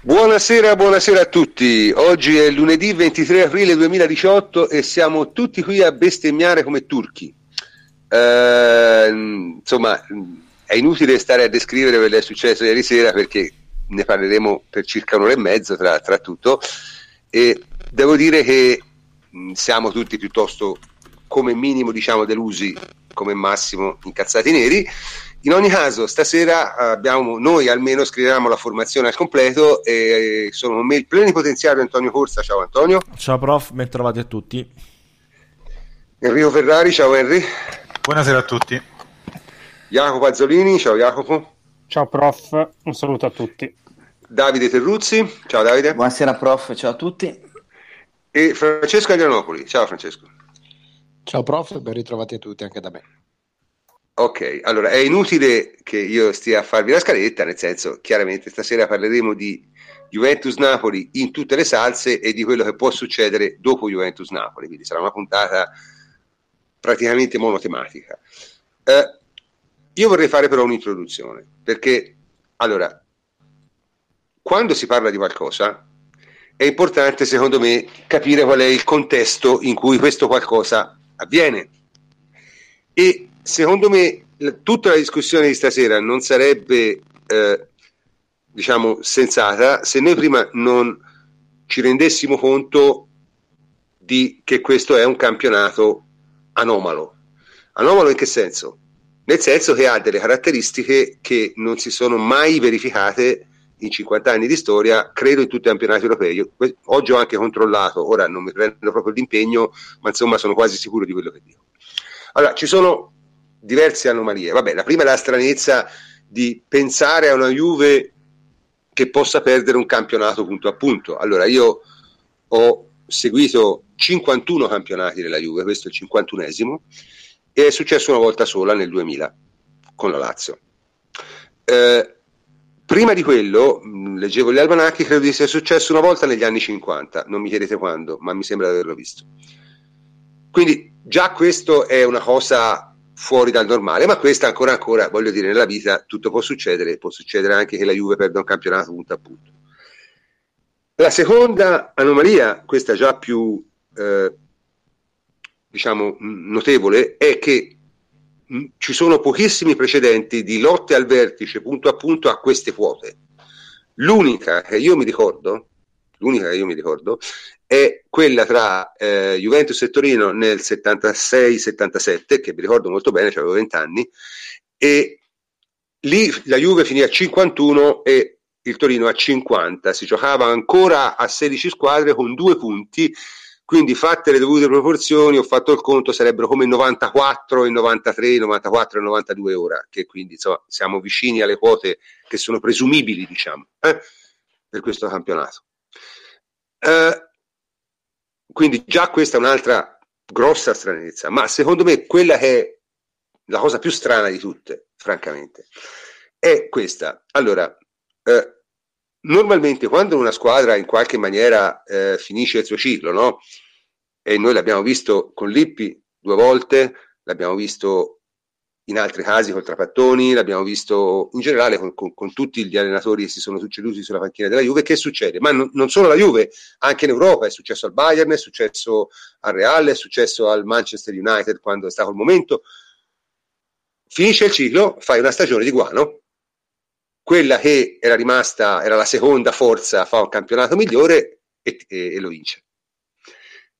Buonasera, buonasera a tutti. Oggi è lunedì 23 aprile 2018 e siamo tutti qui a bestemmiare come turchi. Eh, insomma, è inutile stare a descrivere quello che è successo ieri sera perché ne parleremo per circa un'ora e mezzo tra, tra tutto e devo dire che siamo tutti piuttosto come minimo diciamo delusi, come massimo incazzati neri in ogni caso, stasera abbiamo, noi almeno scriviamo la formazione al completo e sono con me il plenipotenziario Antonio Corsa. Ciao Antonio. Ciao prof, ben trovati a tutti. Enrico Ferrari, ciao Henry. Buonasera a tutti. Jacopo Azzolini, ciao Jacopo. Ciao prof, un saluto a tutti. Davide Terruzzi, ciao Davide. Buonasera prof, ciao a tutti. E Francesco Adrianopoli, ciao Francesco. Ciao prof, ben ritrovati a tutti anche da me. Ok, allora è inutile che io stia a farvi la scaletta, nel senso, chiaramente stasera parleremo di Juventus-Napoli in tutte le salse e di quello che può succedere dopo Juventus-Napoli, quindi sarà una puntata praticamente monotematica. Eh, io vorrei fare però un'introduzione, perché allora, quando si parla di qualcosa, è importante secondo me capire qual è il contesto in cui questo qualcosa avviene. E secondo me tutta la discussione di stasera non sarebbe eh, diciamo sensata se noi prima non ci rendessimo conto di che questo è un campionato anomalo. Anomalo in che senso? Nel senso che ha delle caratteristiche che non si sono mai verificate in 50 anni di storia, credo in tutti i campionati europei. Io, oggi ho anche controllato, ora non mi prendo proprio l'impegno, ma insomma sono quasi sicuro di quello che dico. Allora, ci sono diverse anomalie. Vabbè, la prima è la stranezza di pensare a una Juve che possa perdere un campionato punto a punto. Allora, io ho seguito 51 campionati della Juve, questo è il 51esimo, e è successo una volta sola nel 2000 con la Lazio. Eh, prima di quello, leggevo gli almanacchi, credo di sia successo una volta negli anni 50, non mi chiedete quando, ma mi sembra di averlo visto. Quindi già questo è una cosa fuori dal normale, ma questa ancora ancora, voglio dire, nella vita tutto può succedere, può succedere anche che la Juve perda un campionato punto a punto. La seconda anomalia, questa già più eh, diciamo notevole, è che ci sono pochissimi precedenti di lotte al vertice punto a punto a queste quote. L'unica che io mi ricordo, l'unica che io mi ricordo, è quella tra eh, Juventus e Torino nel 76-77, che mi ricordo molto bene, avevo 20 anni, e lì la Juve finì a 51 e il Torino a 50, si giocava ancora a 16 squadre con due punti, quindi fatte le dovute proporzioni, ho fatto il conto, sarebbero come 94 e 93, 94 e 92 ora, che quindi insomma, siamo vicini alle quote che sono presumibili, diciamo, eh, per questo campionato. Eh, quindi già questa è un'altra grossa stranezza, ma secondo me quella che è la cosa più strana di tutte, francamente, è questa. Allora, eh, normalmente quando una squadra in qualche maniera eh, finisce il suo ciclo, no? E noi l'abbiamo visto con Lippi due volte, l'abbiamo visto in altri casi con Trapattoni, l'abbiamo visto in generale con, con, con, tutti gli allenatori che si sono succeduti sulla panchina della Juve, che succede? Ma non, non, solo la Juve, anche in Europa, è successo al Bayern, è successo al Real, è successo al Manchester United quando è stato il momento. Finisce il ciclo, fai una stagione di guano, quella che era rimasta, era la seconda forza, fa un campionato migliore e, e, e lo vince.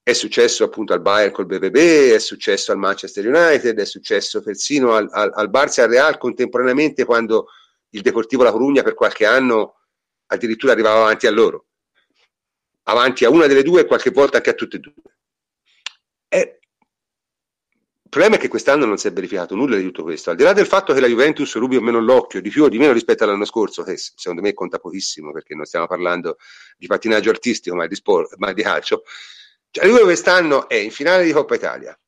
È successo appunto al Bayern col BBB, è successo al Manchester United, è successo persino al, al, al Barça e al Real contemporaneamente quando il Deportivo La Corugna per qualche anno addirittura arrivava avanti a loro, avanti a una delle due e qualche volta anche a tutte e due. E il problema è che quest'anno non si è verificato nulla di tutto questo, al di là del fatto che la Juventus rubi o meno l'occhio, di più o di meno rispetto all'anno scorso, che secondo me conta pochissimo perché non stiamo parlando di pattinaggio artistico ma di, sport, ma di calcio, cioè, Juve quest'anno è in finale di Coppa Italia,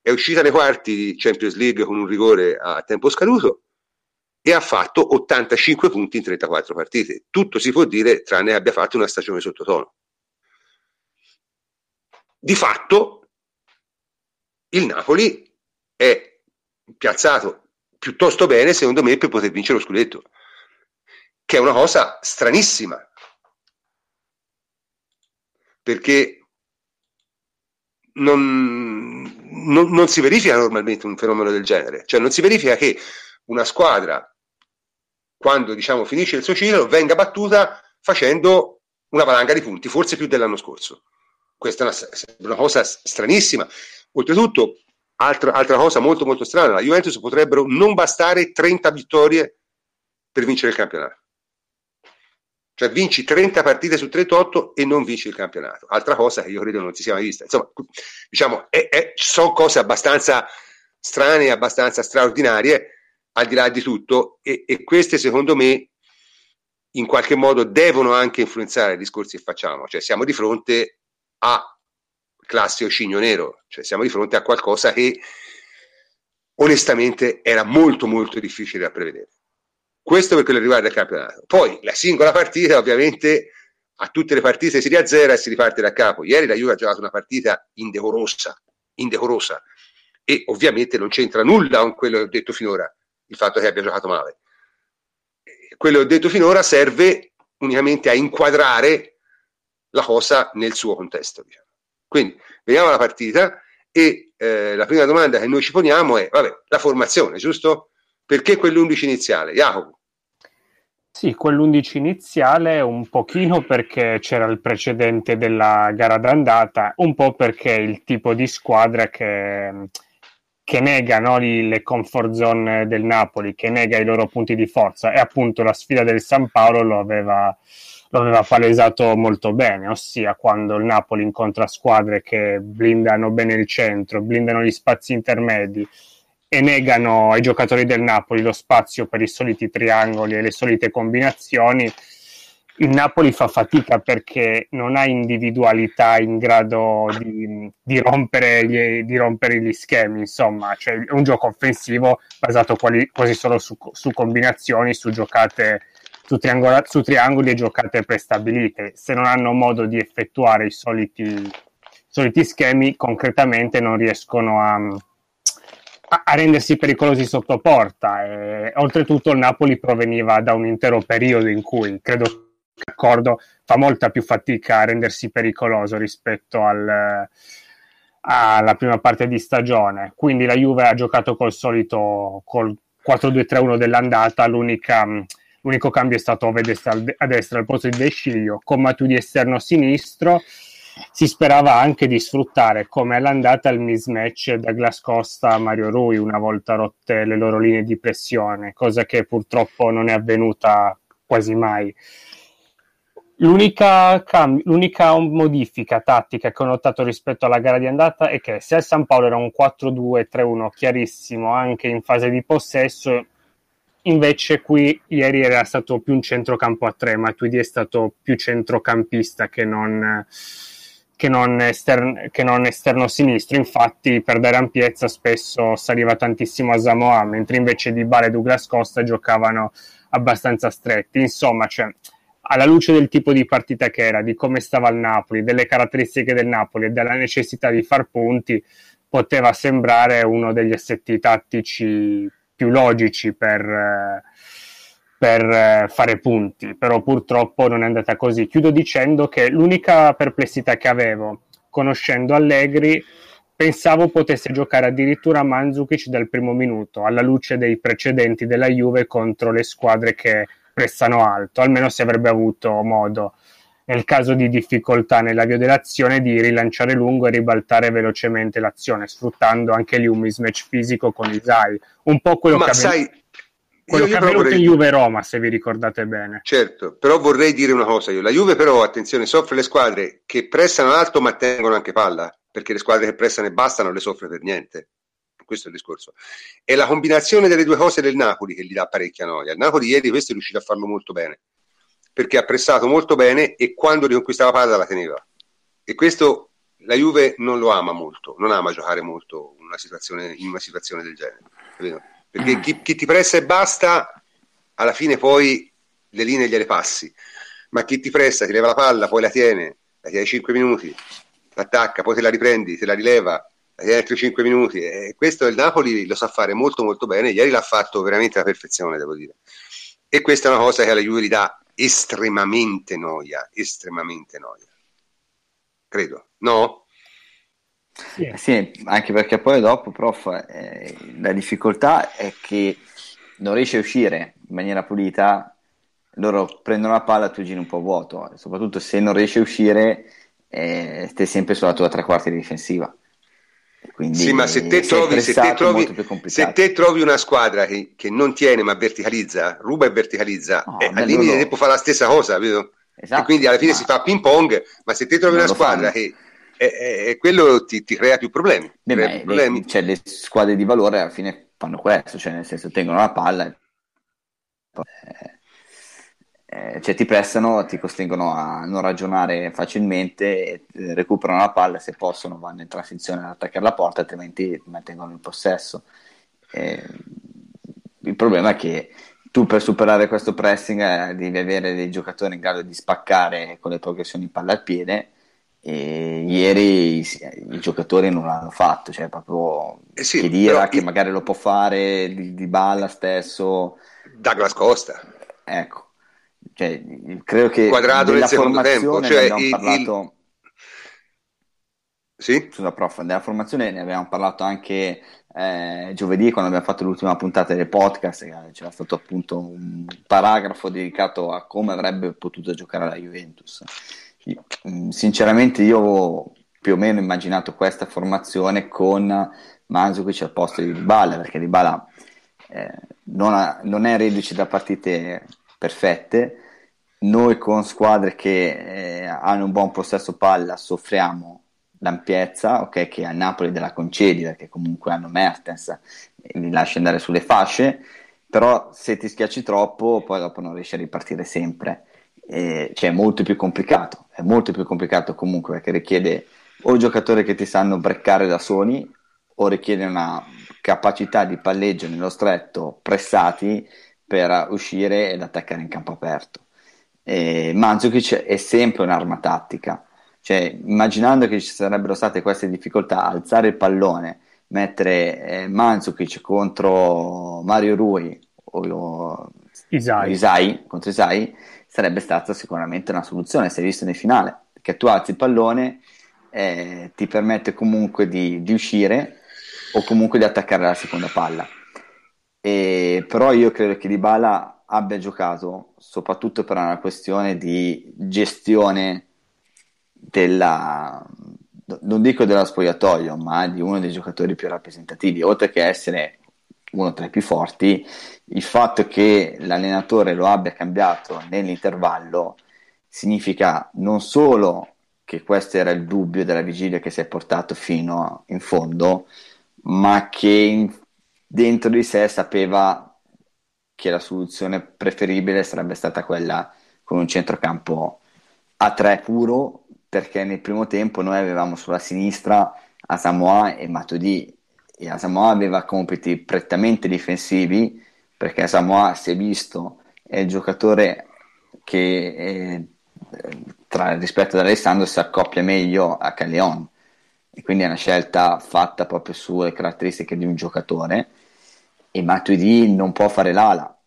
è uscita nei quarti di Champions League con un rigore a tempo scaduto e ha fatto 85 punti in 34 partite. Tutto si può dire tranne abbia fatto una stagione sottotono. Di fatto il Napoli è piazzato piuttosto bene, secondo me, per poter vincere lo scudetto, che è una cosa stranissima, perché non, non, non, si verifica normalmente un fenomeno del genere, cioè non si verifica che una squadra, quando diciamo finisce il suo ciclo, venga battuta facendo una valanga di punti, forse più dell'anno scorso. Questa è una, una cosa stranissima. Oltretutto, altra, altra cosa molto molto strana, la Juventus potrebbero non bastare 30 vittorie per vincere il campionato. Cioè vinci 30 partite su 38 e non vinci il campionato. Altra cosa che io credo non si sia mai vista. Insomma, diciamo, è, è, sono cose abbastanza strane, abbastanza straordinarie, al di là di tutto, e, e queste secondo me in qualche modo devono anche influenzare i discorsi che facciamo. Cioè siamo di fronte a classico cigno nero, cioè siamo di fronte a qualcosa che onestamente era molto molto difficile da prevedere. Questo per quello che riguarda il campionato. Poi la singola partita, ovviamente, a tutte le partite si riazzera e si riparte da capo. Ieri la Juve ha giocato una partita indecorosa, indecorosa e ovviamente non c'entra nulla con quello che ho detto finora, il fatto che abbia giocato male. Quello che ho detto finora serve unicamente a inquadrare la cosa nel suo contesto. Diciamo. Quindi vediamo la partita e eh, la prima domanda che noi ci poniamo è, vabbè, la formazione, giusto? Perché quell'11 iniziale? Jacopo. Sì, quell'11 iniziale un pochino perché c'era il precedente della gara d'andata, un po' perché il tipo di squadra che, che nega no, le comfort zone del Napoli, che nega i loro punti di forza e appunto la sfida del San Paolo lo aveva, lo aveva palesato molto bene, ossia quando il Napoli incontra squadre che blindano bene il centro, blindano gli spazi intermedi, e negano ai giocatori del Napoli lo spazio per i soliti triangoli e le solite combinazioni, il Napoli fa fatica perché non ha individualità in grado di, di, rompere, gli, di rompere, gli, schemi, insomma, cioè è un gioco offensivo basato quali, quasi solo su, su, combinazioni, su giocate su, su, triangoli e giocate prestabilite. Se non hanno modo di effettuare i soliti, soliti schemi, concretamente non riescono a a, rendersi pericolosi sotto porta. E, oltretutto il Napoli proveniva da un intero periodo in cui credo d'accordo fa molta più fatica a rendersi pericoloso rispetto al, alla prima parte di stagione. Quindi la Juve ha giocato col solito col 4-2-3-1 dell'andata, l'unica, l'unico cambio è stato a destra, a destra al posto di De Sciglio, con Matuidi esterno sinistro si sperava anche di sfruttare come all'andata il mismatch Douglas Costa Mario Rui una volta rotte le loro linee di pressione, cosa che purtroppo non è avvenuta quasi mai. L'unica, cam- l'unica modifica tattica che ho notato rispetto alla gara di andata è che se al San Paolo era un 4-2-3-1 chiarissimo anche in fase di possesso, invece qui ieri era stato più un centrocampo a tre, ma Tuidi è stato più centrocampista che non che non, estern- che non esterno sinistro. Infatti, per dare ampiezza, spesso saliva tantissimo a Samoa, mentre invece di Bale e Douglas Costa giocavano abbastanza stretti. Insomma, cioè, alla luce del tipo di partita che era, di come stava il Napoli, delle caratteristiche del Napoli e della necessità di far punti, poteva sembrare uno degli assetti tattici più logici per. Eh, per eh, fare punti, però purtroppo non è andata così. Chiudo dicendo che l'unica perplessità che avevo, conoscendo Allegri, pensavo potesse giocare addirittura Mandzukic dal primo minuto, alla luce dei precedenti della Juve contro le squadre che pressano alto, almeno se avrebbe avuto modo, nel caso di difficoltà nell'avvio dell'azione, di rilanciare lungo e ribaltare velocemente l'azione, sfruttando anche lì un mismatch fisico con Isai. Un po' quello Ma che sai... aveva quello io, io che è vorrei... in Juve Roma, se vi ricordate bene. Certo, però vorrei dire una cosa io. La Juve però, attenzione, soffre le squadre che pressano alto ma tengono anche palla, perché le squadre che pressano e basta non le soffre per niente. Questo è il discorso. È la combinazione delle due cose del Napoli che gli dà parecchia noia. Il Napoli ieri questo è riuscito a farlo molto bene, perché ha pressato molto bene e quando riconquistava palla la teneva. E questo la Juve non lo ama molto, non ama giocare molto una situazione, in una situazione del genere. Capito? Perché chi, chi, ti pressa e basta, alla fine poi le linee gliele passi, ma chi ti pressa, ti leva la palla, poi la tiene, la tiene 5 minuti, l'attacca, poi te la riprendi, te la rileva, la tiene altri 5 minuti, e questo il Napoli lo sa fare molto molto bene, ieri l'ha fatto veramente alla perfezione, devo dire. E questa è una cosa che alla Juve gli dà estremamente noia, estremamente noia. credo, no? Sì. Eh sì, anche perché poi dopo, prof, eh, la difficoltà è che non riesci a uscire in maniera pulita, loro prendono la palla, tu giri un po' vuoto, soprattutto se non riesci a uscire, eh, stai sempre sulla tua tre quarti difensiva. Quindi sì, ma se te, trovi, se, te trovi, se te, trovi, una squadra che, che, non tiene ma verticalizza, ruba e verticalizza, no, eh, al limite loro... tempo fa la stessa cosa, vedo? Esatto, e quindi alla fine ma... si fa ping pong, ma se te trovi una squadra fanno. che eh, eh, quello ti, ti, crea più problemi. Beh, crea più problemi. Le, cioè, le squadre di valore alla fine fanno questo, cioè nel senso tengono la palla e eh, eh, cioè ti prestano, ti costringono a non ragionare facilmente, eh, recuperano la palla, se possono vanno in transizione ad attaccare la porta, altrimenti mantengono il possesso. Eh, il problema è che tu per superare questo pressing eh, devi avere dei giocatori in grado di spaccare con le progressioni palla al piede e ieri i, i, giocatori non l'hanno fatto, cioè proprio eh sì, Chedira che magari lo può fare, di, di Balla stesso. Douglas Costa. Ecco, cioè, credo che quadrato nel secondo tempo, cioè abbiamo il, parlato... Il... Sì? Scusa, prof, della formazione ne abbiamo parlato anche eh, giovedì quando abbiamo fatto l'ultima puntata del podcast, c'era stato appunto un paragrafo dedicato a come avrebbe potuto giocare la Juventus. Mm, sinceramente io più o meno immaginato questa formazione con Manzukic al posto di Dybala, perché Dybala eh, non, ha, non è reduce da partite perfette. Noi con squadre che eh, hanno un buon possesso palla soffriamo l'ampiezza, ok, che a Napoli della concedi perché comunque hanno Mertens e li lasci andare sulle fasce, però se ti schiacci troppo poi dopo non riesci a ripartire sempre. Eh, cioè è molto più complicato, è molto più complicato comunque perché richiede o giocatori che ti sanno breccare da soli o richiede una capacità di palleggio nello stretto pressati per uscire ed attaccare in campo aperto. E Mandzukic è sempre un'arma tattica, cioè immaginando che ci sarebbero state queste difficoltà, alzare il pallone, mettere eh, Mandzukic contro Mario Rui o Isai. Isai, contro Isai sarebbe stata sicuramente una soluzione, si è visto nel finale, perché tu alzi il pallone, eh, ti permette comunque di, di uscire o comunque di attaccare la seconda palla. E, però io credo che Dybala abbia giocato soprattutto per una questione di gestione della non dico dello spogliatoio, ma di uno dei giocatori più rappresentativi, oltre che essere uno tra i più forti, il fatto che l'allenatore lo abbia cambiato nell'intervallo significa non solo che questo era il dubbio della vigilia che si è portato fino in fondo, ma che in dentro di sé sapeva che la soluzione preferibile sarebbe stata quella con un centrocampo a tre puro, perché nel primo tempo noi avevamo sulla sinistra Asamoah e Matodi e Asamoah aveva compiti prettamente difensivi, perché Asamoah si è visto è il giocatore che è, tra, rispetto ad Alessandro si accoppia meglio a Calleon. E quindi è una scelta fatta proprio sulle caratteristiche di un giocatore. E Matuidi non può fare l'ala.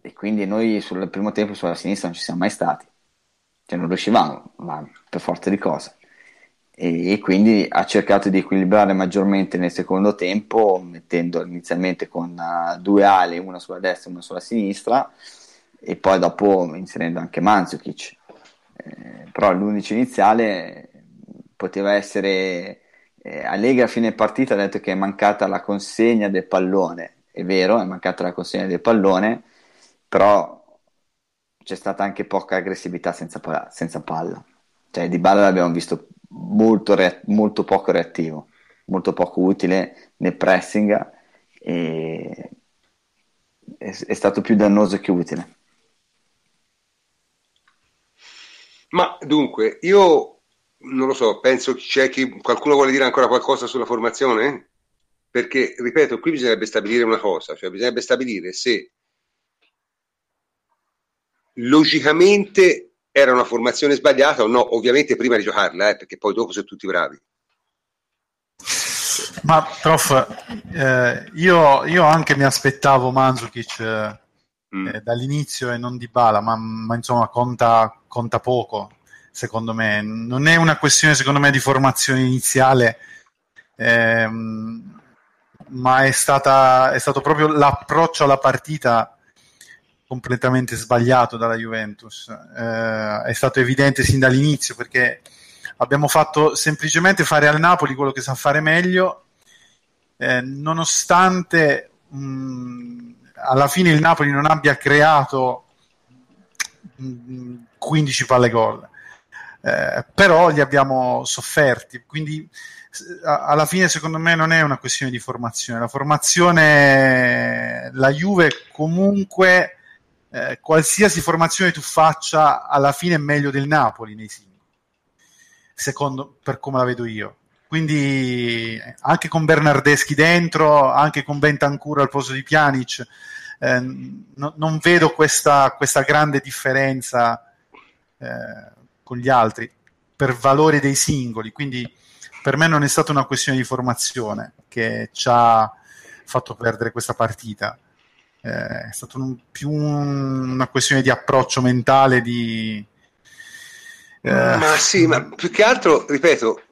E quindi noi sul primo tempo sulla sinistra non ci siamo mai stati. Cioè non riuscivamo ma per forza di cose e, e quindi ha cercato di equilibrare maggiormente nel secondo tempo mettendo inizialmente con uh, due ali una sulla destra e una sulla sinistra e poi dopo inserendo anche Manzukic eh, però l'unico iniziale poteva essere eh, Allegri a fine partita ha detto che è mancata la consegna del pallone è vero, è mancata la consegna del pallone, però c'è stata anche poca aggressività senza, senza palla. Cioè, Di Balla l'abbiamo visto molto, re- molto poco reattivo, molto poco utile nel pressing e è, è stato più dannoso che utile. Ma dunque, io non lo so, penso c'è chi qualcuno vuole dire ancora qualcosa sulla formazione? Perché, ripeto, qui bisognerebbe stabilire una cosa, cioè bisognerebbe stabilire se logicamente era una formazione sbagliata o no, ovviamente prima di giocarla, eh, perché poi dopo sono tutti bravi. Ma prof, eh, io, io, anche mi aspettavo Manzukic eh, mm. eh, dall'inizio e non di Bala, ma, ma insomma conta, conta poco. secondo me. Non è una questione, secondo me, di formazione iniziale, ehm, ma è, stata, è stato proprio l'approccio alla partita completamente sbagliato dalla Juventus. Eh, è stato evidente sin dall'inizio perché abbiamo fatto semplicemente fare al Napoli quello che sa fare meglio, eh, nonostante mh, alla fine il Napoli non abbia creato mh, 15 palle gol. Eh, però li abbiamo sofferti, quindi alla fine secondo me non è una questione di formazione, la formazione, la Juve comunque eh, qualsiasi formazione tu faccia, alla fine è meglio del Napoli nei singoli, secondo per come la vedo io. Quindi anche con Bernardeschi dentro, anche con Bentancur al posto di Pjanic, eh, no, non vedo questa, questa grande differenza eh, con gli altri per valore dei singoli. Quindi per me non è stata una questione di formazione che ci ha fatto perdere questa partita eh, è stata un, più una questione di approccio mentale di eh... ma sì ma più che altro ripeto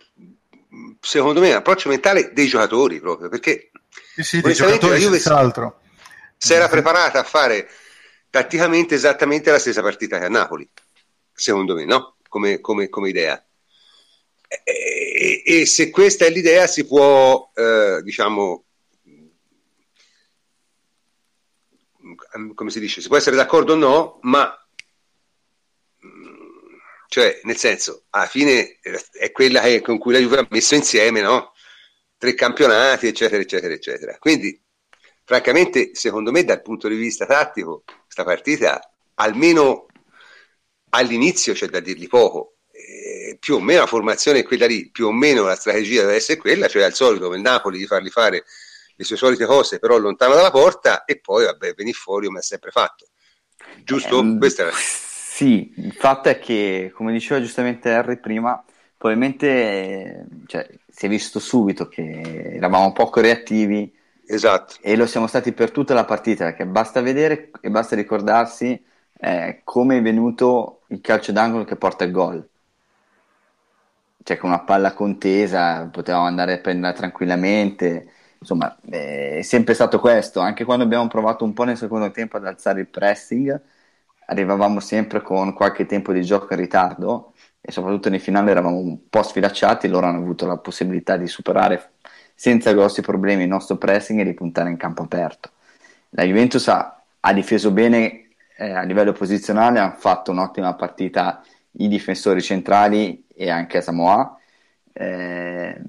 secondo me approccio mentale dei giocatori proprio perché sì, sì, dei giocatori Juve si era preparata a fare tatticamente esattamente la stessa partita che a Napoli secondo me no? come, come, come idea. E, e, e, se questa è l'idea si può eh, diciamo come si dice, si può essere d'accordo o no, ma mm, cioè, nel senso, alla fine è quella che, con cui la Juve ha messo insieme, no? Tre campionati, eccetera, eccetera, eccetera. Quindi, francamente, secondo me, dal punto di vista tattico, questa partita, almeno all'inizio c'è da dirgli poco. Eh, più o meno la formazione è quella lì, più o meno la strategia deve essere quella, cioè al solito come Napoli di farli fare le sue solite cose, però lontano dalla porta, e poi vabbè, venire fuori come ha sempre fatto. Giusto? Eh, Questa era... Sì, il fatto è che, come diceva giustamente Harry prima, probabilmente cioè, si è visto subito che eravamo poco reattivi. Esatto. E lo siamo stati per tutta la partita, perché basta vedere e basta ricordarsi eh, come è venuto il calcio d'angolo che porta il gol. Cioè, con una palla contesa potevamo andare a prenderla tranquillamente insomma, è sempre stato questo. Anche quando abbiamo provato un po' nel secondo tempo ad alzare il pressing, arrivavamo sempre con qualche tempo di gioco in ritardo e soprattutto nei finali eravamo un po' sfilacciati. Loro hanno avuto la possibilità di superare senza grossi problemi il nostro pressing e di puntare in campo aperto. La Juventus ha, ha difeso bene eh, a livello posizionale, hanno fatto un'ottima partita i difensori centrali e anche Samoa. Eh,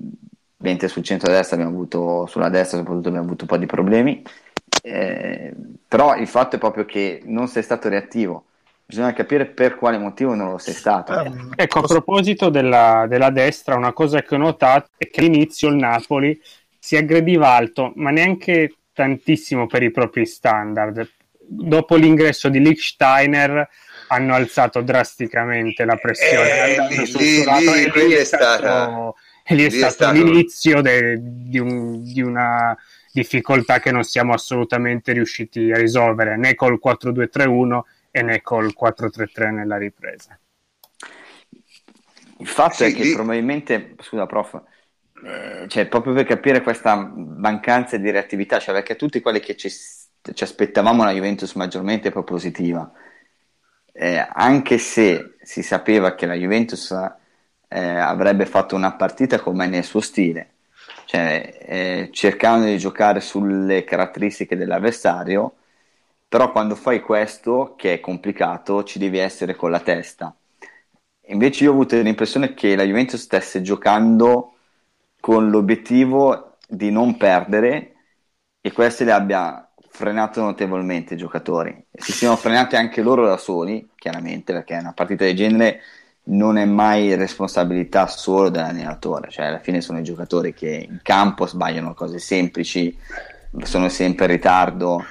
mentre sul centro-destra abbiamo avuto, sulla destra soprattutto abbiamo avuto un po' di problemi. Eh, però il fatto è proprio che non sei stato reattivo. Bisogna capire per quale motivo non lo sei stato. Eh, ecco, a proposito della, della, destra, una cosa che ho notato è che all'inizio il Napoli si aggrediva alto, ma neanche tantissimo per i propri standard. Dopo l'ingresso di Lichsteiner hanno alzato drasticamente la pressione. Eh, lì, lì, lì, è stata e lì è, stato, stato, l'inizio de, di, un, di, una difficoltà che non siamo assolutamente riusciti a risolvere né col 4-2-3-1 e né col 4-3-3 nella ripresa. Il fatto sì, è che lì... probabilmente, scusa prof, eh, cioè proprio per capire questa mancanza di reattività, cioè perché tutti quelli che ci, ci aspettavamo una Juventus maggiormente propositiva, eh, anche se si sapeva che la Juventus eh, avrebbe fatto una partita come nel suo stile, cioè eh, cercando di giocare sulle caratteristiche dell'avversario, però quando fai questo, che è complicato, ci devi essere con la testa. Invece io ho avuto l'impressione che la Juventus stesse giocando con l'obiettivo di non perdere e questo le abbia frenato notevolmente i giocatori. Si siano frenati anche loro da soli, chiaramente, perché una partita del genere non è mai responsabilità solo dell'allenatore, cioè alla fine sono i giocatori che in campo sbagliano cose semplici, sono sempre in ritardo.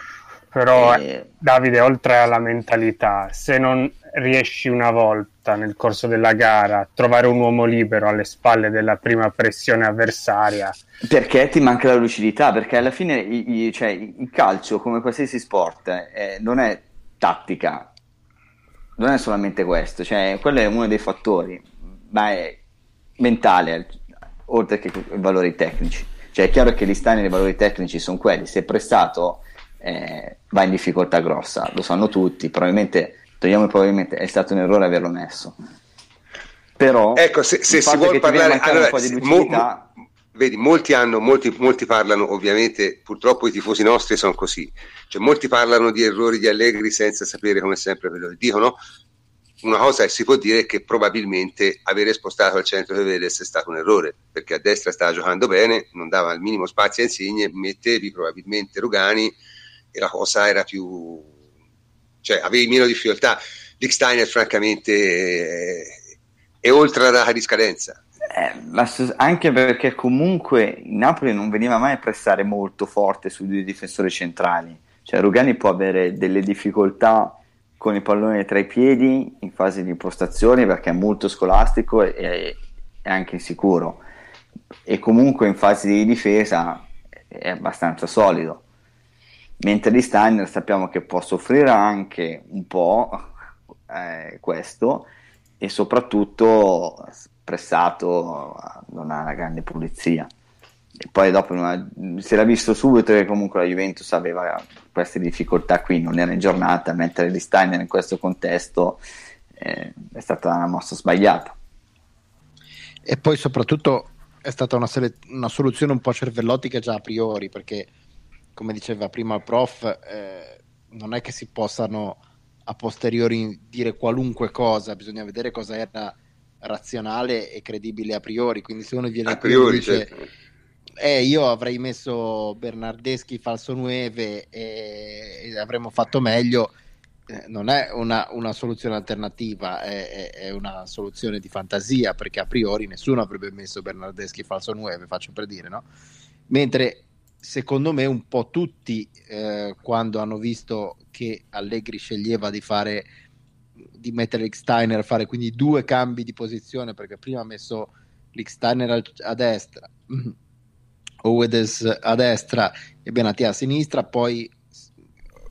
Però e... Davide, oltre alla mentalità, se non riesci una volta nel corso della gara a trovare un uomo libero alle spalle della prima pressione avversaria, perché ti manca la lucidità? Perché alla fine i, i, cioè, il calcio, come qualsiasi sport, eh, non è tattica, non è solamente questo, cioè quello è uno dei fattori, ma è mentale, oltre che i valori tecnici. Cioè è chiaro che gli stani dei valori tecnici sono quelli, se è prestato eh, va in difficoltà grossa, lo sanno tutti, probabilmente, togliamo probabilmente, è stato un errore averlo messo. Però ecco, se, se si vuole parlare allora, un po' di lucidità, mo, vedi, molti hanno, molti, molti parlano, ovviamente, purtroppo i tifosi nostri sono così, cioè molti parlano di errori di Allegri senza sapere come sempre quello che dicono. Una cosa che si può dire è che probabilmente avere spostato al centro di Vedes è stato un errore, perché a destra stava giocando bene, non dava il minimo spazio a Insigne, mettevi probabilmente Rugani e la cosa era più... cioè avevi meno difficoltà. Dick Steiner francamente è oltre la data di scadenza. Eh, anche perché comunque il Napoli non veniva mai a pressare molto forte sui due difensori centrali. Cioè Rugani può avere delle difficoltà con il pallone tra i piedi in fase di impostazione perché è molto scolastico e è anche insicuro. E comunque in fase di difesa è abbastanza solido. Mentre di Steiner sappiamo che può soffrire anche un po' eh, questo e soprattutto pressato non ha una grande pulizia. E poi dopo si era visto subito che comunque la Juventus aveva queste difficoltà qui, non era in giornata, mentre di Steiner in questo contesto eh, è stata una mossa sbagliata. E poi soprattutto è stata una, sele- una, soluzione un po' cervellotica già a priori, perché come diceva prima il prof, eh, non è che si possano a posteriori dire qualunque cosa, bisogna vedere cosa era razionale e credibile a priori. Quindi, se uno viene a priori, dice, certo. eh, io avrei messo Bernardeschi falso 9 e, avremmo fatto meglio. Eh, non è una, una soluzione alternativa, è, è, una soluzione di fantasia perché a priori nessuno avrebbe messo Bernardeschi falso 9, faccio per dire, no? Mentre secondo me un po' tutti eh, quando hanno visto che Allegri sceglieva di fare di mettere Steiner a fare quindi due cambi di posizione perché prima ha messo Steiner a destra Owedes a destra e Benatia a sinistra poi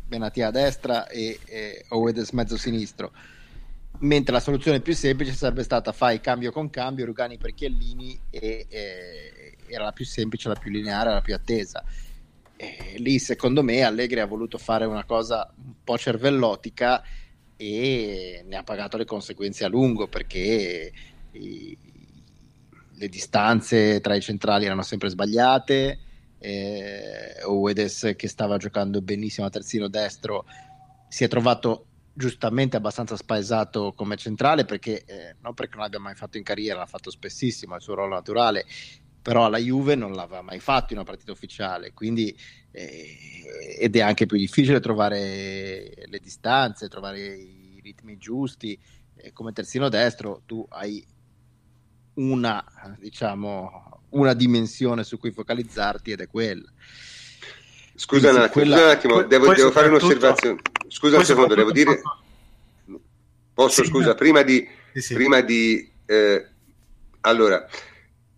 Benatia a destra e, e Owedes mezzo sinistro. Mentre la soluzione più semplice sarebbe stata fai cambio con cambio Rugani per Chiellini e, e era la più semplice, la più lineare, la più attesa. E lì secondo me Allegri ha voluto fare una cosa un po' cervellotica e ne ha pagato le conseguenze a lungo perché i, le distanze tra i centrali erano sempre sbagliate. Eh, Uedes che stava giocando benissimo a terzino destro si è trovato giustamente abbastanza spaesato come centrale perché eh, non perché non l'abbia mai fatto in carriera, l'ha fatto spessissimo, è il suo ruolo naturale, però alla Juve non l'aveva mai fatto in una partita ufficiale, quindi ed è anche più difficile trovare le distanze, trovare i ritmi giusti. Eh, come terzino destro tu hai una, diciamo, una dimensione su cui focalizzarti ed è quella. Scusa, un attimo, quella... scusa un attimo, devo, devo fare un'osservazione. Scusa un secondo, devo dire... Posso, sì, scusa, prima di... Sì, sì. Prima di eh, allora,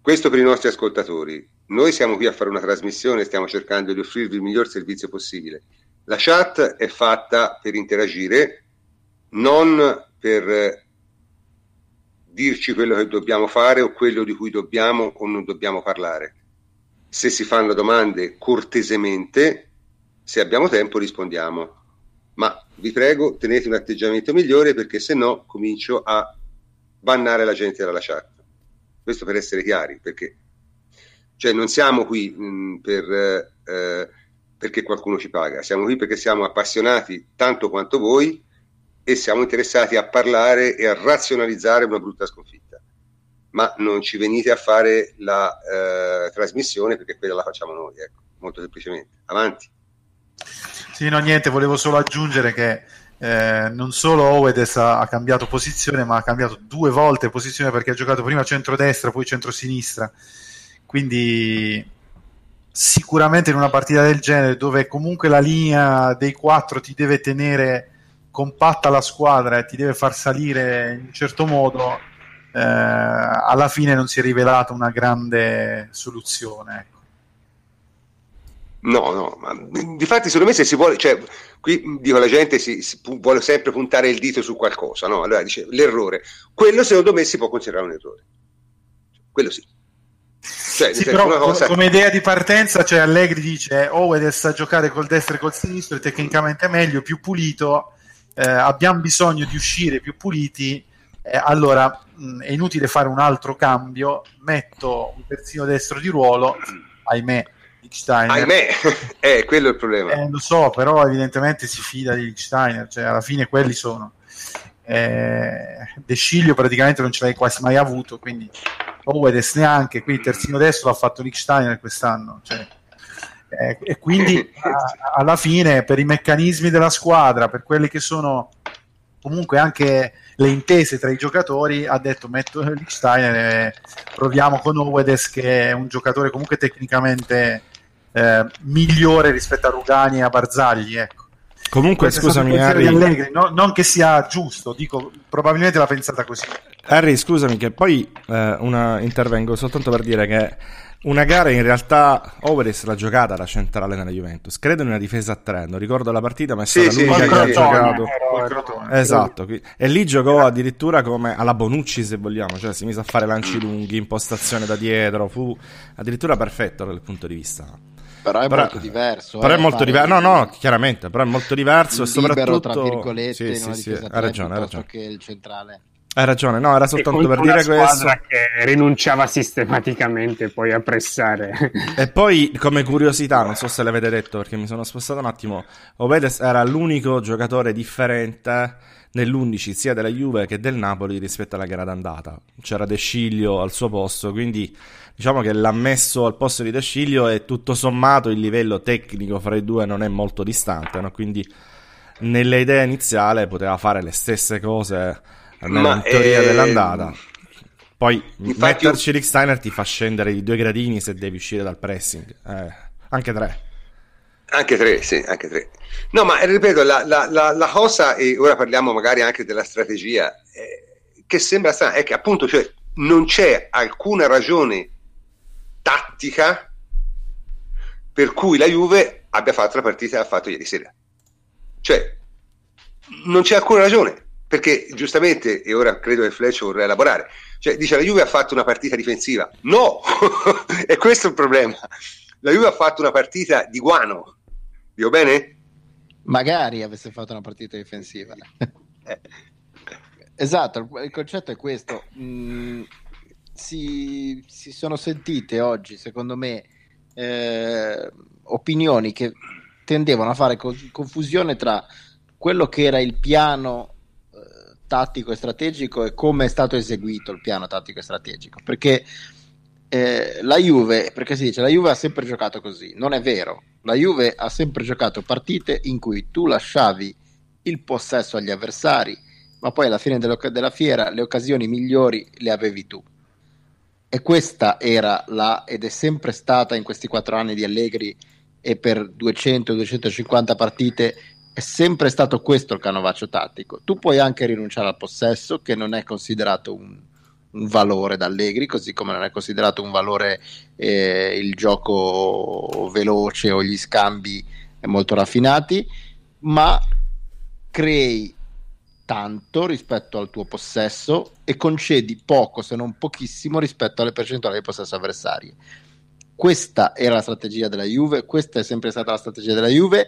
questo per i nostri ascoltatori. Noi siamo qui a fare una trasmissione, stiamo cercando di offrirvi il miglior servizio possibile. La chat è fatta per interagire, non per dirci quello che dobbiamo fare o quello di cui dobbiamo o non dobbiamo parlare. Se si fanno domande cortesemente, se abbiamo tempo rispondiamo. Ma vi prego, tenete un atteggiamento migliore perché se no comincio a bannare la gente dalla chat. Questo per essere chiari, perché cioè non siamo qui mh, per, eh, perché qualcuno ci paga, siamo qui perché siamo appassionati tanto quanto voi e siamo interessati a parlare e a razionalizzare una brutta sconfitta. Ma non ci venite a fare la eh, trasmissione perché quella la facciamo noi, ecco, molto semplicemente. Avanti. Sì, no, niente, volevo solo aggiungere che eh, non solo Owedes ha, ha, cambiato posizione, ma ha cambiato due volte posizione perché ha giocato prima centro-destra, poi centro-sinistra. Quindi sicuramente in una partita del genere dove comunque la linea dei quattro ti deve tenere compatta la squadra e ti deve far salire in un certo modo, eh, alla fine non si è rivelata una grande soluzione. Ecco. No, no, ma difatti secondo me se si vuole, cioè, qui dico la gente si, si vuole sempre puntare il dito su qualcosa, no? Allora dice l'errore, quello secondo me si può considerare un errore, quello sì. Cioè, sì, però cosa... come idea di partenza, cioè Allegri dice Owed oh, sa giocare col destro e col sinistro, è tecnicamente meglio, più pulito, eh, abbiamo bisogno di uscire più puliti, eh, allora mh, è inutile fare un altro cambio, metto un terzino destro di ruolo, ahimè Lichsteiner. Ahimè, eh, quello è il problema. Eh, lo so, però evidentemente si fida di Lichsteiner, cioè alla fine quelli sono. Eh, De Sciglio praticamente non ce l'hai quasi mai avuto, quindi Owedes neanche, qui terzino destro l'ha fatto Lichsteiner quest'anno. Cioè, eh, e quindi a, alla fine per i meccanismi della squadra, per quelli che sono comunque anche le intese tra i giocatori, ha detto metto Lichsteiner e proviamo con Owedes che è un giocatore comunque tecnicamente eh, migliore rispetto a Rugani e a Barzagli. Ecco. Comunque, Questa scusami, Harry. Allegri, no, non che sia giusto, dico probabilmente l'ha pensata così. Harry, scusami, che poi eh, una, intervengo soltanto per dire che una gara in realtà Overis l'ha giocata la centrale nella Juventus. Credo in una difesa a tre. Non ricordo la partita, ma è stata sì, l'unica sì, che ha giocato. Esatto. E lì giocò addirittura come alla Bonucci, se vogliamo, cioè si mise a fare lanci lunghi, impostazione da dietro. Fu addirittura perfetto dal punto di vista però è però, molto diverso. Però eh, è molto diverso. No, no, chiaramente, però è molto diverso. E soprattutto. tra virgolette, sì, sì, sì, hai ragione, hai ragione. che il centrale. Hai ragione, no, era soltanto per dire questo. che rinunciava sistematicamente poi a pressare. E poi, come curiosità, non so se l'avete detto perché mi sono spostato un attimo. Obedes era l'unico giocatore differente nell'11 sia della Juve che del Napoli rispetto alla gara d'andata. C'era De Sciglio al suo posto, quindi diciamo che l'ha messo al posto di De Sciglio e tutto sommato il livello tecnico fra i due non è molto distante, no? quindi nelle idee iniziali poteva fare le stesse cose in teoria è... dell'andata. Poi Infatti metterci io... Rick Steiner ti fa scendere di due gradini se devi uscire dal pressing, eh, anche tre. Anche tre, sì, anche tre. No, ma ripeto, la, la, la, la cosa, e ora parliamo magari anche della strategia, eh, che sembra strana, è che appunto cioè, non c'è alcuna ragione tattica per cui la Juve abbia fatto la partita che ha fatto ieri sera. Cioè, non c'è alcuna ragione, perché giustamente, e ora credo che Fletch vorrà elaborare, cioè dice la Juve ha fatto una partita difensiva. No, è questo il problema. La Juve ha fatto una partita di guano, Dico bene? Magari avesse fatto una partita difensiva. esatto, il concetto è questo. Mm, si, si, sono sentite oggi, secondo me, eh, opinioni che tendevano a fare co- confusione tra quello che era il piano eh, tattico e strategico e come è stato eseguito il piano tattico e strategico. Perché eh, la Juve, perché si dice la Juve ha sempre giocato così, non è vero la Juve ha sempre giocato partite in cui tu lasciavi il possesso agli avversari, ma poi alla fine della fiera le occasioni migliori le avevi tu. E questa era la, ed è sempre stata in questi quattro anni di Allegri e per 200-250 partite, è sempre stato questo il canovaccio tattico. Tu puoi anche rinunciare al possesso, che non è considerato un, un valore da Allegri, così come non è considerato un valore eh, il gioco veloce o gli scambi molto raffinati, ma crei tanto rispetto al tuo possesso e concedi poco se non pochissimo rispetto alle percentuali di possesso avversarie. Questa era la strategia della Juve, questa è sempre stata la strategia della Juve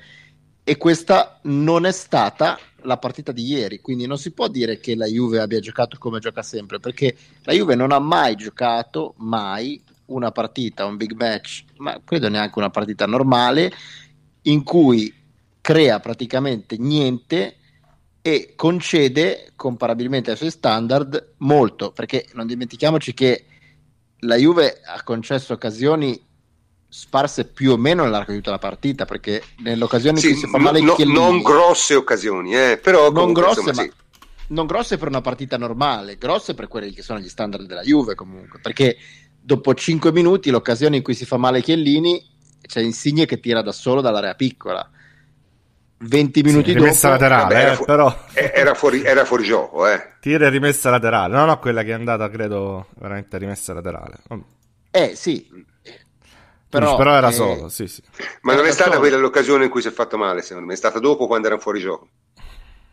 e questa non è stata la partita di ieri, quindi non si può dire che la Juve abbia giocato come gioca sempre, perché la Juve non ha mai giocato, mai, una partita, un big match, ma credo neanche una partita normale, in cui crea praticamente niente e concede, comparabilmente ai suoi standard, molto, perché non dimentichiamoci che la Juve ha concesso occasioni sparse più o meno nell'arco di tutta la partita, perché nelle occasioni sì, in cui si fa male no, Non grosse occasioni, eh, però non comunque, grosse, insomma, ma sì. non grosse per una partita normale, grosse per quelli che sono gli standard della Juve comunque, perché dopo 5 minuti l'occasione in cui si fa male Chiellini c'è Insigne che tira da solo dall'area piccola. 20 minuti sì, rimessa dopo laterale, vabbè, era, fu- però... era, fuori, era fuori gioco, eh. Tira e rimessa laterale, no, no, quella che è andata, credo, veramente rimessa laterale. Eh sì, Però, Però era eh, solo, sì, sì. Ma non è Era stata solo. quella l'occasione in cui si è fatto male, secondo me, è stata dopo quando erano fuori gioco.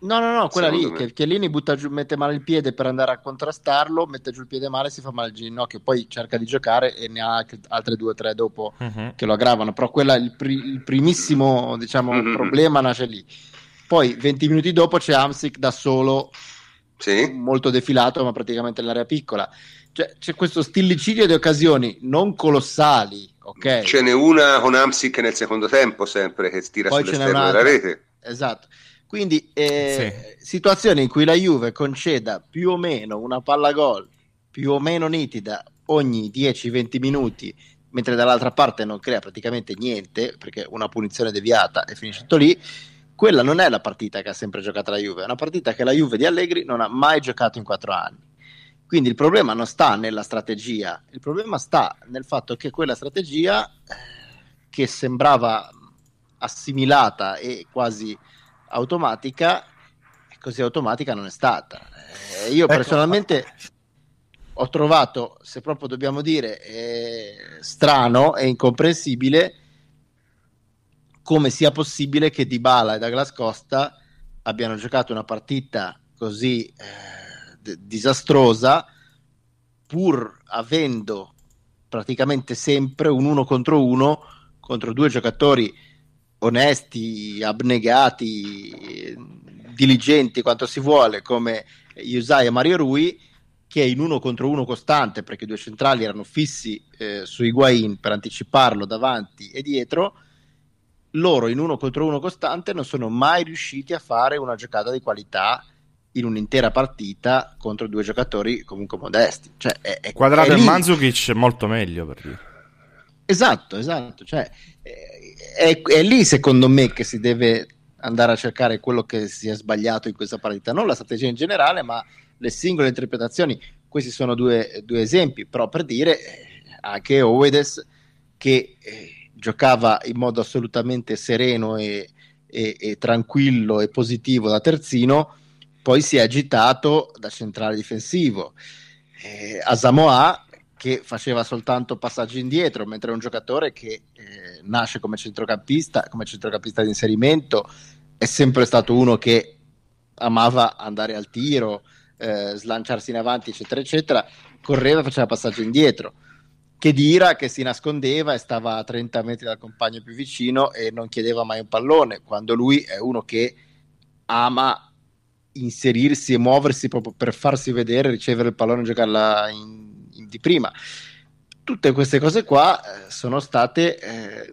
No, no, no, quella lì, Secondo me. che Chiellini butta giù, mette male il piede per andare a contrastarlo, mette giù il piede male, si fa male il ginocchio, poi cerca di giocare e ne ha altre due o tre dopo Mhm. che lo aggravano, però quella il, pri- il primissimo, diciamo, Mhm. problema nasce lì. Poi 20 minuti dopo c'è Amsic da solo, Sì? molto defilato, ma praticamente nell'area piccola. Cioè, c'è questo stillicidio di occasioni non colossali, ok? Ce n'è una con Amsic nel secondo tempo, sempre, che tira Poi sull'esterno della rete. Esatto. Quindi eh, situazioni in cui la Juve conceda più o meno una palla gol più o meno nitida ogni 10-20 minuti, mentre dall'altra parte non crea praticamente niente, perché una punizione deviata e finisce tutto lì, quella non è la partita che ha sempre giocato la Juve, è una partita che la Juve di Allegri non ha mai giocato in quattro anni. Quindi il problema non sta nella strategia, il problema sta nel fatto che quella strategia eh, che sembrava assimilata e quasi automatica, così automatica non è stata. Eh, io Ecco. personalmente ho trovato, se proprio dobbiamo dire, eh, strano e incomprensibile come sia possibile che Dybala e Douglas Costa abbiano giocato una partita così eh, d- disastrosa pur avendo praticamente sempre un uno contro uno contro due giocatori onesti, abnegati, diligenti quanto si vuole come Yusai e Mario Rui che in uno contro uno costante perché i due centrali erano fissi eh, su Higuain per anticiparlo davanti e dietro loro in uno contro uno costante non sono mai riusciti a fare una giocata di qualità in un'intera partita contro due giocatori comunque modesti. Cioè, è, è- Quadrato è e Mandzukic molto meglio per dire. Esatto, esatto. Cioè, eh, è, è lì secondo me che si deve andare a cercare quello che si è sbagliato in questa partita, non la strategia in generale, ma le singole interpretazioni. Questi sono due, due esempi, però per dire eh, anche Oedes che eh, giocava in modo assolutamente sereno e, e- e tranquillo e positivo da terzino, poi si è agitato da centrale difensivo. Eh, Asamoah che faceva soltanto passaggi indietro, mentre un giocatore che eh, nasce come centrocampista, come centrocampista di inserimento, è sempre stato uno che amava andare al tiro, eh, slanciarsi in avanti, eccetera, eccetera, correva e faceva passaggi indietro. Che Dira che si nascondeva e stava a 30 metri dal compagno più vicino e non chiedeva mai un pallone, quando lui è uno che ama inserirsi e muoversi proprio per farsi vedere, ricevere il pallone e giocarla in- di prima. Tutte queste cose qua eh, sono state eh,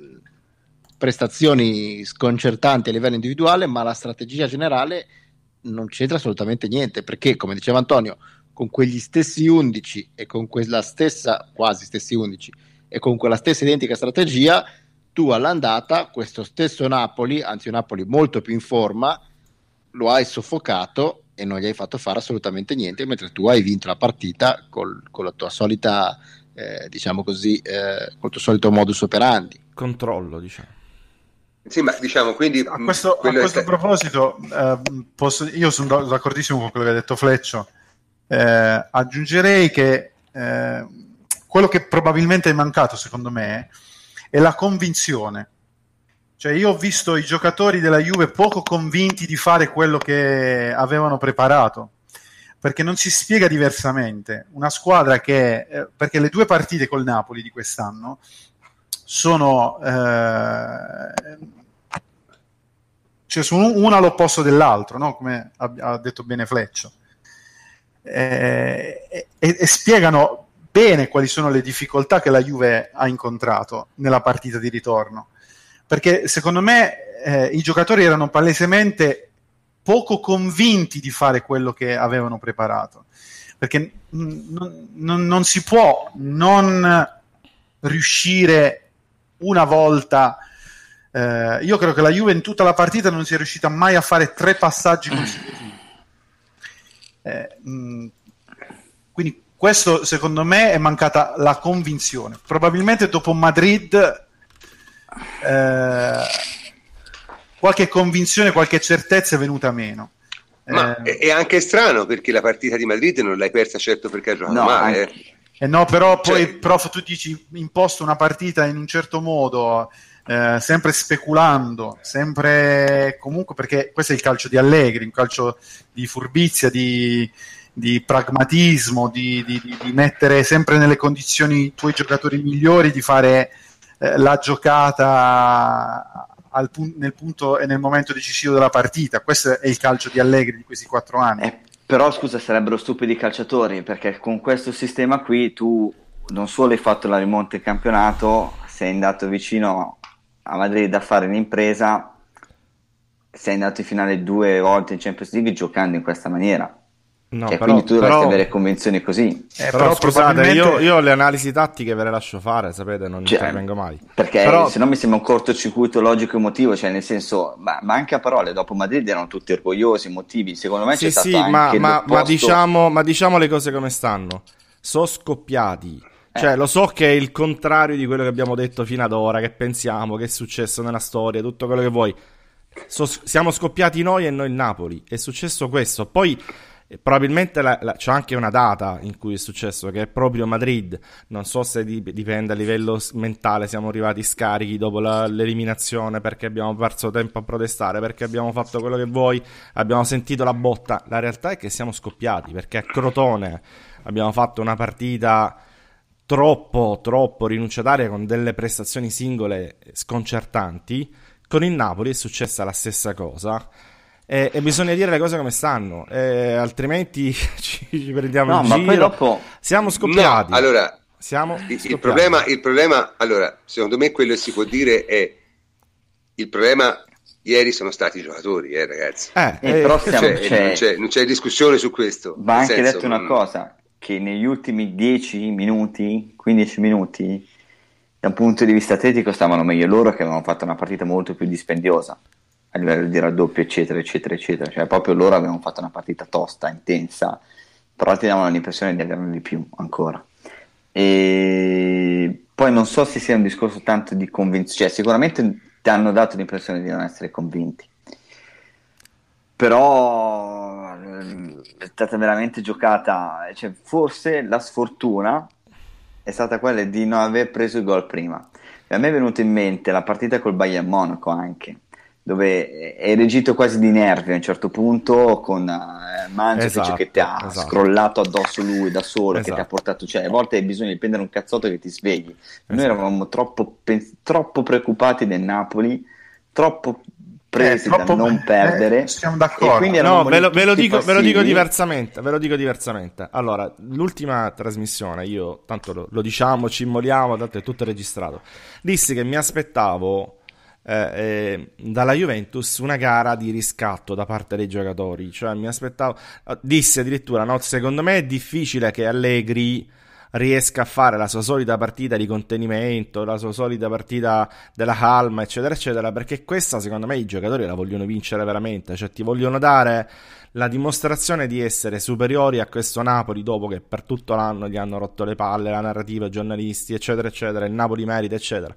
prestazioni sconcertanti a livello individuale, ma la strategia generale non c'entra assolutamente niente, perché come diceva Antonio, con quegli stessi 11 e con quella stessa, quasi stessi 11, e con quella stessa identica strategia, tu all'andata questo stesso Napoli, anzi un Napoli molto più in forma, lo hai soffocato e non gli hai fatto fare assolutamente niente, mentre tu hai vinto la partita col- con la tua solita, eh, diciamo così, eh, col tuo solito modus operandi. Controllo, diciamo. Sì, ma diciamo, quindi... A questo, a è questo sta- proposito, eh, posso- io sono d'accordissimo con quello che ha detto Fleccio. Eh, aggiungerei che eh, quello che probabilmente è mancato, secondo me, è la convinzione. Cioè, io ho visto i giocatori della Juve poco convinti di fare quello che avevano preparato. Perché non si spiega diversamente. Una squadra che, eh, perché le due partite col Napoli di quest'anno sono eh, cioè sono una all'opposto dell'altro, no? come ha, ha detto bene Fleccio. Eh, e, e spiegano bene quali sono le difficoltà che la Juve ha incontrato nella partita di ritorno. Perché secondo me eh, i giocatori erano palesemente poco convinti di fare quello che avevano preparato. Perché mm, non, non- si può non riuscire una volta. eh, io credo che la Juve in tutta la partita non sia riuscita mai a fare tre passaggi consecutivi. Eh, quindi questo secondo me è mancata la convinzione. Probabilmente dopo Madrid eh, qualche convinzione, qualche certezza è venuta meno. Ma Eh, è, anche strano perché la partita di Madrid non l'hai persa certo perché ha giocato No, male. anche- eh. Eh no, però poi, Cioè- prof, tu dici imposto una partita in un certo modo, eh, sempre speculando, sempre comunque perché questo è il calcio di Allegri, un calcio di furbizia, di, di pragmatismo, di, di- di- di mettere sempre nelle condizioni i tuoi giocatori migliori, di fare eh, la giocata pun- nel punto e nel momento decisivo della partita. Questo è il calcio di Allegri di questi quattro anni. Eh, però scusa, sarebbero stupidi i calciatori perché con questo sistema qui tu non solo hai fatto la rimonta in campionato, sei andato vicino a Madrid a fare l'impresa, sei andato in finale due volte in Champions League giocando in questa maniera. No, Cioè, però, quindi tu dovresti però- avere convenzioni così. Eh, però scusate, probabilmente- io, io le analisi tattiche ve le lascio fare, sapete, non Cioè, intervengo mai. Perché Però- se no mi sembra un cortocircuito logico-emotivo, cioè nel senso, ma, ma anche a parole, dopo Madrid erano tutti orgogliosi, emotivi, secondo me c'è Sì, stato sì, anche ma, ma- ma diciamo, ma diciamo le cose come stanno. Sono scoppiati. Cioè, Eh. lo so che è il contrario di quello che abbiamo detto fino ad ora, che pensiamo, che è successo nella storia, tutto quello che vuoi. So- siamo scoppiati noi e noi il Napoli. È successo questo. Poi, probabilmente la- la- c'è anche una data in cui è successo, che è proprio Madrid. Non so se di- dipende a livello mentale, siamo arrivati scarichi dopo la- l'eliminazione perché abbiamo perso tempo a protestare, perché abbiamo fatto quello che vuoi, abbiamo sentito la botta. La realtà è che siamo scoppiati perché a Crotone abbiamo fatto una partita troppo, troppo rinunciataria con delle prestazioni singole sconcertanti. Con il Napoli è successa la stessa cosa. E, e bisogna dire le cose come stanno, eh, altrimenti ci, ci prendiamo No, in ma giro. poi dopo Siamo scoppiati. No, allora, Siamo il, il scoppiati. problema, il problema, allora, secondo me quello che si può dire è il problema ieri sono stati i giocatori, eh, ragazzi. Eh, Eh, eh, però Cioè, siamo- non, c'è- c'è, non c'è discussione su questo. Va anche senso, detto una mm, cosa, che negli ultimi 10 minuti, 15 minuti, da un punto di vista atletico stavano meglio loro che avevano fatto una partita molto più dispendiosa a livello di raddoppio, eccetera, eccetera, eccetera. Cioè, proprio loro avevano fatto una partita tosta, intensa, però ti davano l'impressione di averne di più ancora. E poi non so se sia un discorso tanto di convinzione, cioè sicuramente ti hanno dato l'impressione di non essere convinti però eh, è stata veramente giocata, cioè, forse la sfortuna è stata quella di non aver preso il gol prima. E a me è venuto in mente la partita col Bayern Monaco anche, dove è reagito quasi di nervi a un certo punto con eh, Mandzukic Esatto, che ti ha esatto. scrollato addosso lui da solo, che ti ha Esatto. portato, cioè a volte hai bisogno di prendere un cazzotto che ti svegli. Noi Esatto. eravamo troppo, pen- troppo preoccupati del Napoli, troppo presi Eh, troppo- da non perdere. eh, siamo d'accordo. E quindi No, ve lo, ve lo dico, ve lo dico diversamente. Ve lo dico diversamente. Allora, l'ultima trasmissione, io tanto lo, lo diciamo, ci immoliamo, tanto è tutto registrato. Dissi che mi aspettavo eh, eh, dalla Juventus una gara di riscatto da parte dei giocatori. Cioè, mi aspettavo. Dissi addirittura: no, secondo me è difficile che Allegri riesca a fare la sua solita partita di contenimento, la sua solita partita della calma, eccetera, eccetera, perché questa secondo me i giocatori la vogliono vincere veramente, cioè ti vogliono dare la dimostrazione di essere superiori a questo Napoli dopo che per tutto l'anno gli hanno rotto le palle, la narrativa, i giornalisti, eccetera, eccetera, il Napoli merita, eccetera.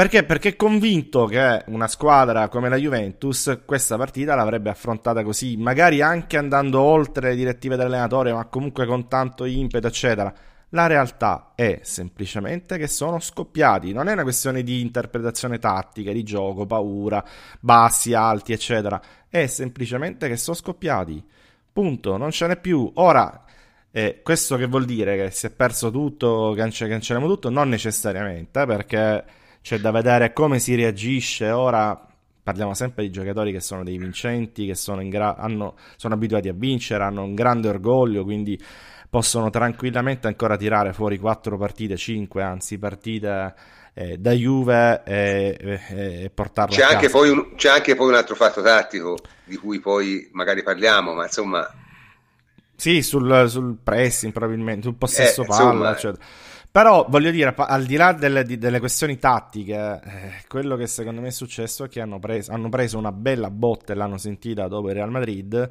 Perché? Perché è convinto che una squadra come la Juventus questa partita l'avrebbe affrontata così, magari anche andando oltre le direttive dell'allenatore, ma comunque con tanto impeto, eccetera. La realtà è semplicemente che sono scoppiati, non è una questione di interpretazione tattica, di gioco, paura, bassi, alti, eccetera. È semplicemente che sono scoppiati. Punto, non ce n'è più. Ora, eh, questo che vuol dire che si è perso tutto, cance- cancelliamo tutto? Non necessariamente, eh, perché c'è da vedere come si reagisce. Ora parliamo sempre di giocatori che sono dei vincenti, che sono, in gra- hanno- sono abituati a vincere, hanno un grande orgoglio, quindi possono tranquillamente ancora tirare fuori 4 partite, 5 anzi partite eh, da Juve e, e- e portarle C'è a anche, un, c'è anche poi un altro fatto tattico di cui poi magari parliamo, ma insomma, Sì, sul, sul pressing probabilmente, sul possesso Eh, palla, insomma, eccetera. Però voglio dire, al di là delle, delle questioni tattiche, eh, quello che secondo me è successo è che hanno preso, hanno preso una bella botta e l'hanno sentita dopo il Real Madrid.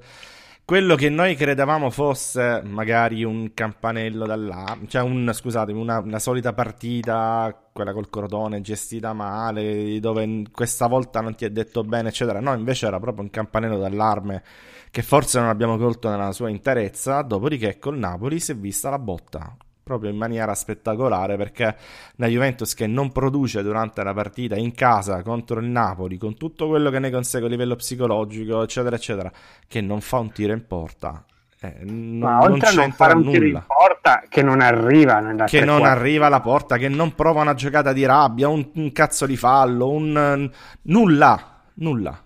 Quello che noi credevamo fosse magari un campanello d'allarme, cioè un, scusatemi, una, una solita partita, quella col Crotone, gestita male, dove questa volta non ti è detto bene, eccetera. No, invece era proprio un campanello d'allarme che forse non abbiamo colto nella sua interezza. Dopodiché col Napoli si è vista la botta. Proprio in maniera spettacolare perché la Juventus che non produce durante la partita in casa contro il Napoli con tutto quello che ne consegue a livello psicologico eccetera eccetera che non fa un tiro in porta eh, non, Ma oltre non a non fare un nulla. tiro in porta, che non arriva nella che non arriva alla porta, che non prova una giocata di rabbia, un, un cazzo di fallo, un nulla, nulla.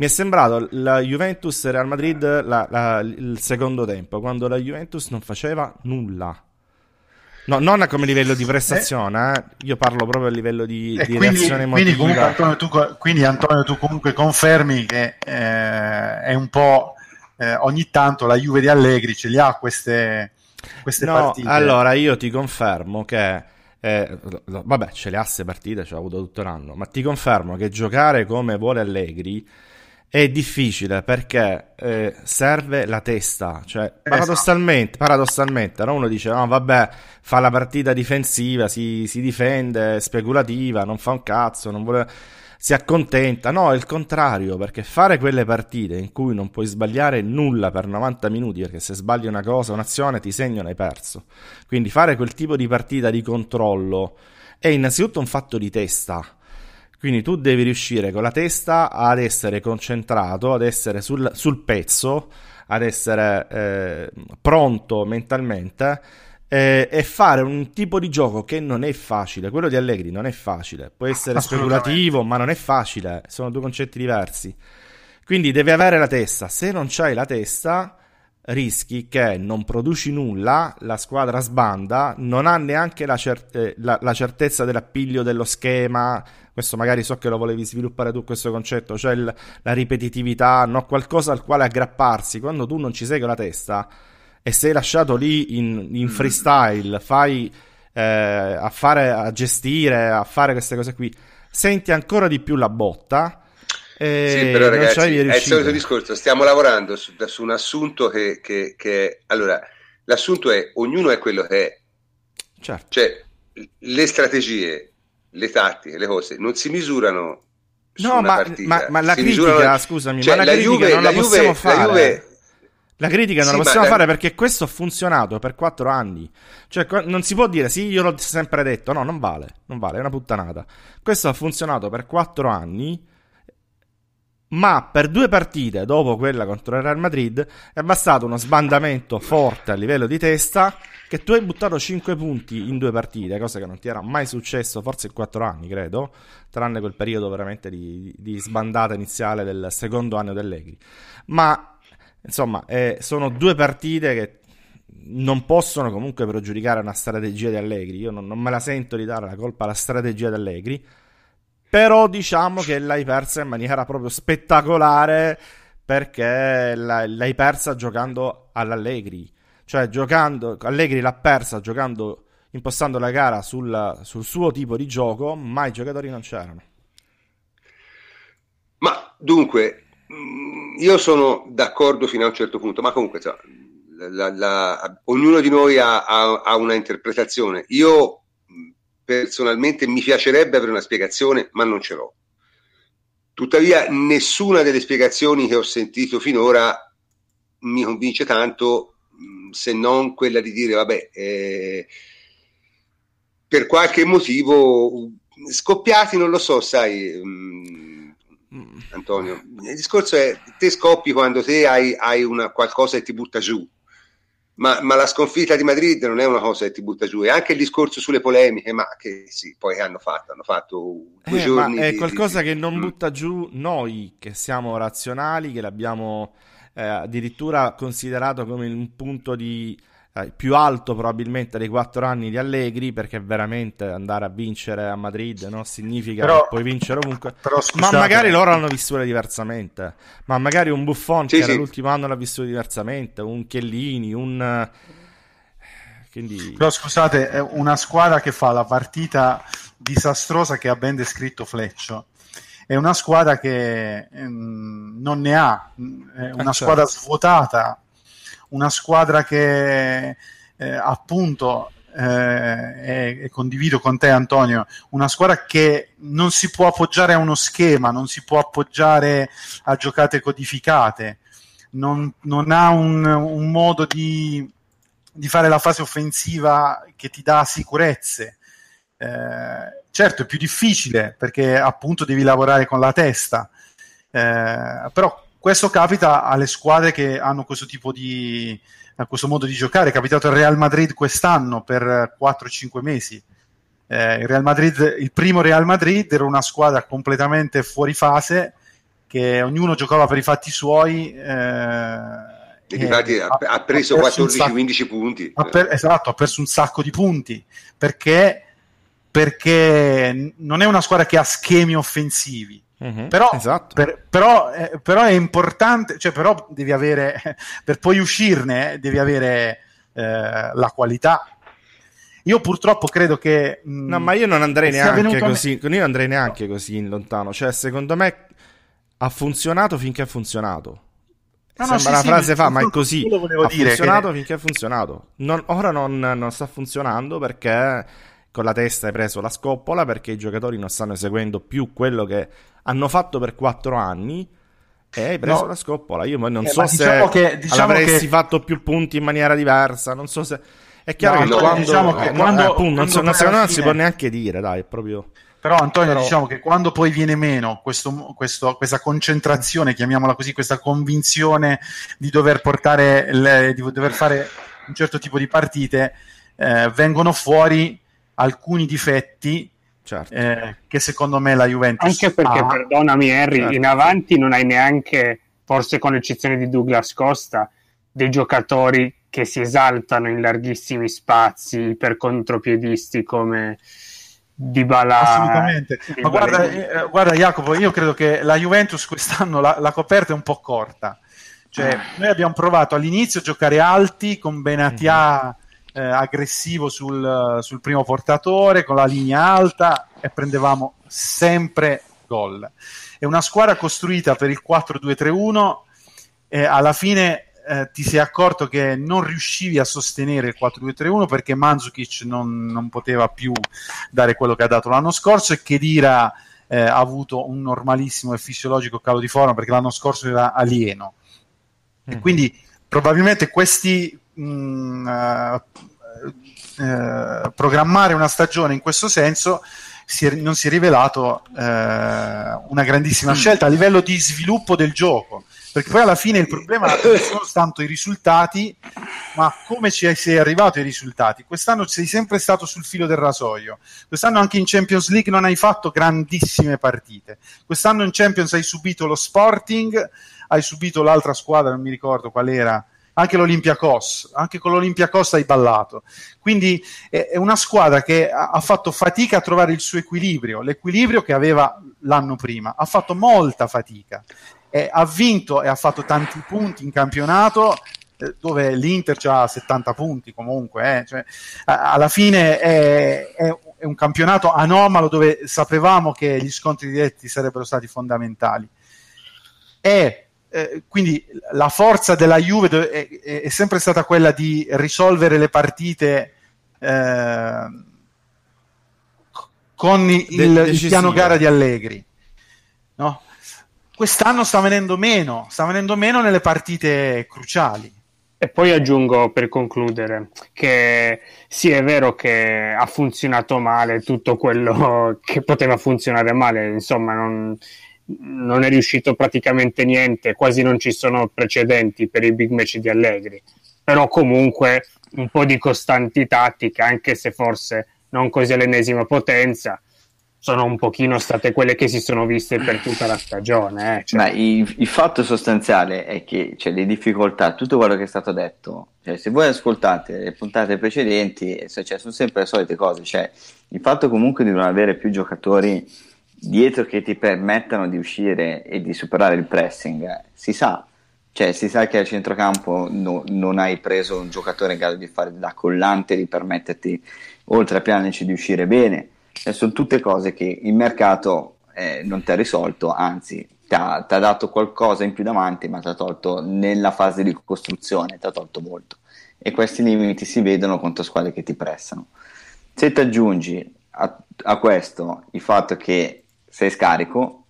Mi è sembrato la Juventus Real Madrid la, la, il secondo tempo, quando la Juventus non faceva nulla. No, non come livello di prestazione, eh. io parlo proprio a livello di, E di quindi, reazione quindi, emotiva. comunque, Antonio, tu, quindi Antonio, tu comunque confermi che eh, è un po' eh, ogni tanto la Juve di Allegri ce li ha queste, queste No, partite. allora io ti confermo che eh, vabbè, ce le ha ste partite, ce l'ha avuto tutto l'anno, ma ti confermo che giocare come vuole Allegri è difficile perché eh, serve la testa, cioè paradossalmente, paradossalmente no? uno dice no vabbè fa la partita difensiva, si, si difende, è speculativa, non fa un cazzo, non vuole si accontenta. No, è il contrario, perché fare quelle partite in cui non puoi sbagliare nulla per 90 minuti, perché se sbagli una cosa, un'azione, ti segnano hai perso. Quindi fare quel tipo di partita di controllo è innanzitutto un fatto di testa. Quindi tu devi riuscire con la testa ad essere concentrato, ad essere sul, sul pezzo, ad essere eh, pronto mentalmente eh, e fare un tipo di gioco che non è facile. Quello di Allegri non è facile. Può essere speculativo, ma non è facile. Sono due concetti diversi. Quindi devi avere la testa. Se non c'hai la testa, rischi che non produci nulla, la squadra sbanda, non ha neanche la, cer- eh, la- la certezza dell'appiglio dello schema. Questo magari so che lo volevi sviluppare tu questo concetto, cioè il- la ripetitività, no? qualcosa al quale aggrapparsi. Quando tu non ci sei con la testa e sei lasciato lì in, in freestyle, fai eh, a fare, a gestire, a fare queste cose qui, senti ancora di più la botta. E Sì, però ragazzi, è il solito discorso, stiamo lavorando su, su un assunto che, che- che- Allora, l'assunto è, ognuno è quello che è, Certo. cioè le strategie, le tattiche, le cose, non si misurano su No, ma, ma- ma la si critica, misurano- scusami, cioè, ma la, critica Juve- non la, Juve- possiamo fare. La Juve, La critica non Sì, la ma possiamo la- fare perché questo ha funzionato per quattro anni. Cioè, non si può dire sì, io l'ho sempre detto. No, non vale, non vale, è una puttanata. Questo ha funzionato per quattro anni. Ma per due partite dopo quella contro il Real Madrid è bastato uno sbandamento forte a livello di testa che tu hai buttato 5 punti in due partite, cosa che non ti era mai successo forse in 4 anni, credo, tranne quel periodo veramente di, di sbandata iniziale del secondo anno dell'Egri. Ma insomma, eh, sono due partite che non possono comunque pregiudicare una strategia di Allegri. Io non, non me la sento di dare la colpa alla strategia di Allegri. Però diciamo che l'hai persa in maniera proprio spettacolare perché l'hai persa giocando all'Allegri. Cioè, giocando, Allegri l'ha persa giocando, impostando la gara sul, sul suo tipo di gioco, ma i giocatori non c'erano. Ma dunque, mh, io sono d'accordo fino a un certo punto, ma comunque insomma, la- la- ognuno di noi ha, ha- ha una interpretazione. Io personalmente mi piacerebbe avere una spiegazione, ma non ce l'ho. Tuttavia, nessuna delle spiegazioni che ho sentito finora mi convince tanto, se non quella di dire, vabbè, eh, per qualche motivo scoppiati, non lo so, sai. mh, Antonio, il discorso è te scoppi quando te hai, hai una, qualcosa che ti butta giù, ma, ma la sconfitta di Madrid non è una cosa che ti butta giù, è anche il discorso sulle polemiche, ma che sì, poi hanno fatto? Hanno fatto due Eh, giorni. ma è di- qualcosa di- che non butta giù noi che siamo razionali, che l'abbiamo eh, addirittura considerato come un punto di eh, più alto probabilmente dei quattro anni di Allegri, perché veramente andare a vincere a Madrid no, significa Però- che puoi vincere ovunque. Però Ma magari loro l'hanno vissuto diversamente. Ma magari un Buffon Sì, che era sì. l'ultimo anno l'ha vissuto diversamente, un Chiellini, un... eh, Quindi... Però scusate, è una squadra che fa la partita disastrosa che ha ben descritto Fleccio. È una squadra che ehm, non ne ha, è una certo. squadra svuotata, una squadra che eh, appunto, eh, e, condivido con te Antonio, una squadra che non si può appoggiare a uno schema, non si può appoggiare a giocate codificate, non, non ha un, un modo di, di fare la fase offensiva che ti dà sicurezze. Eh, certo, è più difficile perché appunto devi lavorare con la testa, eh, però questo capita alle squadre che hanno questo tipo di questo modo di giocare. È capitato al Real Madrid quest'anno per 4-5 mesi. Eh, il, Real Madrid, il primo Real Madrid era una squadra completamente fuori fase che ognuno giocava per i fatti suoi. Eh, Infatti ha, ha, preso 14-15 punti. Ha per, esatto, ha perso un sacco di punti perché, perché non è una squadra che ha schemi offensivi. Mm-hmm, però, esatto. per, però, eh, però, è importante, cioè, però devi avere, per poi uscirne, eh, devi avere eh, la qualità. Io purtroppo credo che. Mh, no, ma io non andrei neanche così. Me... Io andrei neanche così in lontano. Cioè, secondo me ha funzionato finché ha funzionato. No, Sembra no, una sì, frase sì, fa, ma è così. Ha funzionato che... finché ha funzionato. Non, ora non, non, sta funzionando perché con la testa hai preso la scoppola, perché i giocatori non stanno eseguendo più quello che hanno fatto per quattro anni. E hai preso no. la scoppola. Io non eh, so diciamo se che, diciamo avresti che... fatto più punti in maniera diversa. Non so se. È chiaro no, che quando, diciamo che quando, eh, appunto, quando non, me non si può neanche dire, dai, è proprio. Però Antonio, Però... diciamo che quando poi viene meno questo, questo, questa concentrazione, chiamiamola così, questa convinzione di dover portare, le, di dover fare un certo tipo di partite, eh, vengono fuori alcuni difetti certo. eh, che secondo me la Juventus anche perché, ha. perdonami Harry, certo. in avanti non hai neanche, forse con l'eccezione di Douglas Costa, dei giocatori che si esaltano in larghissimi spazi, per contropiedisti come di Bala. Assolutamente. Ma guarda, eh, guarda, Jacopo, io credo che la Juventus quest'anno la, la coperta è un po' corta. Cioè, ah. noi abbiamo provato all'inizio a giocare alti con Benatia mm-hmm. Eh, aggressivo sul, sul, primo portatore, con la linea alta e prendevamo sempre gol. È una squadra costruita per il 4-2-3-1 e alla fine eh, ti sei accorto che non riuscivi a sostenere il 4-2-3-1 perché Mandzukic non, non, poteva più dare quello che ha dato l'anno scorso e Kedira eh, ha avuto un normalissimo e fisiologico calo di forma perché l'anno scorso era alieno. Mm. E quindi probabilmente questi mh, mm, uh, uh, programmare una stagione in questo senso si è, non si è rivelato uh, una grandissima mm. scelta a livello di sviluppo del gioco perché poi alla fine il problema non sono tanto i risultati, ma come ci sei arrivato ai risultati. Quest'anno sei sempre stato sul filo del rasoio, quest'anno anche in Champions League non hai fatto grandissime partite, quest'anno in Champions hai subito lo Sporting, hai subito l'altra squadra, non mi ricordo qual era, anche l'Olympiacos, anche con l'Olympiacos hai ballato. Quindi è, una squadra che ha, fatto fatica a trovare il suo equilibrio, l'equilibrio che aveva l'anno prima, ha fatto molta fatica eh, ha vinto e ha fatto tanti punti in campionato eh, dove l'Inter ha 70 punti comunque, eh. cioè, alla fine è, è, è, un campionato anomalo dove sapevamo che gli scontri diretti sarebbero stati fondamentali. E eh, quindi la forza della Juve è, è, sempre stata quella di risolvere le partite eh, con il, il piano gara di Allegri. No? quest'anno sta venendo meno, sta venendo meno nelle partite cruciali. E poi aggiungo per concludere che sì, è vero che ha funzionato male tutto quello che poteva funzionare male, insomma, non, non è riuscito praticamente niente, quasi non ci sono precedenti per i big match di Allegri. Però comunque un po' di costanti tattiche, anche se forse non così all'ennesima potenza, sono un pochino state quelle che si sono viste per tutta la stagione. Eh. Cioè... Ma il, il, fatto sostanziale è che cioè, le difficoltà, tutto quello che è stato detto, cioè, se voi ascoltate le puntate precedenti, cioè, sono sempre le solite cose. Cioè, il fatto comunque di non avere più giocatori dietro che ti permettano di uscire e di superare il pressing, eh, si sa. Cioè, si sa che al centrocampo no, non hai preso un giocatore in grado di fare da collante, di permetterti, oltre a Pjanic, di uscire bene e sono tutte cose che il mercato eh, non ti ha risolto, anzi ti ha, ti ha, dato qualcosa in più davanti, ma ti ha tolto nella fase di costruzione, ti ha tolto molto. E questi limiti si vedono contro squadre che ti pressano. Se ti aggiungi a, a questo il fatto che sei scarico,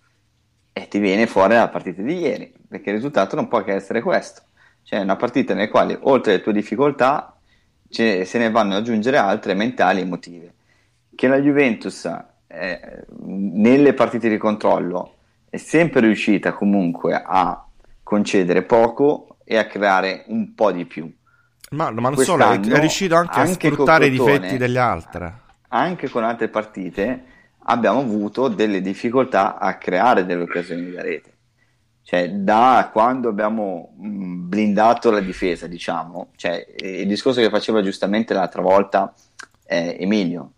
e ti viene fuori la partita di ieri, perché il risultato non può che essere questo. Cioè una partita nella quale oltre alle tue difficoltà ce, se ne vanno ad aggiungere altre mentali e emotive. Che la Juventus eh, nelle partite di controllo è sempre riuscita comunque a concedere poco e a creare un po' di più. Ma, ma non solo, è, riuscito anche, anche a sfruttare i difetti delle altre. Anche con altre partite abbiamo avuto delle difficoltà a creare delle occasioni da rete. Cioè, da quando abbiamo blindato la difesa, diciamo, cioè, il discorso che faceva giustamente l'altra volta eh, Emilio,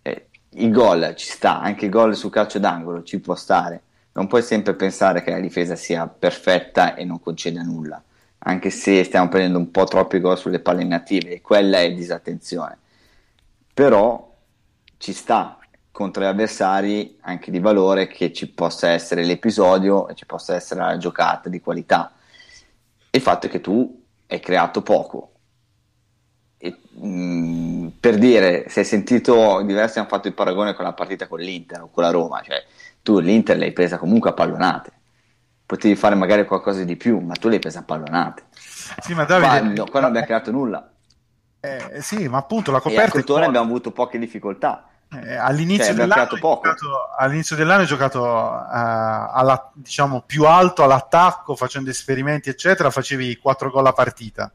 eh, il gol ci sta, anche il gol su calcio d'angolo ci può stare. Non puoi sempre pensare che la difesa sia perfetta e non conceda nulla, anche se stiamo prendendo un po' troppi gol sulle palle inattive e quella è disattenzione. Però ci sta, contro gli avversari anche di valore che ci possa essere l'episodio e ci possa essere la giocata di qualità. Il fatto è che tu hai creato poco. E, mh, mm, per dire, se hai sentito, diversi hanno fatto il paragone con la partita con l'Inter o con la Roma, cioè tu l'Inter l'hai presa comunque a pallonate. Potevi fare magari qualcosa di più, ma tu l'hai presa a pallonate. Sì, ma Davide, qua, qua non abbiamo creato nulla. Eh, sì, ma appunto la coperta. E a abbiamo avuto poche difficoltà eh, all'inizio, cioè, dell'anno giocato, all'inizio, dell'anno, hai giocato uh, alla, diciamo, più alto all'attacco, facendo esperimenti, eccetera, facevi 4 gol a partita.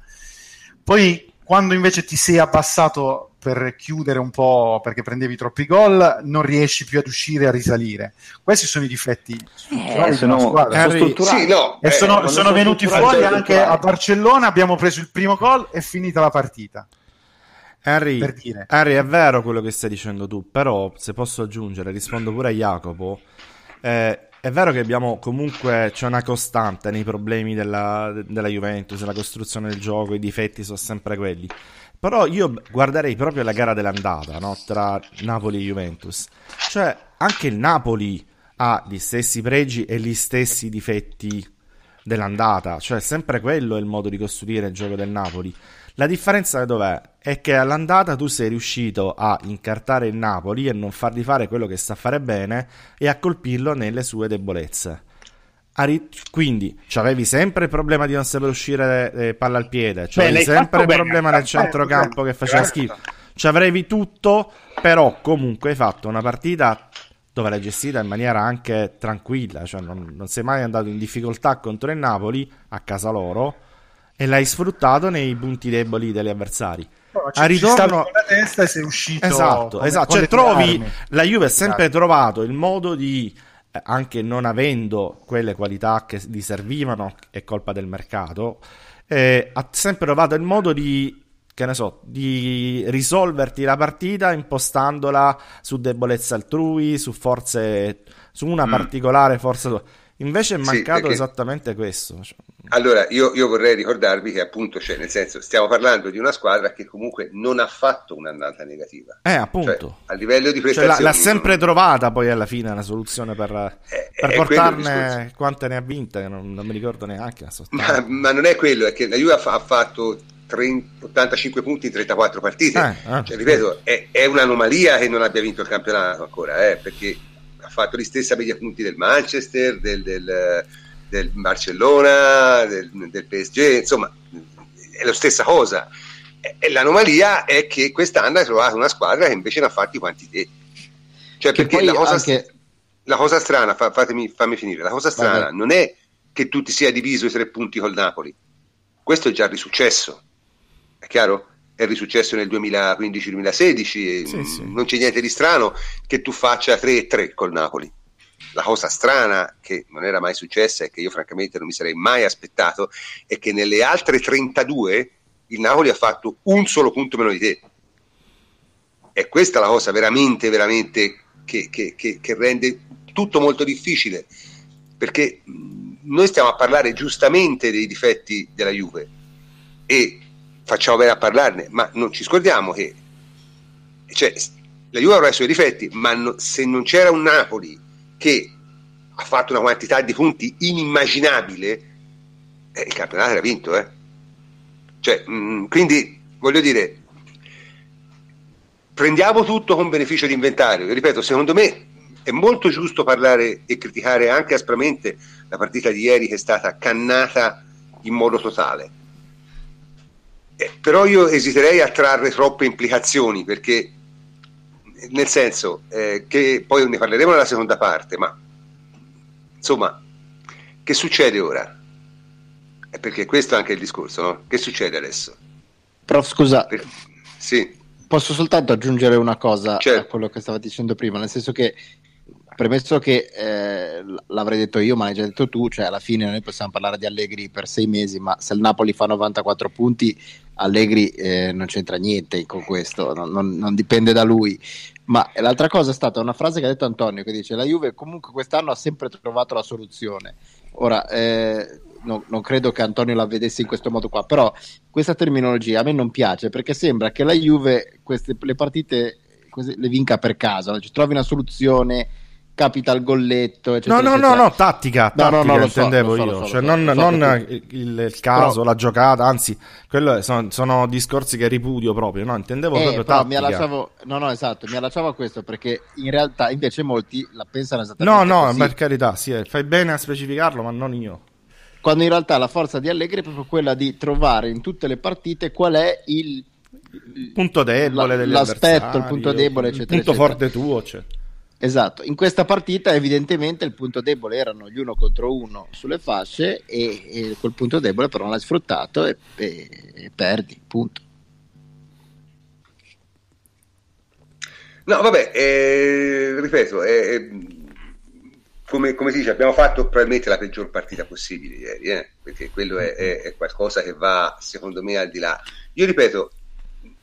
Poi, quando invece ti sei abbassato per chiudere un po' perché prendevi troppi gol, non riesci più ad uscire e a risalire. Questi sono i difetti eh, sono, sono strutturali. Sì, no, e eh, sono, sono venuti fuori anche a Barcellona. Abbiamo preso il primo gol e finita la partita. Harry, Harry, è vero quello che stai dicendo tu, però se posso aggiungere, rispondo pure a Jacopo. Eh, è vero che abbiamo comunque c'è una costante nei problemi della, della, Juventus, la costruzione del gioco, i difetti sono sempre quelli. Però io guarderei proprio la gara dell'andata no? tra Napoli e Juventus. Cioè, anche il Napoli ha gli stessi pregi e gli stessi difetti dell'andata. Cioè, sempre quello è il modo di costruire il gioco del Napoli. La differenza dov'è? È che all'andata tu sei riuscito a incartare il Napoli e non fargli fare quello che sa fare bene e a colpirlo nelle sue debolezze. Quindi avevi sempre il problema di non saper uscire eh, palla al piede, c'avevi sempre il problema nel centrocampo che faceva schifo. Ci avrevi tutto, però comunque hai fatto una partita dove l'hai gestita in maniera anche tranquilla, cioè non, non sei mai andato in difficoltà contro il Napoli a casa loro e l'hai sfruttato nei punti deboli degli avversari. No, a ritorno con la testa e sei uscito esatto, come, esatto. Cioè, trovi la Juve ha sempre esatto. trovato il modo di eh, anche non avendo quelle qualità che gli servivano è colpa del mercato eh, ha sempre trovato il modo di che ne so, di risolverti la partita impostandola su debolezze altrui, su forze, su una mm. particolare forza Invece è mancato sì, esattamente questo. Allora, io, io, vorrei ricordarvi che appunto, cioè, nel senso, stiamo parlando di una squadra che comunque non ha fatto un'annata negativa. Eh, appunto. Cioè, a livello di prestazioni... Cioè, l'ha, sempre trovata poi alla fine la soluzione per, eh, per portarne quante ne ha vinte, non, non mi ricordo neanche. Ma, ma, non è quello, è che la Juve ha, ha fatto 30, 85 punti in 34 partite. Eh, eh, cioè, ripeto, è, è, un'anomalia che non abbia vinto il campionato ancora, eh, perché ha fatto gli stessi media punti del Manchester, del, del, del Barcellona, del, del, PSG, insomma è la stessa cosa. E l'anomalia è che quest'anno hai trovato una squadra che invece ne ha fatti quanti te. Cioè, che perché la cosa, anche... la cosa, strana, fatemi, fammi finire, la cosa strana Vabbè. non è che tu ti sia diviso i tre punti col Napoli, questo è già risuccesso, è chiaro? È risuccesso nel 2015-2016, sì, sì. non c'è niente di strano che tu faccia 3-3 col Napoli. La cosa strana, che non era mai successa e che io francamente non mi sarei mai aspettato, è che nelle altre 32 il Napoli ha fatto un solo punto meno di te. E questa la cosa veramente, veramente che, che, che, che rende tutto molto difficile, perché noi stiamo a parlare giustamente dei difetti della Juve e facciamo bene a parlarne, ma non ci scordiamo che cioè, la Juve avrà i suoi difetti, ma no, se non c'era un Napoli che ha fatto una quantità di punti inimmaginabile, eh, il campionato era vinto. Eh. Cioè, mh, mm, quindi voglio dire, prendiamo tutto con beneficio di inventario. ripeto, secondo me è molto giusto parlare e criticare anche aspramente la partita di ieri che è stata cannata in modo totale Eh, però io esiterei a trarre troppe implicazioni perché nel senso eh, che poi ne parleremo nella seconda parte, ma insomma, che succede ora? Eh, perché questo è anche il discorso, no? Che succede adesso? Prof, scusa, Per- Sì, posso soltanto aggiungere una cosa Certo. a quello che stava dicendo prima, nel senso che premesso che eh, l'avrei detto io, ma l'hai già detto tu, cioè alla fine noi possiamo parlare di Allegri per sei mesi, ma se il Napoli fa 94 punti, Allegri eh, non c'entra niente con questo, non, non- non dipende da lui. Ma l'altra cosa è stata una frase che ha detto Antonio, che dice la Juve comunque quest'anno ha sempre trovato la soluzione. Ora, eh, no- non credo che Antonio la vedesse in questo modo qua, però questa terminologia a me non piace perché sembra che la Juve queste, le partite queste- le vinca per caso, ci trovi una soluzione, capita il golletto, No, eccetera, no, no, eccetera. no, tattica, No, tattica no, no, lo so, intendevo so, io, so, cioè so, non, so non che il, il- il caso, Però- la giocata, anzi, quello sono, sono discorsi che ripudio proprio, no, intendevo Eh, proprio tattica. allacciavo, no, no, esatto, mi allacciavo a questo perché in realtà invece molti la pensano esattamente No, no, così. per carità, sì, eh, fai bene a specificarlo, ma non io. quando in realtà la forza di Allegri è proprio quella di trovare in tutte le partite qual è il Il punto debole la- l'aspetto, il punto debole, il eccetera, punto eccetera. forte tuo, cioè. Esatto, in questa partita evidentemente il punto debole erano gli uno contro uno sulle fasce e, e quel punto debole però non l'hai sfruttato e, e- e perdi, punto. No, vabbè, eh, ripeto, eh, eh, come, come si dice, abbiamo fatto probabilmente la peggior partita possibile ieri, eh, perché quello è, è- è qualcosa che va, secondo me, al di là. Io ripeto,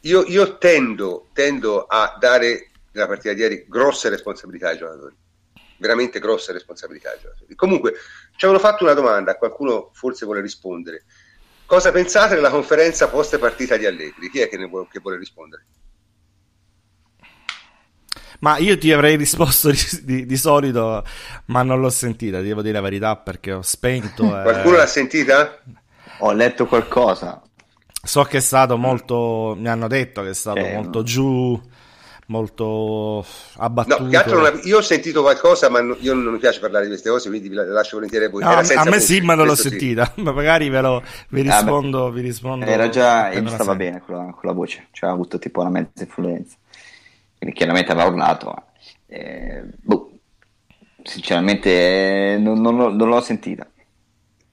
io, io tendo, tendo a dare nella partita di ieri grosse responsabilità ai giocatori, veramente grosse responsabilità ai giocatori. Comunque, ci avevano fatto una domanda, qualcuno forse vuole rispondere. Cosa pensate della conferenza post partita di Allegri? Chi è che, ne vuole, che vuole rispondere? Ma io ti avrei risposto di, di- di solito, ma non l'ho sentita, ti devo dire la verità, perché ho spento. e- Qualcuno l'ha sentita? Ho letto qualcosa. So che è stato molto. Mi hanno detto che è stato Eh, molto no. giù, molto abbattuto. No, che altro non ave- io ho sentito qualcosa, ma no- io non mi piace parlare di queste cose, quindi vi la- lascio volentieri a voi. No, Era a, senza a me sì, ma non l'ho questo sì. sentita. Ma magari ve lo, vi Ah, rispondo. vi rispondo Era già, e stava bene con la, con la voce, cioè ha avuto tipo una mezza influenza. Quindi chiaramente aveva urlato, ma eh, boh, sinceramente eh, non, non l'ho- non l'ho sentita.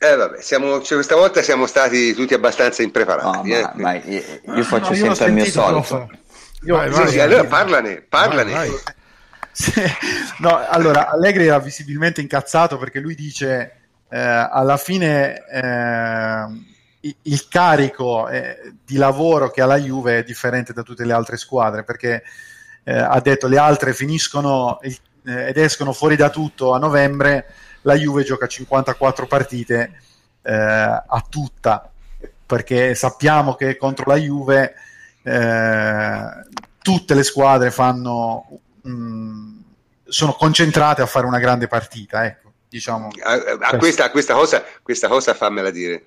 Eh, vabbè, siamo, cioè, questa volta siamo stati tutti abbastanza No, impreparati. eh, ma, quindi- ma io, io faccio No, io l'ho sempre il mio solito. Io- Vai, Sì, vai, sì, l'ho allora parlane, parlane. Vai, vai. No, allora Allegri era visibilmente incazzato perché lui dice eh, alla fine eh, il carico eh, di lavoro che ha la Juve è differente da tutte le altre squadre perché eh, ha detto le altre finiscono il- eh, ed escono fuori da tutto a novembre, la Juve gioca 54 partite eh, a tutta perché sappiamo che contro la Juve eh, tutte le squadre fanno mh, sono concentrate a fare una grande partita ecco diciamo a- a questa, a questa cosa, questa cosa fammela dire.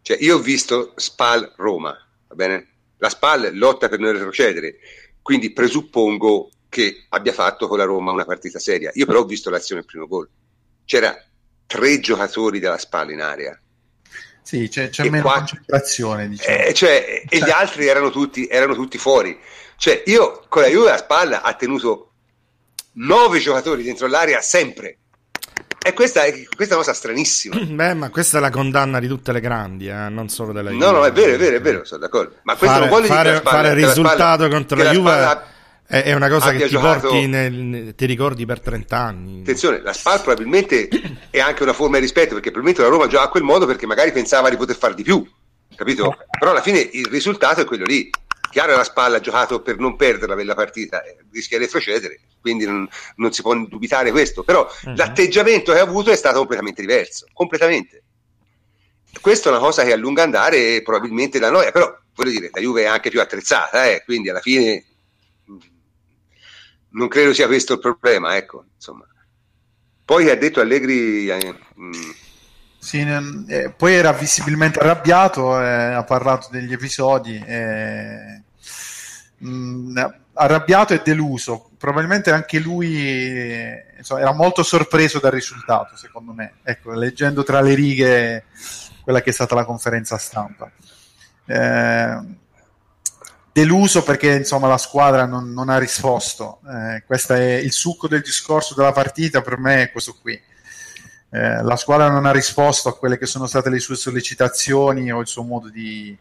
Cioè, io ho visto Spal Roma, va bene? La Spal lotta per non retrocedere, quindi presuppongo che abbia fatto con la Roma una partita seria. Io però ho visto l'azione del primo gol. C'era tre giocatori della Spal in area. Sì c'è, c'è meno qua- concentrazione diciamo. Eh, cioè, e Cioè- gli altri erano tutti, erano tutti fuori. Cioè, io con la Juve a spalla ha tenuto nove giocatori dentro l'area sempre. E questa è, questa è una cosa stranissima. Beh, ma questa è la condanna di tutte le grandi, eh, non solo della Juve. No, no, è vero, è vero, è vero, sono d'accordo. Ma questo Fare, non vuole dire fare, spalla, fare il la spalla- risultato contro la Juve spalla- è, una cosa che ti giocato- porti nel, ti ricordi per 30 anni. Attenzione, la SPAL probabilmente è anche una forma di rispetto perché probabilmente la Roma gioca a quel modo perché magari pensava di poter far di più, capito? Però alla fine il risultato è quello lì. Chiaro la SPAL ha giocato per non perderla quella partita, eh, rischia di retrocedere, quindi non, non si può dubitare questo. Però Mhm. l'atteggiamento che ha avuto è stato completamente diverso, completamente. Questa è una cosa che a lungo andare probabilmente la noia, però voglio dire, la Juve è anche più attrezzata, eh, quindi alla fine non credo sia questo il problema, ecco, insomma. Poi ha detto Allegri eh, mh, Sì, eh, poi era visibilmente arrabbiato, eh, ha parlato degli episodi, eh, mh, arrabbiato e deluso. Probabilmente anche lui eh, insomma, era molto sorpreso dal risultato, secondo me. Ecco, leggendo tra le righe quella che è stata la conferenza stampa. eh, deluso perché insomma la squadra non, non ha risposto. Eh, questo è il succo del discorso della partita per me è questo qui. Eh, la squadra non ha risposto a quelle che sono state le sue sollecitazioni o il suo modo di,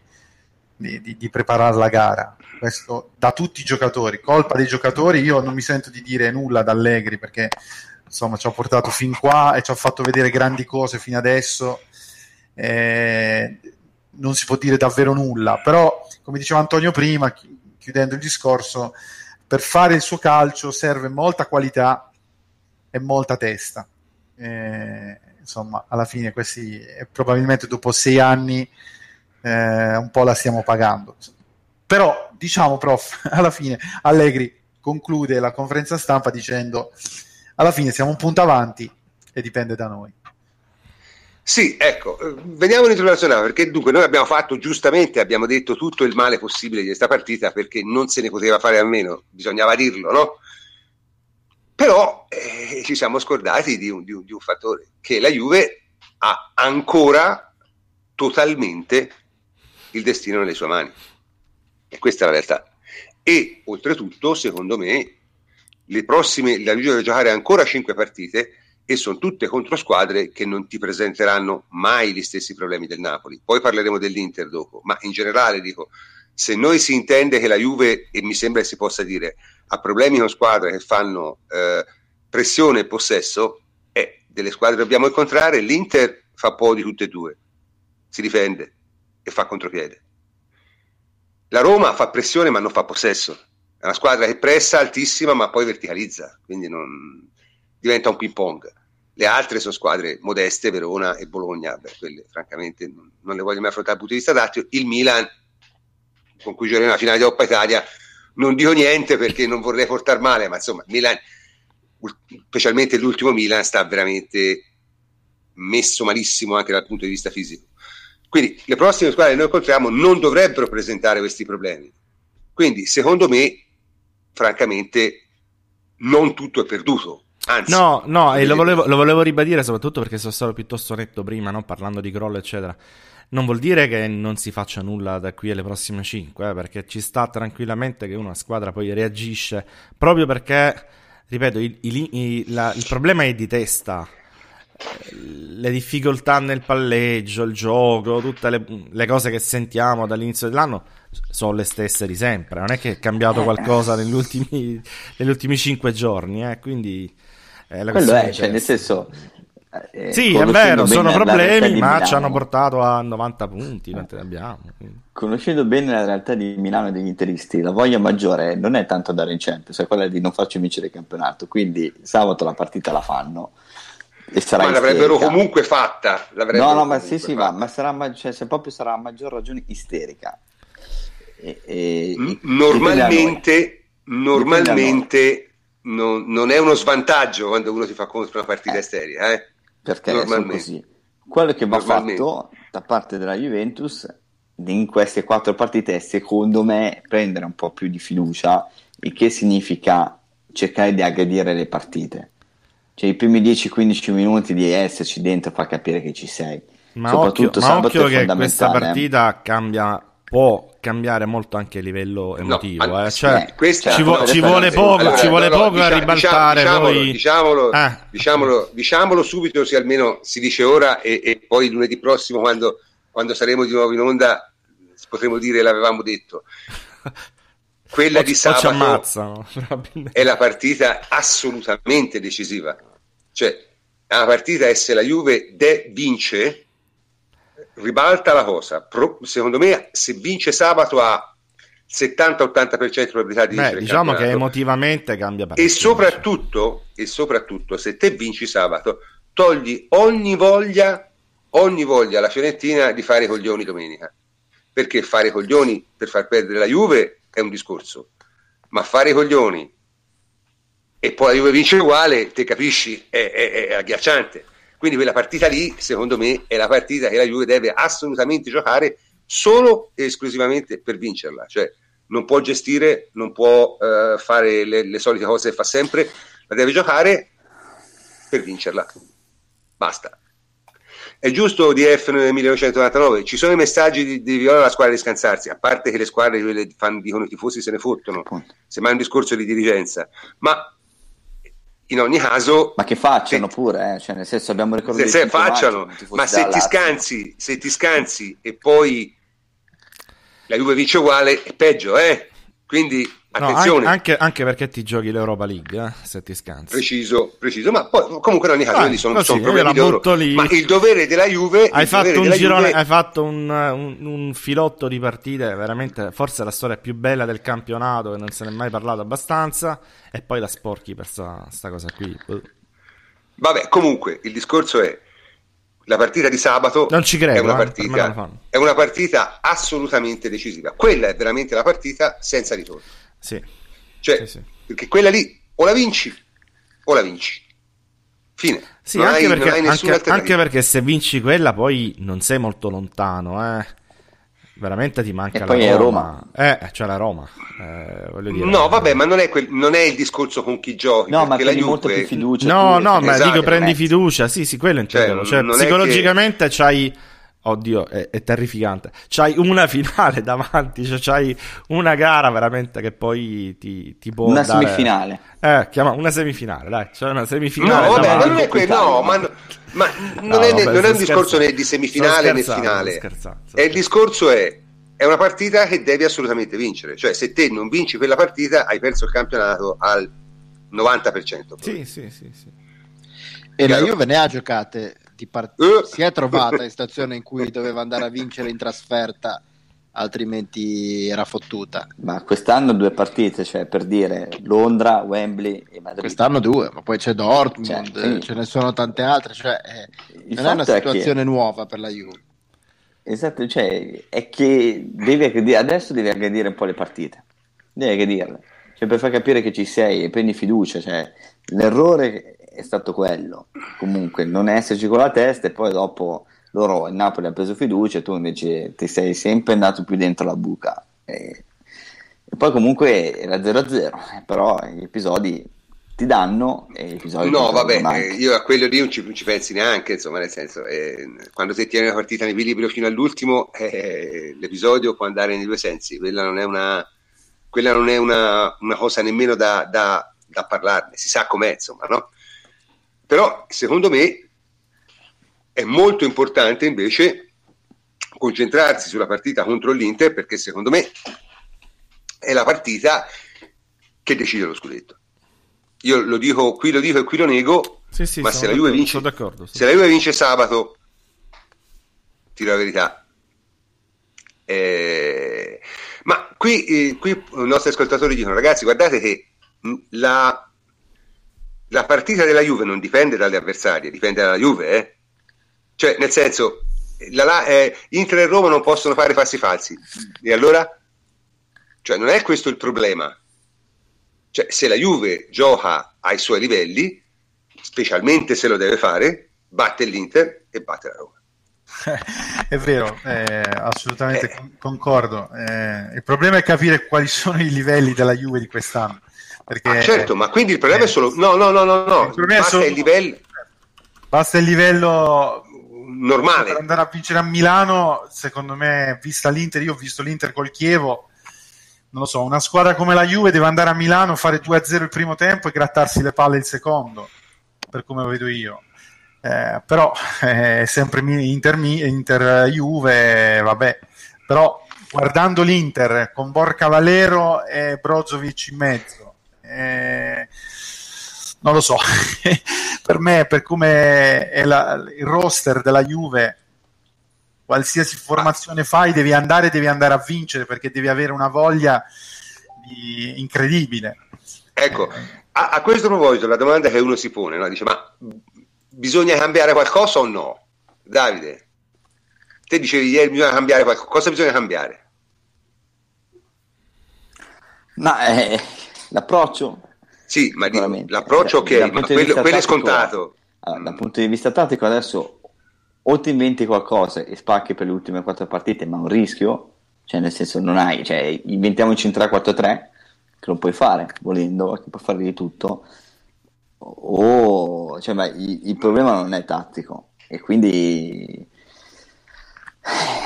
di, di, di preparare la gara. Questo da tutti i giocatori, colpa dei giocatori. Io non mi sento di dire nulla ad Allegri perché insomma ci ha portato fin qua e ci ha fatto vedere grandi cose fino adesso. Eh, non si può dire davvero nulla, però come diceva Antonio prima, chiudendo il discorso, per fare il suo calcio serve molta qualità e molta testa. Eh, insomma, alla fine, questi probabilmente dopo sei anni eh, un po' la stiamo pagando. Però, diciamo, prof, alla fine Allegri conclude la conferenza stampa dicendo alla fine siamo un punto avanti e dipende da noi. Sì, ecco, eh, veniamo all'introduzionale perché dunque noi abbiamo fatto giustamente, abbiamo detto tutto il male possibile di questa partita perché non se ne poteva fare a meno, bisognava dirlo, no? Però eh, ci siamo scordati di un, di, un, di un, fattore, che la Juve ha ancora totalmente il destino nelle sue mani. E questa è la realtà. E oltretutto, secondo me, le prossime, la Juve deve giocare ancora 5 partite e sono tutte contro squadre che non ti presenteranno mai gli stessi problemi del Napoli. Poi parleremo dell'Inter dopo, ma in generale dico, se noi si intende che la Juve, e mi sembra che si possa dire, ha problemi con squadre che fanno eh, pressione e possesso, eh, delle squadre dobbiamo incontrare, l'Inter fa po' di tutte e due, si difende e fa contropiede. La Roma fa pressione ma non fa possesso, è una squadra che pressa altissima ma poi verticalizza, quindi non diventa un ping pong. Le altre sono squadre modeste, Verona e Bologna, beh, quelle francamente non, le voglio mai affrontare dal punto di vista tattico. Il Milan, con cui giocheremo la finale di Coppa Italia, non dico niente perché non vorrei portare male, ma insomma, Milan, specialmente l'ultimo Milan, sta veramente messo malissimo anche dal punto di vista fisico. Quindi le prossime squadre che noi incontriamo non dovrebbero presentare questi problemi. Quindi, secondo me, francamente, non tutto è perduto. Anzi, no, no, e lo volevo, lo volevo, ribadire soprattutto perché sono stato piuttosto netto prima, no? parlando di crollo, eccetera. Non vuol dire che non si faccia nulla da qui alle prossime 5, eh, perché ci sta tranquillamente che una squadra poi reagisce, proprio perché, ripeto, il, il, la, il problema è di testa. Le difficoltà nel palleggio, il gioco, tutte le, le cose che sentiamo dall'inizio dell'anno sono le stesse di sempre. Non è che è cambiato qualcosa negli ultimi, negli ultimi 5 giorni, eh, quindi eh, Quello è, cioè, nel senso... Eh, sì, è vero, sono problemi, ma ci hanno portato a 90 punti, quanti ne abbiamo. Conoscendo bene la realtà di Milano e degli interisti, la voglia maggiore non è tanto andare in Champions, è quella di non farci vincere il campionato, quindi sabato la partita la fanno. E sarà ma l'avrebbero comunque fatta. L'avrebbero no, no, ma sì, sì, va, ma sarà, cioè, se proprio sarà a maggior ragione isterica. E, e, normalmente, normalmente non, non, è uno svantaggio quando uno si fa contro una partita eh, esteria. Eh? Perché è così. Quello che va fatto da parte della Juventus in queste quattro partite è secondo me prendere un po' più di fiducia, il che significa cercare di aggredire le partite. Cioè i primi 10-15 minuti di esserci dentro fa capire che ci sei. Ma Soprattutto occhio, ma occhio che questa partita cambia può cambiare molto anche a livello emotivo. No, eh. cioè, questa, ci, vo- ci vuole poco, allora, ci vuole no, poco diciamo, a ribaltare. Diciamolo, poi... diciamolo, eh. diciamolo, diciamolo, subito, se almeno si dice ora, e, e poi lunedì prossimo, quando, quando, saremo di nuovo in onda, potremo dire l'avevamo detto. Quella di sabato ammazzano, è la partita assolutamente decisiva. Cioè, è una partita e se la Juve de- vince ribalta la cosa. Pro, secondo me, se vince sabato ha 70-80% di probabilità di vincere. diciamo che emotivamente cambia parecchio. E soprattutto, e soprattutto, se te vinci sabato, togli ogni voglia, ogni voglia alla Fiorentina di fare coglioni domenica. Perché fare coglioni per far perdere la Juve è un discorso, ma fare coglioni e poi la Juve vince uguale, te capisci, è, è, è agghiacciante. Quindi quella partita lì, secondo me, è la partita che la Juve deve assolutamente giocare solo e esclusivamente per vincerla. Cioè, non può gestire, non può uh, fare le, le, solite cose che fa sempre, la deve giocare per vincerla. Basta. è giusto DF nel 1999, ci sono i messaggi di, di Viola alla squadra di scansarsi, a parte che le squadre quelle fan, dicono i tifosi se ne fottono, semmai è un discorso di dirigenza, ma in ogni caso... Ma che facciano se, pure, eh? cioè, nel senso abbiamo ricordato... Se, se facciano, ma se ti, scansi, se ti scansi e poi la Juve vince uguale, è peggio, eh? Quindi Attenzione. No, anche, anche, perché ti giochi l'Europa League, eh, se ti scansi. Preciso, preciso, ma poi comunque in ogni caso Vai, sono, sono problemi. Lì. Ma il dovere della Juve... Hai fatto un girone, Juve... hai fatto un, un, un, filotto di partite, veramente, forse la storia più bella del campionato, che non se ne è mai parlato abbastanza, e poi la sporchi per sta, cosa qui. Vabbè, comunque, il discorso è, la partita di sabato non ci credo, è, una eh, partita, è una partita assolutamente decisiva. Quella è veramente la partita senza ritorno. Sì. Cioè, sì, sì. perché quella lì o la vinci o la vinci. Fine. Sì, anche, hai, perché, anche, anche, perché, se vinci quella poi non sei molto lontano, eh. Veramente ti manca e la poi Roma. Roma. Eh, c'è la Roma. Eh, dire, no, vabbè, ma non è, quel, non è, il discorso con chi giochi. No, ma prendi Juve... molto più fiducia. No, no, ma esatto, dico prendi fiducia. Sì, sì, quello intendevo. Cioè, cioè psicologicamente che... c'hai Oddio, è, è, terrificante. C'hai una finale davanti, cioè c'hai una gara veramente che poi ti, ti può Una dare... semifinale. Eh, chiama una semifinale, dai, c'è una semifinale. No, vabbè, ma non è quello, no, ma, ma non, no, è, vabbè, non è un discorso né di semifinale né finale. E il discorso è, è una partita che devi assolutamente vincere. Cioè, se te non vinci quella partita, hai perso il campionato al 90%. Sì, sì, sì, sì. E la Juve ne ha giocate part- uh. si è trovata in situazione in cui doveva andare a vincere in trasferta altrimenti era fottuta. Ma quest'anno due partite, cioè per dire Londra, Wembley e Madrid. Quest'anno due, ma poi c'è Dortmund, cioè, sì. ce ne sono tante altre, cioè eh, non è una situazione è che... nuova per la Juve. Esatto, cioè è che devi aggredire, adesso devi aggredire un po' le partite, devi aggredirle, cioè per far capire che ci sei e prendi fiducia, cioè l'errore è stato quello. Comunque non esserci con la testa e poi dopo loro il Napoli ha preso fiducia e tu invece ti sei sempre andato più dentro la buca. E, e poi comunque era 0-0, però gli episodi ti danno e gli episodi No, vabbè, eh, io a quello lì non ci, non ci pensi neanche, insomma, nel senso, eh, quando ti tieni una partita in equilibrio fino all'ultimo, eh, l'episodio può andare nei due sensi, quella non è una, quella non è una, una cosa nemmeno da, da, da parlarne, si sa com'è, insomma, no? Però secondo me è molto importante invece concentrarsi sulla partita contro l'Inter perché secondo me è la partita che decide lo scudetto. Io lo dico, qui lo dico e qui lo nego, sì, sì, ma se la, Juve vince, se la Juve vince sabato, tiro la verità. Eh, ma qui, eh, qui i nostri ascoltatori dicono, ragazzi, guardate che la, la partita della Juve non dipende dalle avversarie, dipende dalla Juve, eh? Cioè, nel senso, la, la, eh, Inter e Roma non possono fare passi falsi. E allora? Cioè, non è questo il problema. Cioè, se la Juve gioca ai suoi livelli, specialmente se lo deve fare, batte l'Inter e batte la Roma. è vero, eh, assolutamente eh. concordo. Eh, il problema è capire quali sono i livelli della Juve di quest'anno. Perché, ah, certo, ma quindi il problema è solo... No, no, no, no, no. Il basta solo... il livello... Basta il livello normale. Per andare a vincere a Milano, secondo me, vista l'Inter, io ho visto l'Inter col Chievo, non lo so, una squadra come la Juve deve andare a Milano, fare 2-0 il primo tempo e grattarsi le palle il secondo, per come lo vedo io. Eh, però è eh, sempre Inter, Inter Juve, vabbè, però guardando l'Inter con Borca Valero e Brozovic in mezzo eh, non lo so, per me, per come è la, il roster della Juve, qualsiasi formazione fai, devi andare, devi andare a vincere perché devi avere una voglia di... incredibile. Ecco, a, a, questo proposito, la domanda che uno si pone, no? dice, ma bisogna cambiare qualcosa o no? Davide, te dicevi ieri bisogna cambiare qualcosa, cosa bisogna cambiare? Ma eh, L'approccio? Sì, ma di, l'approccio ok, ma quello, quello è scontato. Allora, dal punto di vista tattico adesso o ti inventi qualcosa e spacchi per le ultime quattro partite, ma un rischio, cioè nel senso non hai, cioè inventiamoci in 3-4-3, che lo puoi fare volendo, che puoi fare di tutto, o cioè, beh, il, il, problema non è tattico, e quindi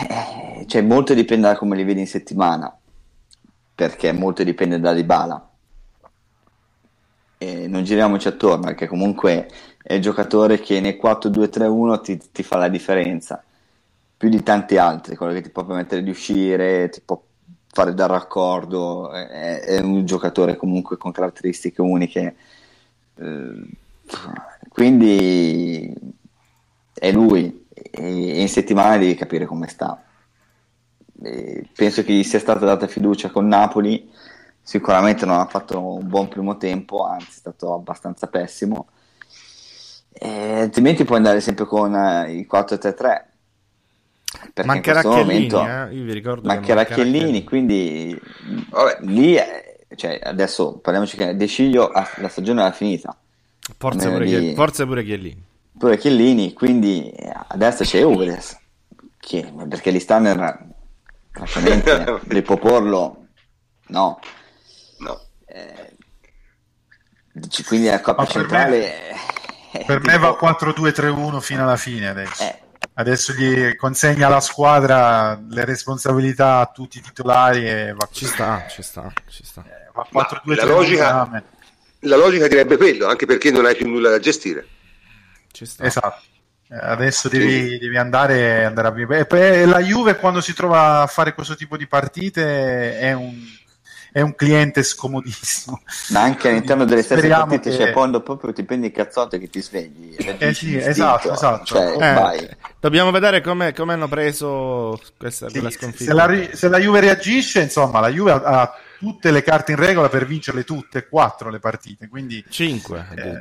eh, cioè, molto dipende da come li vedi in settimana, perché molto dipende da Dybala. E non giriamoci attorno, perché comunque è il giocatore che nel 4-2-3-1 ti, ti fa la differenza, più di tanti altri, quello che ti può permettere di uscire, ti può fare da raccordo, è, è un giocatore comunque con caratteristiche uniche. Eh, quindi è lui e in settimana devi capire come sta. Penso che gli sia stata data fiducia con Napoli, sicuramente non ha fatto un buon primo tempo, anzi è stato abbastanza pessimo. E altrimenti puoi andare sempre con eh, il 4-3-3. Mancherà Chiellini, momento, eh? Io vi ricordo mancherà Chiellini, Chiellini, quindi Vabbè. lì è, cioè, adesso parliamoci che De Sciglio la stagione era finita. Forse pure, di... forse pure Chiellini pure Chiellini, quindi adesso c'è Uveles, che, perché l'Istanner francamente di proporlo no. Eh, quindi la coppia centrale... Me, per me va 4-2-3-1 fino alla fine adesso. Eh. Adesso gli consegna alla squadra le responsabilità a tutti i titolari e va ci sta, ci sta, ci sta. Eh, va 4-2-3-1 la logica, la logica direbbe quello, anche perché non hai più nulla da gestire. Esatto. Eh, adesso devi, devi andare, andare a vivere. La Juve quando si trova a fare questo tipo di partite è un, è un cliente scomodissimo. Ma anche all'interno delle stesse partite, che... cioè quando proprio ti prendi il cazzotto che ti svegli. Eh sì, esatto, esatto. Cioè, eh, dobbiamo vedere come, come hanno preso questa, sì, sconfitta. Se la, se la, Juve reagisce, insomma, la Juve ha, ha, tutte le carte in regola per vincerle tutte, quattro le partite, quindi... Cinque. Eh,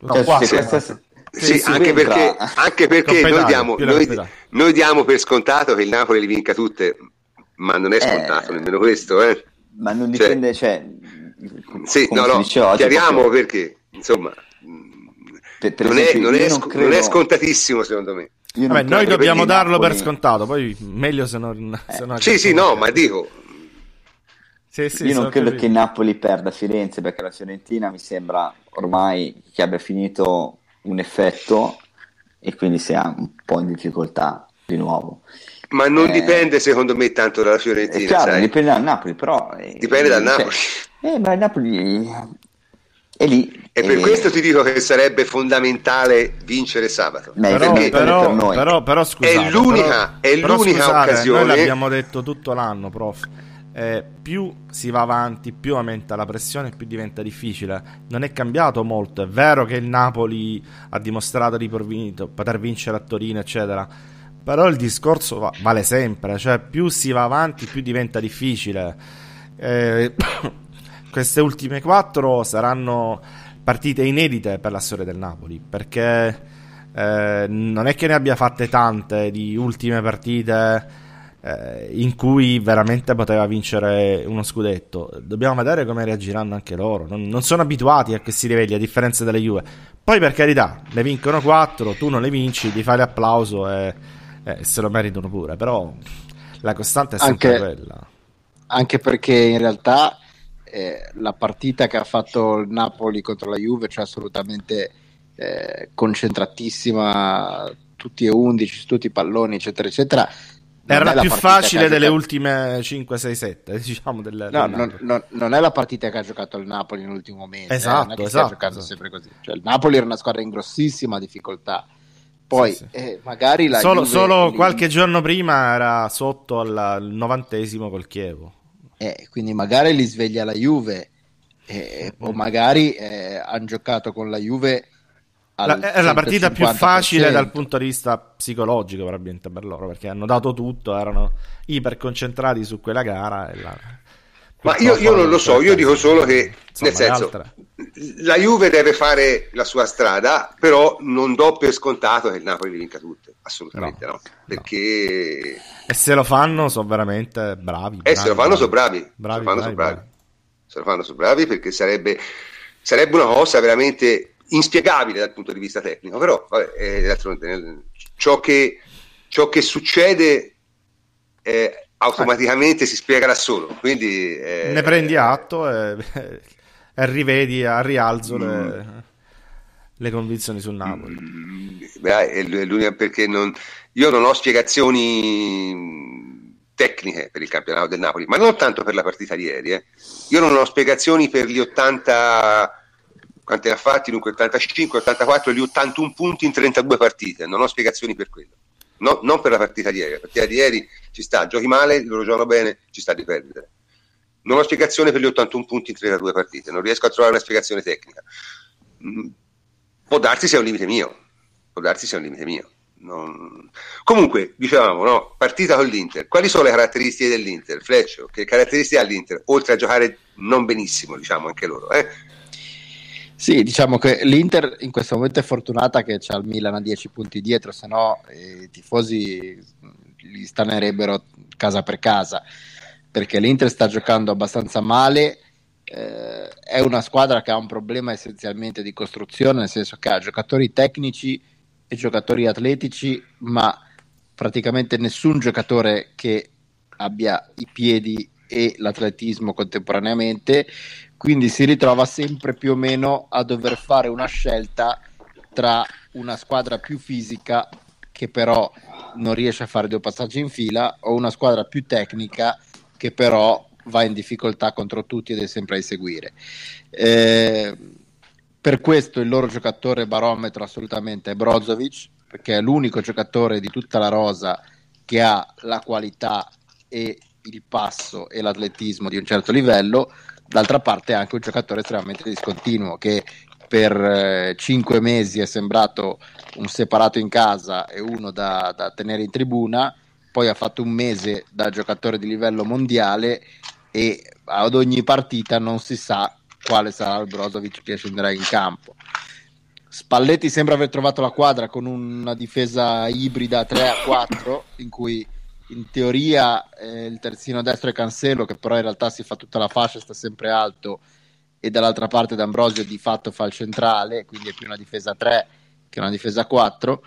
no, quattro, questa, sì, anche perché, anche perché noi, diamo, noi, noi, diamo, per scontato che il Napoli li vinca tutte, ma non è scontato eh, nemmeno questo. Eh. Ma non cioè, dipende, cioè, sì, no, no, chiariamo proprio... perché, insomma, per, per non, esempio, è, non, è, non, credo... non, è, scontatissimo secondo me. Vabbè, noi dobbiamo darlo Napoli... per scontato, poi meglio se non... Se non sì, sì, no, ma dico... Sì, sì, Io non credo capito. che Napoli perda Firenze perché la Fiorentina mi sembra ormai che abbia finito un effetto e quindi si ha un po' in difficoltà di nuovo. Ma non eh, dipende secondo me tanto dalla Fiorentina. Chiaro, sai? dipende dal Napoli, però... Eh, dipende dal cioè, Napoli. Eh, ma il Napoli è lì. E per questo ti dico che sarebbe fondamentale vincere sabato. Però, però, per però, però, scusate, è l'unica, è l'unica scusate, occasione. Noi l'abbiamo detto tutto l'anno, prof eh, più si va avanti, più aumenta la pressione, più diventa difficile. Non è cambiato molto. È vero che il Napoli ha dimostrato di poter vincere a Torino, eccetera. Però il discorso va- vale sempre, cioè più si va avanti, più diventa difficile. Eh, queste ultime quattro saranno partite inedite per la storia del Napoli, perché eh, non è che ne abbia fatte tante di ultime partite eh, in cui veramente poteva vincere uno scudetto. Dobbiamo vedere come reagiranno anche loro. Non, non sono abituati a questi livelli, a differenza delle Juve. Poi, per carità, ne vincono quattro, tu non le vinci, ti fai l'applauso e, e se lo meritano pure. Però la costante è sempre anche, quella. Anche perché in realtà eh, la partita che ha fatto il Napoli contro la Juve, cioè assolutamente eh, concentratissima, tutti e undici, tutti i palloni, eccetera, eccetera era la più facile delle ultime 5, 6, 7, diciamo. Del, no, del non, non, non, è la partita che ha giocato il Napoli nell'ultimo momento. Eh, esatto, eh, esatto, esatto. sempre così. Cioè, il Napoli era una squadra in grossissima difficoltà. Poi sì, sì. Eh, magari la solo, Juve... solo qualche giorno prima era sotto al, novantesimo col Chievo. Eh, quindi magari li sveglia la Juve. Eh, o magari eh, hanno giocato con la Juve la, è la partita più facile dal punto di vista psicologico probabilmente per loro perché hanno dato tutto, erano iper concentrati su quella gara la... ma io, io, non lo so, io dico solo che nel senso la Juve deve fare la sua strada però non do per scontato che il Napoli vinca tutte assolutamente no, no. perché e se lo fanno sono veramente bravi, bravi e se lo fanno bravi. sono bravi, bravi, se lo fanno sono bravi. se lo fanno sono bravi perché sarebbe sarebbe una cosa veramente inspiegabile dal punto di vista tecnico, però vabbè, eh, ciò, che, ciò che succede eh, automaticamente si spiega da solo. Quindi, eh, ne prendi atto e, e rivedi a rialzo mm. le, le convinzioni sul Napoli. Mm, beh, è l'unica perché non, io non ho spiegazioni tecniche per il campionato del Napoli, ma non tanto per la partita di ieri. Eh. Io non ho spiegazioni per gli 80 quanti ha fatti, dunque 85, 84, gli 81 punti in 32 partite, non ho spiegazioni per quello. No, non per la partita di ieri, la partita di ieri ci sta, giochi male, loro giocano bene, ci sta di perdere. Non ho spiegazione per gli 81 punti in 32 partite, non riesco a trovare una spiegazione tecnica. Mm, può darsi sia un limite mio, può darsi sia un limite mio. Non... Comunque, dicevamo, no? partita con l'Inter. Quali sono le caratteristiche dell'Inter? Fleccio, che caratteristiche ha l'Inter? Oltre a giocare non benissimo, diciamo anche loro. Eh? Sì, diciamo che l'Inter in questo momento è fortunata che c'ha il Milan a 10 punti dietro, se no eh, i tifosi li stanerebbero casa per casa, perché l'Inter sta giocando abbastanza male. Eh, è una squadra che ha un problema essenzialmente di costruzione, nel senso che ha giocatori tecnici e giocatori atletici, ma praticamente nessun giocatore che abbia i piedi e l'atletismo contemporaneamente, quindi si ritrova sempre più o meno a dover fare una scelta tra una squadra più fisica che però non riesce a fare due passaggi in fila o una squadra più tecnica che però va in difficoltà contro tutti ed è sempre a inseguire. Eh, per questo il loro giocatore barometro assolutamente è Brozovic, perché è l'unico giocatore di tutta la rosa che ha la qualità e il passo e l'atletismo di un certo livello, d'altra parte è anche un giocatore estremamente discontinuo che per eh, cinque mesi è sembrato un separato in casa e uno da, da, tenere in tribuna, poi ha fatto un mese da giocatore di livello mondiale e ad ogni partita non si sa quale sarà il Brozovic che scenderà in campo. Spalletti sembra aver trovato la quadra con una difesa ibrida 3 a 4 in cui in teoria eh, il terzino destro è Cancelo che però in realtà si fa tutta la fascia, sta sempre alto e dall'altra parte D'Ambrosio di fatto fa il centrale, quindi è più una difesa 3 che una difesa 4.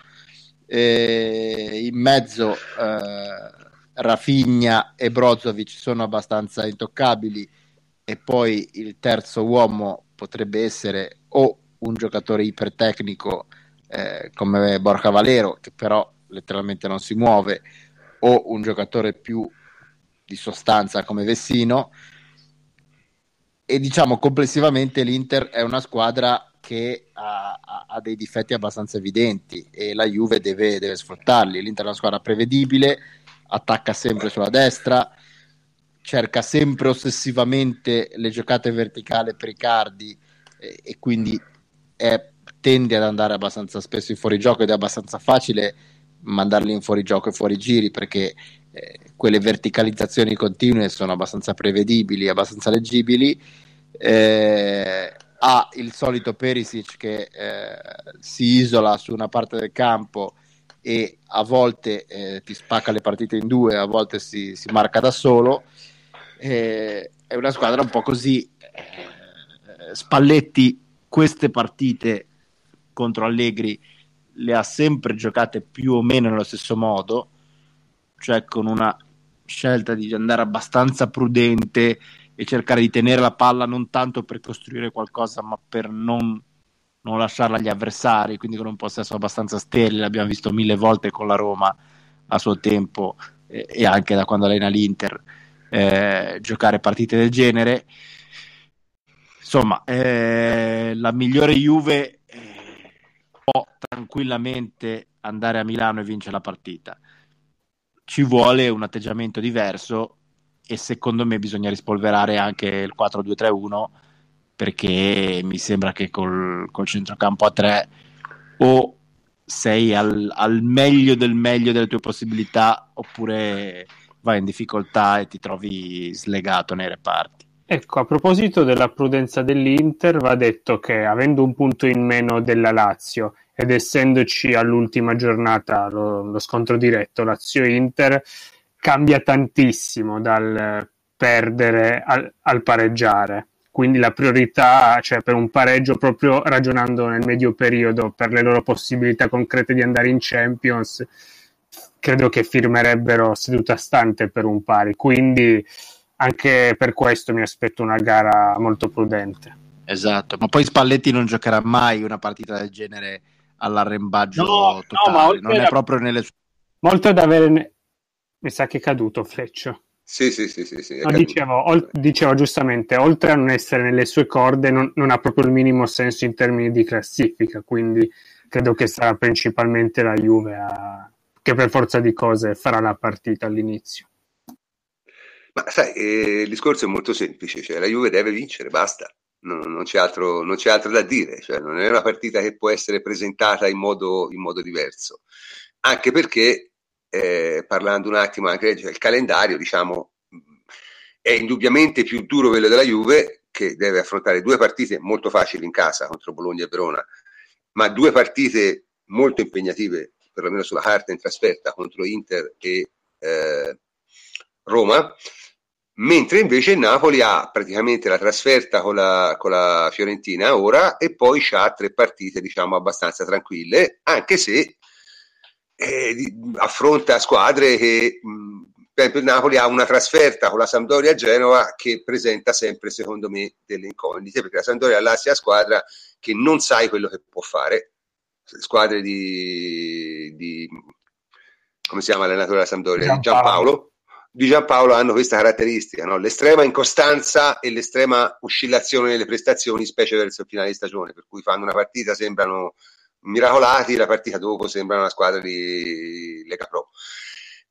E in mezzo eh, Rafinha e Brozovic sono abbastanza intoccabili e poi il terzo uomo potrebbe essere o un giocatore ipertecnico eh, come Borca Valero che però letteralmente non si muove o un giocatore più di sostanza come Vessino e diciamo complessivamente l'Inter è una squadra che ha, ha, dei difetti abbastanza evidenti e la Juve deve, deve sfruttarli. L'Inter è una squadra prevedibile, attacca sempre sulla destra, cerca sempre ossessivamente le giocate verticali per Icardi e, e quindi è, tende ad andare abbastanza spesso in fuorigioco ed è abbastanza facile mandarli in fuorigioco e fuori giri perché eh, quelle verticalizzazioni continue sono abbastanza prevedibili, abbastanza leggibili. Eh, ha il solito Perisic che eh, si isola su una parte del campo e a volte eh, ti spacca le partite in due, a volte si, si marca da solo. Eh, è una squadra un po' così. Eh, Spalletti queste partite contro Allegri le ha sempre giocate più o meno nello stesso modo, cioè con una scelta di andare abbastanza prudente e cercare di tenere la palla non tanto per costruire qualcosa, ma per non, non lasciarla agli avversari, quindi con un possesso abbastanza sterile, l'abbiamo visto mille volte con la Roma a suo tempo e anche da quando allena l'Inter eh, giocare partite del genere. Insomma, eh, la migliore Juve può tranquillamente andare a Milano e vincere la partita. Ci vuole un atteggiamento diverso e secondo me bisogna rispolverare anche il 4-2-3-1 perché mi sembra che col, col centrocampo a 3 o sei al, al, meglio del meglio delle tue possibilità oppure vai in difficoltà e ti trovi slegato nei reparti. Ecco, a proposito della prudenza dell'Inter, va detto che avendo un punto in meno della Lazio ed essendoci all'ultima giornata lo, lo scontro diretto Lazio-Inter, cambia tantissimo dal perdere al, al, pareggiare. Quindi la priorità, cioè per un pareggio, proprio ragionando nel medio periodo per le loro possibilità concrete di andare in Champions, credo che firmerebbero seduta stante per un pari. Quindi anche per questo mi aspetto una gara molto prudente. Esatto, ma poi Spalletti non giocherà mai una partita del genere all'arrembaggio No, totale, no, non è a- proprio nelle sue... Molto ad avere... Mi sa che è caduto Fleccio. Sì, sì, sì, sì, sì, No, dicevo, ol- dicevo giustamente, oltre a non essere nelle sue corde, non, non ha proprio il minimo senso in termini di classifica, quindi credo che sarà principalmente la Juve a- che per forza di cose farà la partita all'inizio. Ma sai, eh, il discorso è molto semplice, cioè la Juve deve vincere, basta, non, non c'è altro, non c'è altro da dire, cioè, non è una partita che può essere presentata in modo, in modo diverso, anche perché, eh, parlando un attimo anche del calendario, diciamo, mh, è indubbiamente più duro quello della Juve, che deve affrontare due partite molto facili in casa contro Bologna e Verona, ma due partite molto impegnative, perlomeno sulla carta in trasferta, contro Inter e eh, Roma, mentre invece il Napoli ha praticamente la trasferta con la, con la Fiorentina ora e poi ha tre partite diciamo abbastanza tranquille, anche se eh, affronta squadre che mh, per esempio il Napoli ha una trasferta con la Sampdoria a Genova che presenta sempre secondo me delle incognite perché la Sampdoria è l'assia squadra che non sai quello che può fare. Squadre di, di come si chiama l'allenatore della Sampdoria? Di Giampaolo di Giampaolo hanno questa caratteristica, no? l'estrema incostanza e l'estrema oscillazione nelle prestazioni, specie verso il finale di stagione, per cui fanno una partita, sembrano miracolati, la partita dopo sembra una squadra di Lega Pro.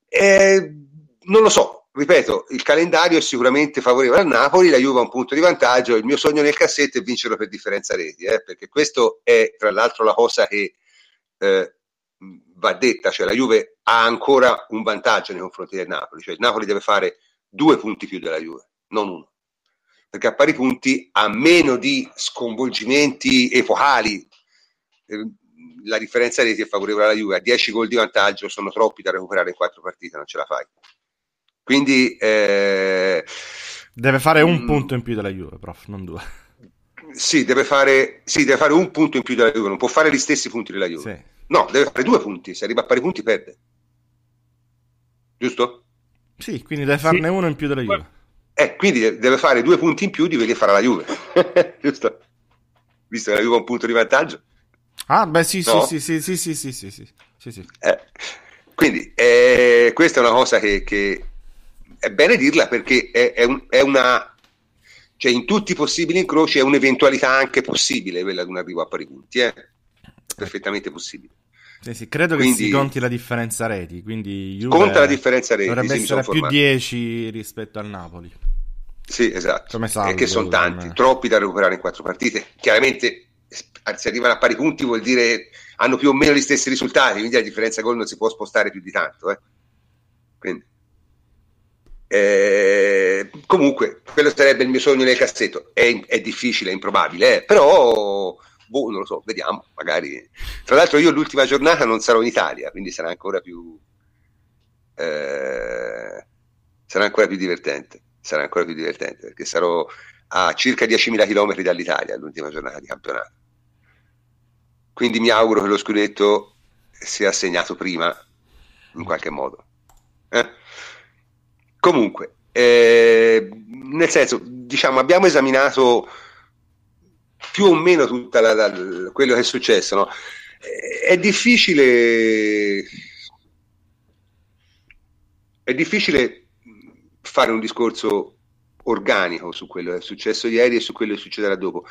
Eh, non lo so, ripeto, il calendario è sicuramente favorevole al Napoli, la Juve ha un punto di vantaggio, il mio sogno nel cassetto è vincerlo per differenza reti, eh, perché questo è tra l'altro la cosa che eh, va detta, cioè la Juve ha ancora un vantaggio nei confronti del Napoli, cioè il Napoli deve fare due punti più della Juve, non uno, perché a pari punti, a meno di sconvolgimenti epocali, eh, la differenza reti è favorevole alla Juve, a 10 gol di vantaggio sono troppi da recuperare in quattro partite, non ce la fai. Quindi eh, Deve fare un Mm. punto in più della Juve, prof, non due. sì, deve fare, sì, deve fare un punto in più della Juve, non può fare gli stessi punti della Juve. Sì. No, deve fare due punti, se arriva a pari punti perde. Giusto? Sì, quindi deve farne uno in più della Juve. Eh, quindi de- deve fare due punti in più di quelli che farà la Juve. Giusto? Visto che la Juve ha un punto di vantaggio. Ah, beh, sì, No? sì, sì, sì, sì, sì, sì, sì, sì, sì. Eh, Quindi eh, questa è una cosa che, che è bene dirla perché è, è un- è una... Cioè in tutti i possibili incroci è un'eventualità anche possibile quella di un arrivo a pari punti. Eh? Perfettamente possibile. Sì, sì, credo che Quindi- si conti la differenza reti, quindi Juve Conta la differenza reti, dovrebbe sì, essere più informato. 10 rispetto al Napoli. Sì, esatto. Come saldo, e che sono tanti, troppi da recuperare in quattro partite. Chiaramente se arrivano a pari punti vuol dire che hanno più o meno gli stessi risultati, quindi la differenza gol non si può spostare più di tanto. eh. Quindi, eh, comunque, quello sarebbe il mio sogno nel cassetto. È, è difficile, è improbabile, eh, però boh, non lo so, vediamo. Magari. Tra l'altro, io l'ultima giornata non sarò in Italia, quindi sarà ancora più. eh, sarà ancora più divertente. Sarà ancora più divertente perché sarò a circa 10.000 km dall'Italia l'ultima giornata di campionato. Quindi mi auguro che lo scudetto sia assegnato prima, in qualche modo. Eh? Comunque, eh, nel senso, diciamo, abbiamo esaminato più o meno tutto quello che è successo. No? È difficile. È difficile fare un discorso organico su quello che è successo ieri e su quello che succederà dopo.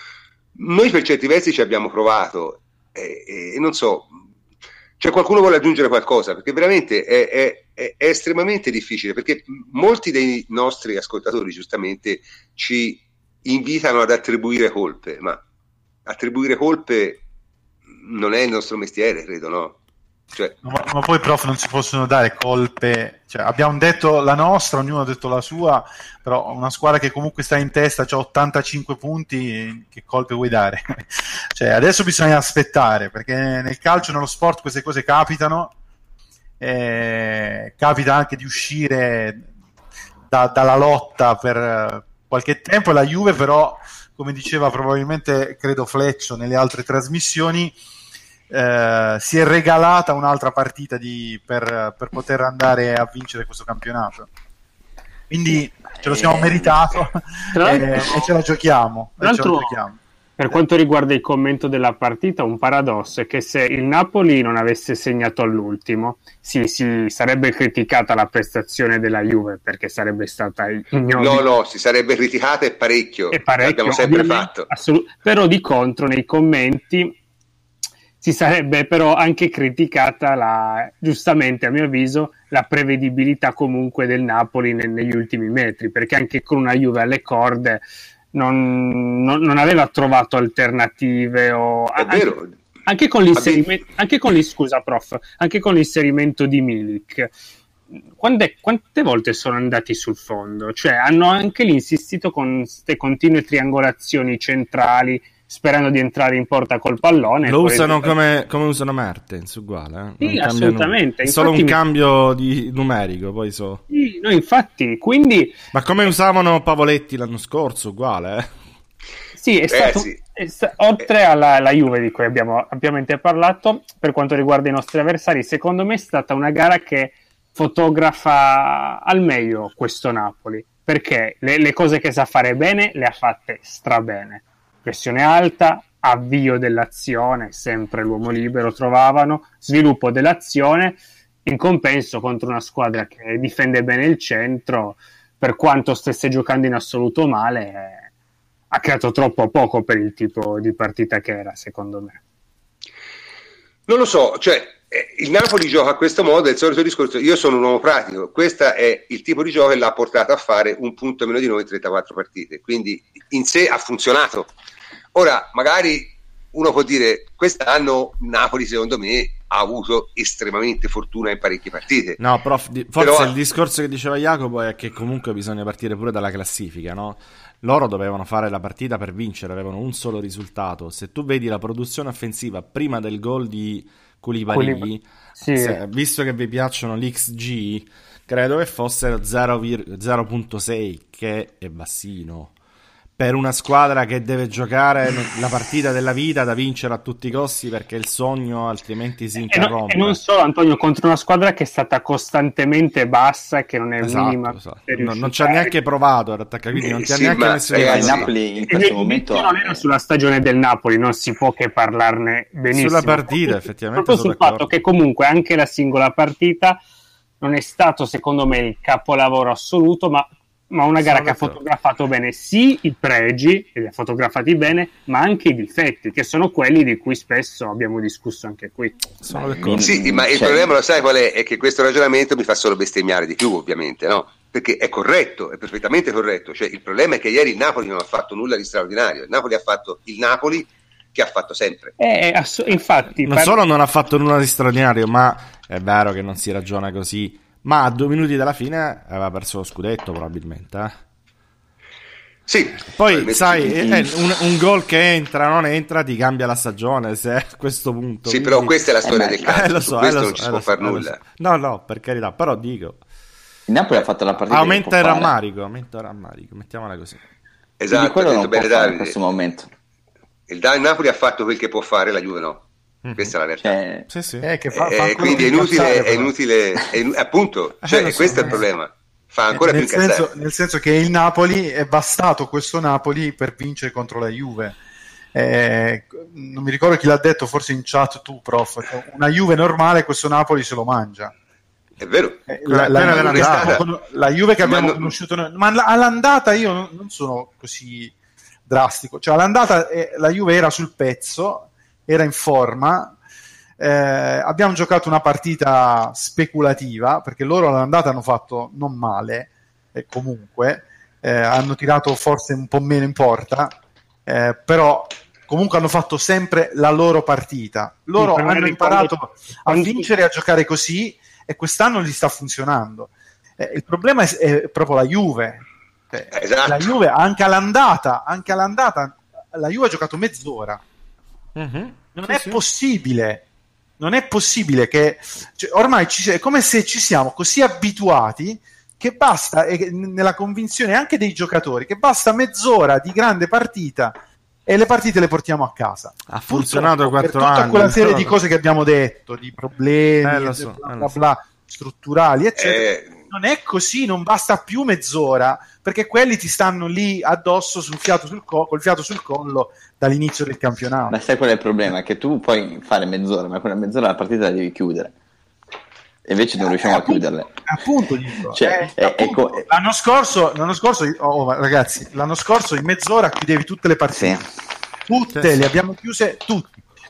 Noi per certi versi ci abbiamo provato e, e- non so, cioè qualcuno vuole aggiungere qualcosa perché veramente è, è- è- è estremamente difficile perché molti dei nostri ascoltatori giustamente ci invitano ad attribuire colpe, ma attribuire colpe non è il nostro mestiere, credo, no? Cioè, Ma, ma poi, prof, non si possono dare colpe. Cioè, abbiamo detto la nostra, ognuno ha detto la sua, però una squadra che comunque sta in testa, ha 85 punti, che colpe vuoi dare? cioè, adesso bisogna aspettare, perché nel calcio, nello sport, queste cose capitano. Eh, capita anche di uscire da- dalla lotta per qualche tempo. La Juve, però, come diceva probabilmente, credo Fleccio nelle altre trasmissioni, eh, si è regalata un'altra partita di- per, per poter andare a vincere questo campionato. Quindi ce lo siamo Eh, meritato e, l'altro- e ce la giochiamo. Tra l'altro- giochiamo. Per quanto riguarda il commento della partita, un paradosso è che se il Napoli non avesse segnato all'ultimo, sì, sì, sarebbe criticata la prestazione della Juve perché sarebbe stata ignobile. No, no, si sarebbe criticata e parecchio. E parecchio L'abbiamo sempre fatto. Assolut- però di contro nei commenti si sarebbe però anche criticata la, giustamente a mio avviso la prevedibilità comunque del Napoli ne- negli ultimi metri perché anche con una Juve alle corde non, non, non aveva trovato alternative o È anche, vero. anche con l'inserimento anche con, scusa prof anche con l'inserimento di Milik. Quante, quante volte sono andati sul fondo? Cioè hanno anche lì insistito con queste continue triangolazioni centrali sperando di entrare in porta col pallone Lo Poi- usano come, come usano Mertens, uguale. Eh? Sì, assolutamente. È solo Infatti un mi- cambio di numerico, poi so. Sì, no, infatti, quindi Ma come usavano Pavoletti l'anno scorso, uguale. Eh? sì, è stato, sì. è sta- oltre alla, alla Juve di cui abbiamo ampiamente parlato, per quanto riguarda i nostri avversari, secondo me è stata una gara che fotografa al meglio questo Napoli, perché le, le cose che sa fare bene le ha fatte strabene. Pressione alta, avvio dell'azione, sempre l'uomo libero trovavano, sviluppo dell'azione, in compenso contro una squadra che difende bene il centro, per quanto stesse giocando in assoluto male, eh, ha creato troppo poco per il tipo di partita che era, secondo me. Non lo so, cioè eh, il Napoli gioca a questo modo, è il solito discorso, io sono un uomo pratico, questo è il tipo di gioco che l'ha portato a fare un punto meno di noi in 34 partite, quindi in sé ha funzionato. Ora, magari uno può dire, quest'anno Napoli secondo me ha avuto estremamente fortuna in parecchie partite. No, prof, di- forse Però- il discorso che diceva Jacopo è che comunque bisogna partire pure dalla classifica, no? Loro dovevano fare la partita per vincere, avevano un solo risultato. Se tu vedi la produzione offensiva prima del gol di Koulibaly, Koulibaly, sì. se- visto che vi piacciono l'XG, credo che fosse 0, 0.6, che è bassino. Per una squadra che deve giocare la partita della vita da vincere a tutti i costi perché il sogno altrimenti si E, no- interrompe. e non solo, Antonio, contro una squadra che è stata costantemente bassa e che non è Esatto, minima. esatto. Non, non ci ha neanche provato ad attaccare, quindi non ti ha Sì, neanche ma, messo in il. Napoli in E questo momento non era sulla stagione del Napoli, non si può che parlarne benissimo. Sulla partita, effettivamente, Proprio sul fatto che comunque anche la singola partita non è stato, secondo me, il capolavoro assoluto, ma, ma una gara che ha fotografato bene sì i pregi, e li ha fotografati bene, ma anche i difetti, che sono quelli di cui spesso abbiamo discusso anche qui. Sono d'accordo. Sì, ma il Cioè- problema lo sai qual è? È che questo ragionamento mi fa solo bestemmiare di più, ovviamente, no? Perché è corretto, è perfettamente corretto. Cioè, il problema è che ieri il Napoli non ha fatto nulla di straordinario. Il Napoli ha fatto il Napoli che ha fatto sempre. E, ass- infatti, Non par- solo non ha fatto nulla di straordinario, ma è vero che non si ragiona così. Ma a due minuti dalla fine aveva perso lo scudetto, probabilmente. eh. Sì, Poi, sai, eh, un, un gol che entra, non entra, ti cambia la stagione. Se a questo punto. Sì, quindi- però questa è la storia Eh, del calcio. Eh, lo su so, eh, questo lo non so, ci eh, può so, fare eh, nulla. so. No, no, per carità, però dico. il Napoli ha fatto la partita Aumenta il rammarico, aumenta il rammarico, mettiamola così. Esatto, quello ha non bene fare in Davide. questo momento. Il Napoli ha fatto quel che può fare, la Juve no. Mhm. Questa è la realtà. Cioè, Sì, sì. Eh, che fa, Eh, fa ancora quindi è più inutile, è inutile, è inu- appunto, cioè, Eh, so, questo è il eh. problema. Fa ancora più nel, senso, incazzare. nel senso che il Napoli è bastato questo Napoli per vincere contro la Juve. Eh, non mi ricordo chi l'ha detto, forse in chat tu, prof. Una Juve normale, questo Napoli se lo mangia. È vero. Eh, la, la- abbiamo con- la Juve che Ma abbiamo non- conosciuto noi, ma alla- all'andata io non, non sono così drastico. Cioè, all'andata eh, la Juve era sul pezzo, era in forma. eh, abbiamo giocato una partita speculativa perché loro all'andata hanno fatto non male, eh, comunque eh, hanno tirato forse un po' meno in porta, eh, però comunque hanno fatto sempre la loro partita. Loro Sì, hanno imparato a vincere e a giocare così e quest'anno gli sta funzionando. Eh, il problema è, è proprio la Juve. Eh, Esatto. La Juve anche all'andata, anche all'andata, la Juve ha giocato mezz'ora. Mhm. Non Sì, è sì. possibile. Non è possibile che cioè, ormai ci, è come se ci siamo così abituati che basta, e nella convinzione anche dei giocatori, che basta mezz'ora di grande partita e le partite le portiamo a casa. Ha funzionato quattro tutta anni. quella serie di cose che abbiabamo detto, di problemi, Eh, so, bla, eh, bla, bla, strutturali, eccetera. Eh, non è così, non basta più mezz'ora, perché quelli ti stanno lì addosso sul fiato sul co- col fiato sul collo dall'inizio del campionato. Ma sai qual è il problema? Che tu puoi fare mezz'ora, ma quella mezz'ora la partita la devi chiudere. E invece non riusciamo Eh, a chiuderle. Appunto, dico. Cioè, Eh, appunto, è co- l'anno scorso, l'anno scorso oh, ma ragazzi, l'anno scorso in mezz'ora chiudevi tutte le partite. Sì. Tutte, Sì. le abbiamo chiuse tutte.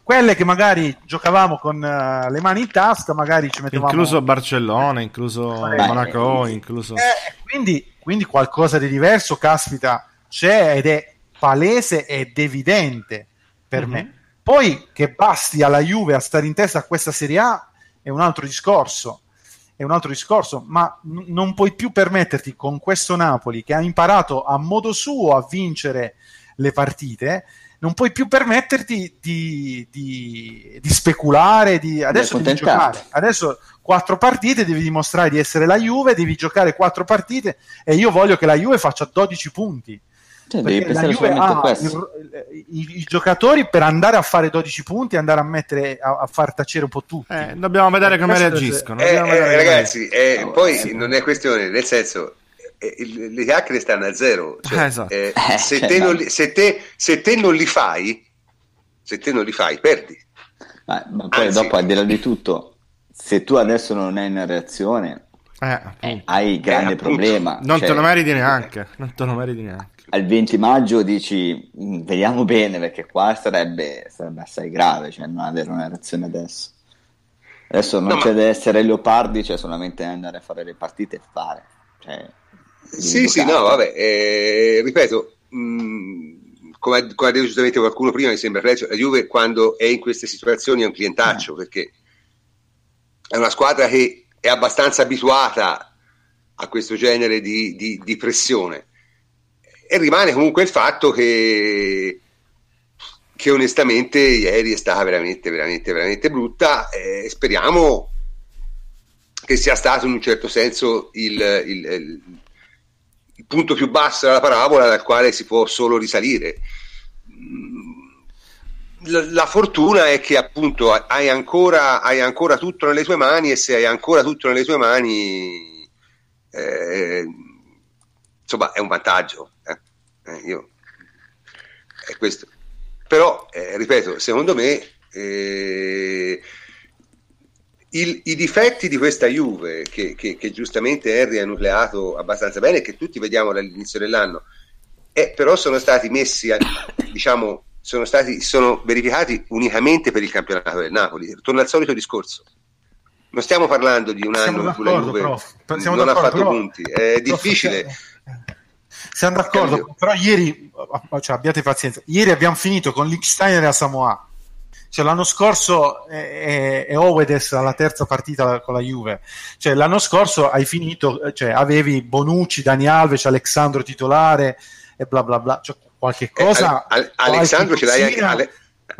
Quelle che magari giocavamo con eh, le mani in tasca, magari ci mettevamo... Incluso Barcellona, incluso Beh, Monaco, eh, incluso... Eh, quindi, quindi qualcosa di diverso, caspita, c'è ed è palese ed evidente per Mhm. me. Poi che basti alla Juve a stare in testa a questa Serie A è un altro discorso. È un altro discorso, ma n- non puoi più permetterti con questo Napoli che ha imparato a modo suo a vincere le partite, non puoi più permetterti di, di- di speculare, di, adesso devi giocare. Adesso quattro partite, devi dimostrare di essere la Juve, devi giocare quattro partite e io voglio che la Juve faccia 12 punti. Cioè, devi Perché la pensare Juve solamente a questo. il- i, i giocatori per andare a fare 12 punti e andare a mettere a, a far tacere un po' tutti. Eh, dobbiamo vedere come Questo- reagiscono. Eh, eh, come- ragazzi, eh, No, poi sì. non è questione, nel senso, eh, le chiacchiere stanno a zero. Cioè, Eh, esatto. eh, Eh, se, cioè, te ma- non li, se, te, se te non li fai, se te non li fai, perdi. Ma, ma poi Anzi- dopo, al di là di tutto, se tu adesso non hai una reazione, Eh, eh, hai grande appunto. problema. Non Cioè, te lo meriti neanche. Non te lo meriti neanche. Al 20 maggio dici, "Mm, vediamo bene, perché qua sarebbe, sarebbe assai grave, cioè non avere una reazione adesso. Adesso non No, c'è ma- da essere leopardi, c'è solamente andare a fare le partite e fare. Cioè, Sì, sì, no, vabbè, eh, ripeto, mh, come, ha- come ha detto giustamente qualcuno prima, mi sembra Fleccio, la Juve quando è in queste situazioni è un clientaccio, perché è una squadra che è abbastanza abituata a questo genere di, di- di pressione. E rimane comunque il fatto che, che onestamente ieri è stata veramente, veramente, veramente brutta. e speriamo che sia stato in un certo senso il- il- il punto più basso della parabola dal quale si può solo risalire. Mm, La, la fortuna è che appunto hai ancora, hai ancora tutto nelle tue mani e se hai ancora tutto nelle tue mani, eh, insomma, è un vantaggio. eh. Eh, io- è questo. Però, eh, ripeto, secondo me eh, il- i difetti di questa Juve, che, che- che giustamente Henry ha nucleato abbastanza bene che tutti vediamo dall'inizio dell'anno, eh, però sono stati messi, a- diciamo, sono stati sono verificati unicamente per il campionato del Napoli. Torno al solito discorso. Non stiamo parlando di un Siamo anno in cui la Juve non ha fatto però- punti. È difficile. Siamo d'accordo, Cambio. però ieri, cioè, abbiate pazienza, ieri abbiamo finito con Liechtenstein e la Samoa. Cioè, l'anno scorso è, è, è Owedes alla terza partita con la Juve. Cioè, l'anno scorso hai finito, eh, cioè, avevi Bonucci, Dani Alves, Alexandro titolare e bla bla bla. Cioè, qualche Eh, cosa. Ale- Ale- Alessandro ce l'hai anche, Ale-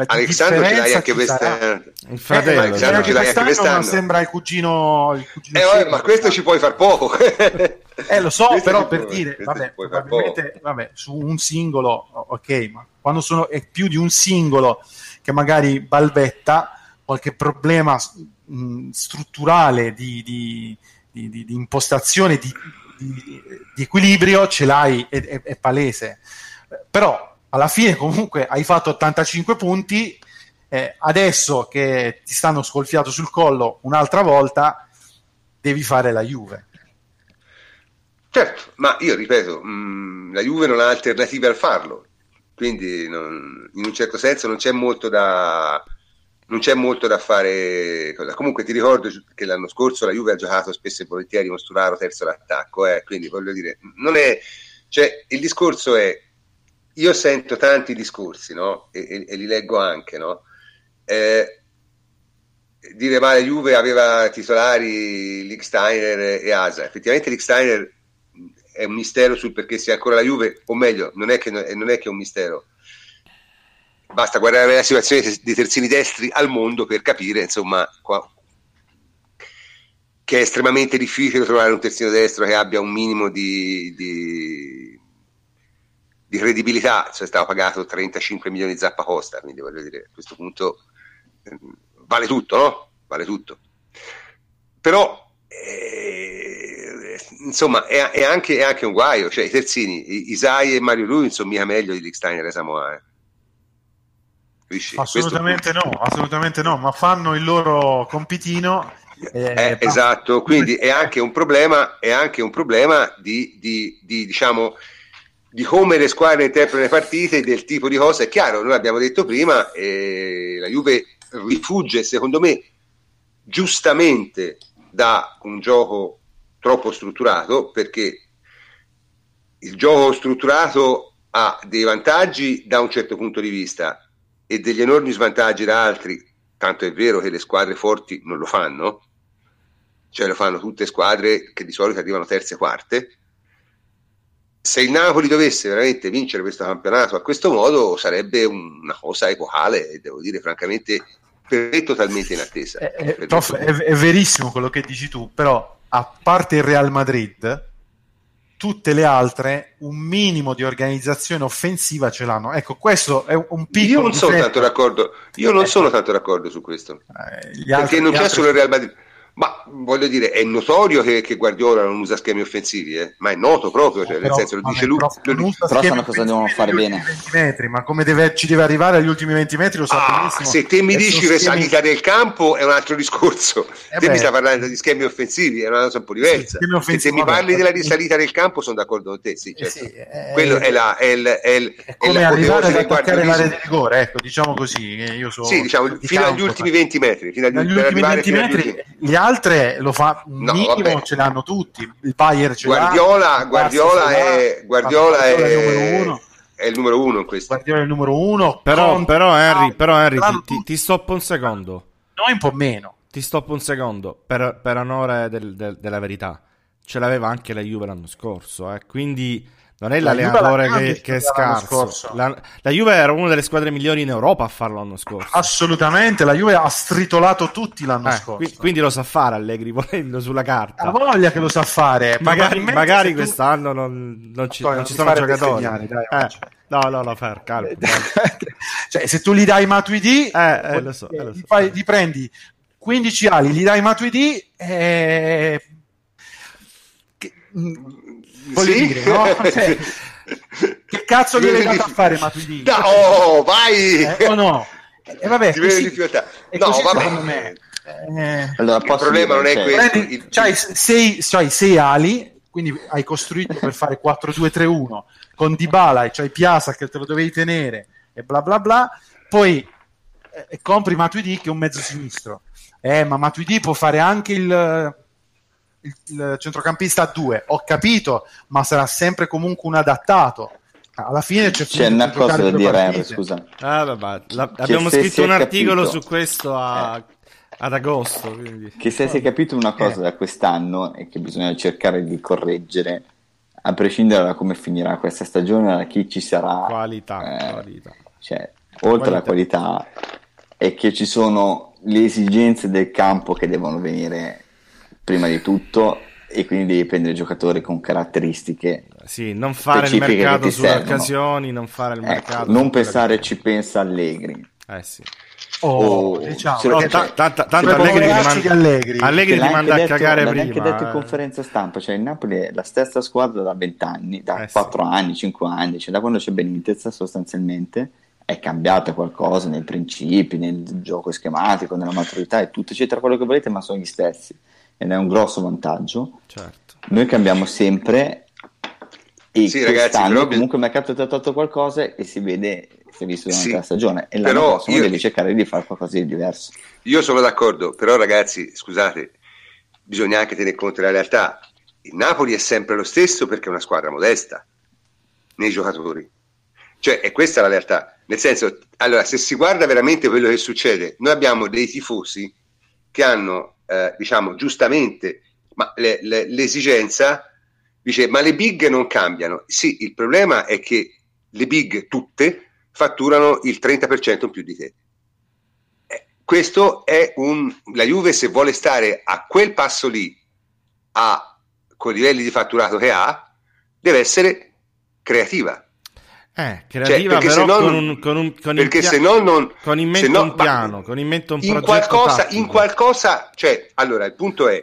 Alessandro ce l'hai anche quest'anno. Il fratello. Eh, Alessandro eh, ce l'hai anche quest'anno, sembra il cugino, il cugino Eh, vabbè, ma questo ci puoi far poco. Eh, lo so, Questo però per puoi- dire, vabbè, probabilmente vabbè, su un singolo, ok, ma quando sono è più di un singolo che magari balbetta, qualche problema mh, strutturale di, di- di- di- impostazione, di equilibrio, ce l'hai, è, è- è palese. Però alla fine comunque hai fatto 85 punti, eh, adesso che ti stanno scolfiato sul collo un'altra volta, devi fare la Juve. Certo, ma io ripeto, mh, la Juve non ha alternative al farlo, quindi non- in un certo senso non c'è molto da, non c'è molto da fare. Comunque ti ricordo che l'anno scorso la Juve ha giocato spesso e volentieri con Sturaro terzo d'attacco, eh, quindi voglio dire, non è, cioè, il discorso è, io sento tanti discorsi, no? E, e- e li leggo anche, no? Eh, dire ma la Juve aveva titolari Licksteiner e Asa, effettivamente Licksteiner è un mistero sul perché sia ancora la Juve, o meglio, non è che, non è, che è un mistero. Basta guardare la situazione dei terzini destri al mondo per capire, insomma, qua, che è estremamente difficile trovare un terzino destro che abbia un minimo di, di, di credibilità. Cioè, stava pagato 35 milioni di zappa costa, quindi voglio dire, a questo punto eh, vale tutto, no? Vale tutto. Però eh, insomma, è, è, anche, è, anche, un guaio. Cioè, i terzini, Isai e Mario Lui, sono mica meglio di Licksteiner e Samoa. Eh. Assolutamente no, assolutamente no, ma fanno il loro compitino. Eh, eh, esatto, quindi è anche un problema, è anche un problema di, di, di, diciamo, di come le squadre interpretano le partite, del tipo di cose. È chiaro, noi abbiamo detto prima, eh, la Juve rifugge, secondo me, giustamente da un gioco troppo strutturato, perché il gioco strutturato ha dei vantaggi da un certo punto di vista e degli enormi svantaggi da altri, tanto è vero che le squadre forti non lo fanno, cioè lo fanno tutte squadre che di solito arrivano terze e quarte. Se il Napoli dovesse veramente vincere questo campionato a questo modo sarebbe una cosa epocale devo dire francamente per me totalmente in attesa. È, è, prof, è, è verissimo quello che dici tu, però a parte il Real Madrid, tutte le altre un minimo di organizzazione offensiva ce l'hanno. Ecco, questo è un piccolo. Io non sono tanto d'accordo. Io non ecco. sono tanto d'accordo su questo. Eh, perché altri, non c'è altri... solo il Real Madrid. Ma voglio dire, è notorio che, che Guardiola non usa schemi offensivi, eh? ma è noto proprio, cioè, però, nel senso lo dice lui. Però, lui, però sanno cosa devono fare bene. Metri, ma come deve, ci deve arrivare agli ultimi 20 metri lo sa ah, benissimo. Se te mi dici che schemi... salita del campo è un altro discorso. Eh te beh. mi stai parlando di schemi offensivi, è una cosa un po' diversa. Sì, se mi parli della risalita del campo sono d'accordo con te, sì, eh certo. sì eh, quello è la è il, è il, è come arrivare ad attaccare l'area di rigore, ecco, diciamo così. Io sono sì, diciamo, fino agli ultimi 20 metri. Fino agli ultimi 20 metri, gli altri lo fa no, minimo vabbè. ce l'hanno tutti. Il Bayer ce Guardiola, l'ha. Guardiola, è, Guardiola è, è, è, il numero uno in questo. Guardiola è il numero uno. Però, con... però Henry, però Henry ti, ti, ti, stoppo un secondo. Noi un po' meno. Ti stoppo un secondo per, per onore del, del, della verità. Ce l'aveva anche la Juve l'anno scorso, eh? quindi non è l'allenatore che, che, è scarso. La, la, Juve era una delle squadre migliori in Europa a farlo l'anno scorso. Assolutamente, la Juve ha stritolato tutti l'anno eh, scorso. Qui, quindi lo sa fare Allegri, volendo sulla carta. Ha voglia che lo sa fare. Magari, magari quest'anno tu... non, non, ci, non ci sono giocatori. Segnali, dai, eh, no, no, no, Fer, calmo. cioè, se tu gli dai Matuidi, eh, eh, lo so, eh, lo so. Gli, fai, gli, prendi 15 ali, gli dai Matuidi, eh... Che, voglio sì? dire, no? Cioè, che cazzo gliel'hai dato a fare Matuidi? No, oh, vai! Eh, o no? E eh, vabbè, così, no, così vabbè. secondo me. Eh, allora, il problema non è questo. Prendi, c'hai, sei, c'hai sei ali, quindi hai costruito per fare 4-2-3-1 con Dybala e c'hai Piazza che te lo dovevi tenere e bla bla bla. Poi eh, compri Matuidi che è un mezzo sinistro. Eh, ma Matuidi può fare anche il il, il centrocampista a due, ho capito, ma sarà sempre comunque un adattato. Alla fine c'è, c'è una cosa da dire, Henry, scusa. Ah, vabbè, la, abbiamo scritto un articolo capito, su questo a, eh, ad agosto. Quindi. Che se si è capito una cosa eh. da quest'anno e che bisogna cercare di correggere, a prescindere da come finirà questa stagione, da chi ci sarà. Qualità, eh, qualità. Cioè, oltre alla qualità, è che ci sono le esigenze del campo che devono venire prima di tutto e quindi devi prendere giocatori con caratteristiche sì, non fare il mercato sulle servono. occasioni, non fare il ecco, mercato non pensare ci pensa Allegri eh sì Oh, oh, diciamo, oh, t- tanto Allegri ti manda, Allegri. Allegri ti manda a cagare l'ha prima. anche detto in eh. conferenza stampa, cioè il Napoli è la stessa squadra da 20 anni, da eh 4 sì. anni, 5 anni, cioè da quando c'è Benitez sostanzialmente è cambiato qualcosa nei principi, nel gioco schematico, nella maturità e tutto, eccetera, quello che volete, ma sono gli stessi ed è un grosso vantaggio. Certo. Noi cambiamo sempre e sì, ragazzi, però... comunque il mercato ti ha tolto qualcosa e si vede, si è visto durante sì, la stagione e l'anno però prossimo io... devi cercare di fare qualcosa di diverso. Io sono d'accordo, però ragazzi, scusate, bisogna anche tenere conto della realtà. Il Napoli è sempre lo stesso perché è una squadra modesta nei giocatori. Cioè, è questa la realtà. Nel senso, allora, se si guarda veramente quello che succede, noi abbiamo dei tifosi che hanno eh, diciamo giustamente, ma le, le, l'esigenza dice ma le big non cambiano. Sì, il problema è che le big tutte fatturano il 30% in più di te. Eh, questo è un la Juve se vuole stare a quel passo lì a, con i livelli di fatturato che ha, deve essere creativa eh, creativa cioè, però con, un, con, un, con, perché se no non con in mente no, un piano, con in mente un in qualcosa, in qualcosa, cioè, allora il punto è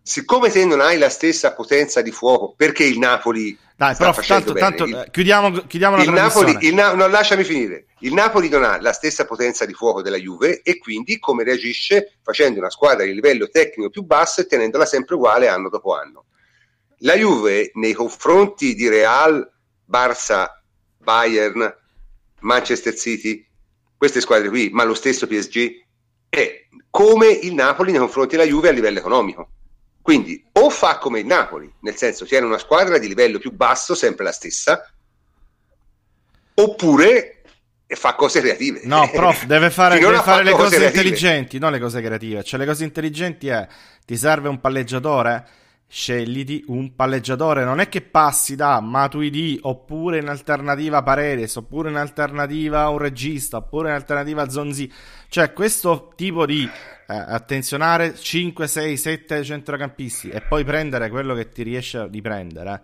siccome te non hai la stessa potenza di fuoco, perché il Napoli Dai, facendo tanto, tanto, Il- chiudiamo, chiudiamo la il Napoli, il Na- no, lasciami finire. Il Napoli non ha la stessa potenza di fuoco della Juve e quindi come reagisce facendo una squadra di livello tecnico più basso e tenendola sempre uguale anno dopo anno. La Juve nei confronti di Real, Barça, Bayern, Manchester City, queste squadre qui, ma lo stesso PSG, è come il Napoli nei confronti della Juve a livello economico. Quindi o fa come il Napoli, nel senso tiene una squadra di livello più basso, sempre la stessa, oppure fa cose creative. No, prof, deve fare, deve fare le cose creative. intelligenti, non le cose creative. Cioè, le cose intelligenti è ti serve un palleggiatore? Scegliti un palleggiatore. Non è che passi da Matuidi oppure in alternativa Paredes, oppure in alternativa un regista, oppure in alternativa Zonzi. Cioè, questo tipo di eh, attenzionare 5, 6, 7 centrocampisti e poi prendere quello che ti riesce di prendere.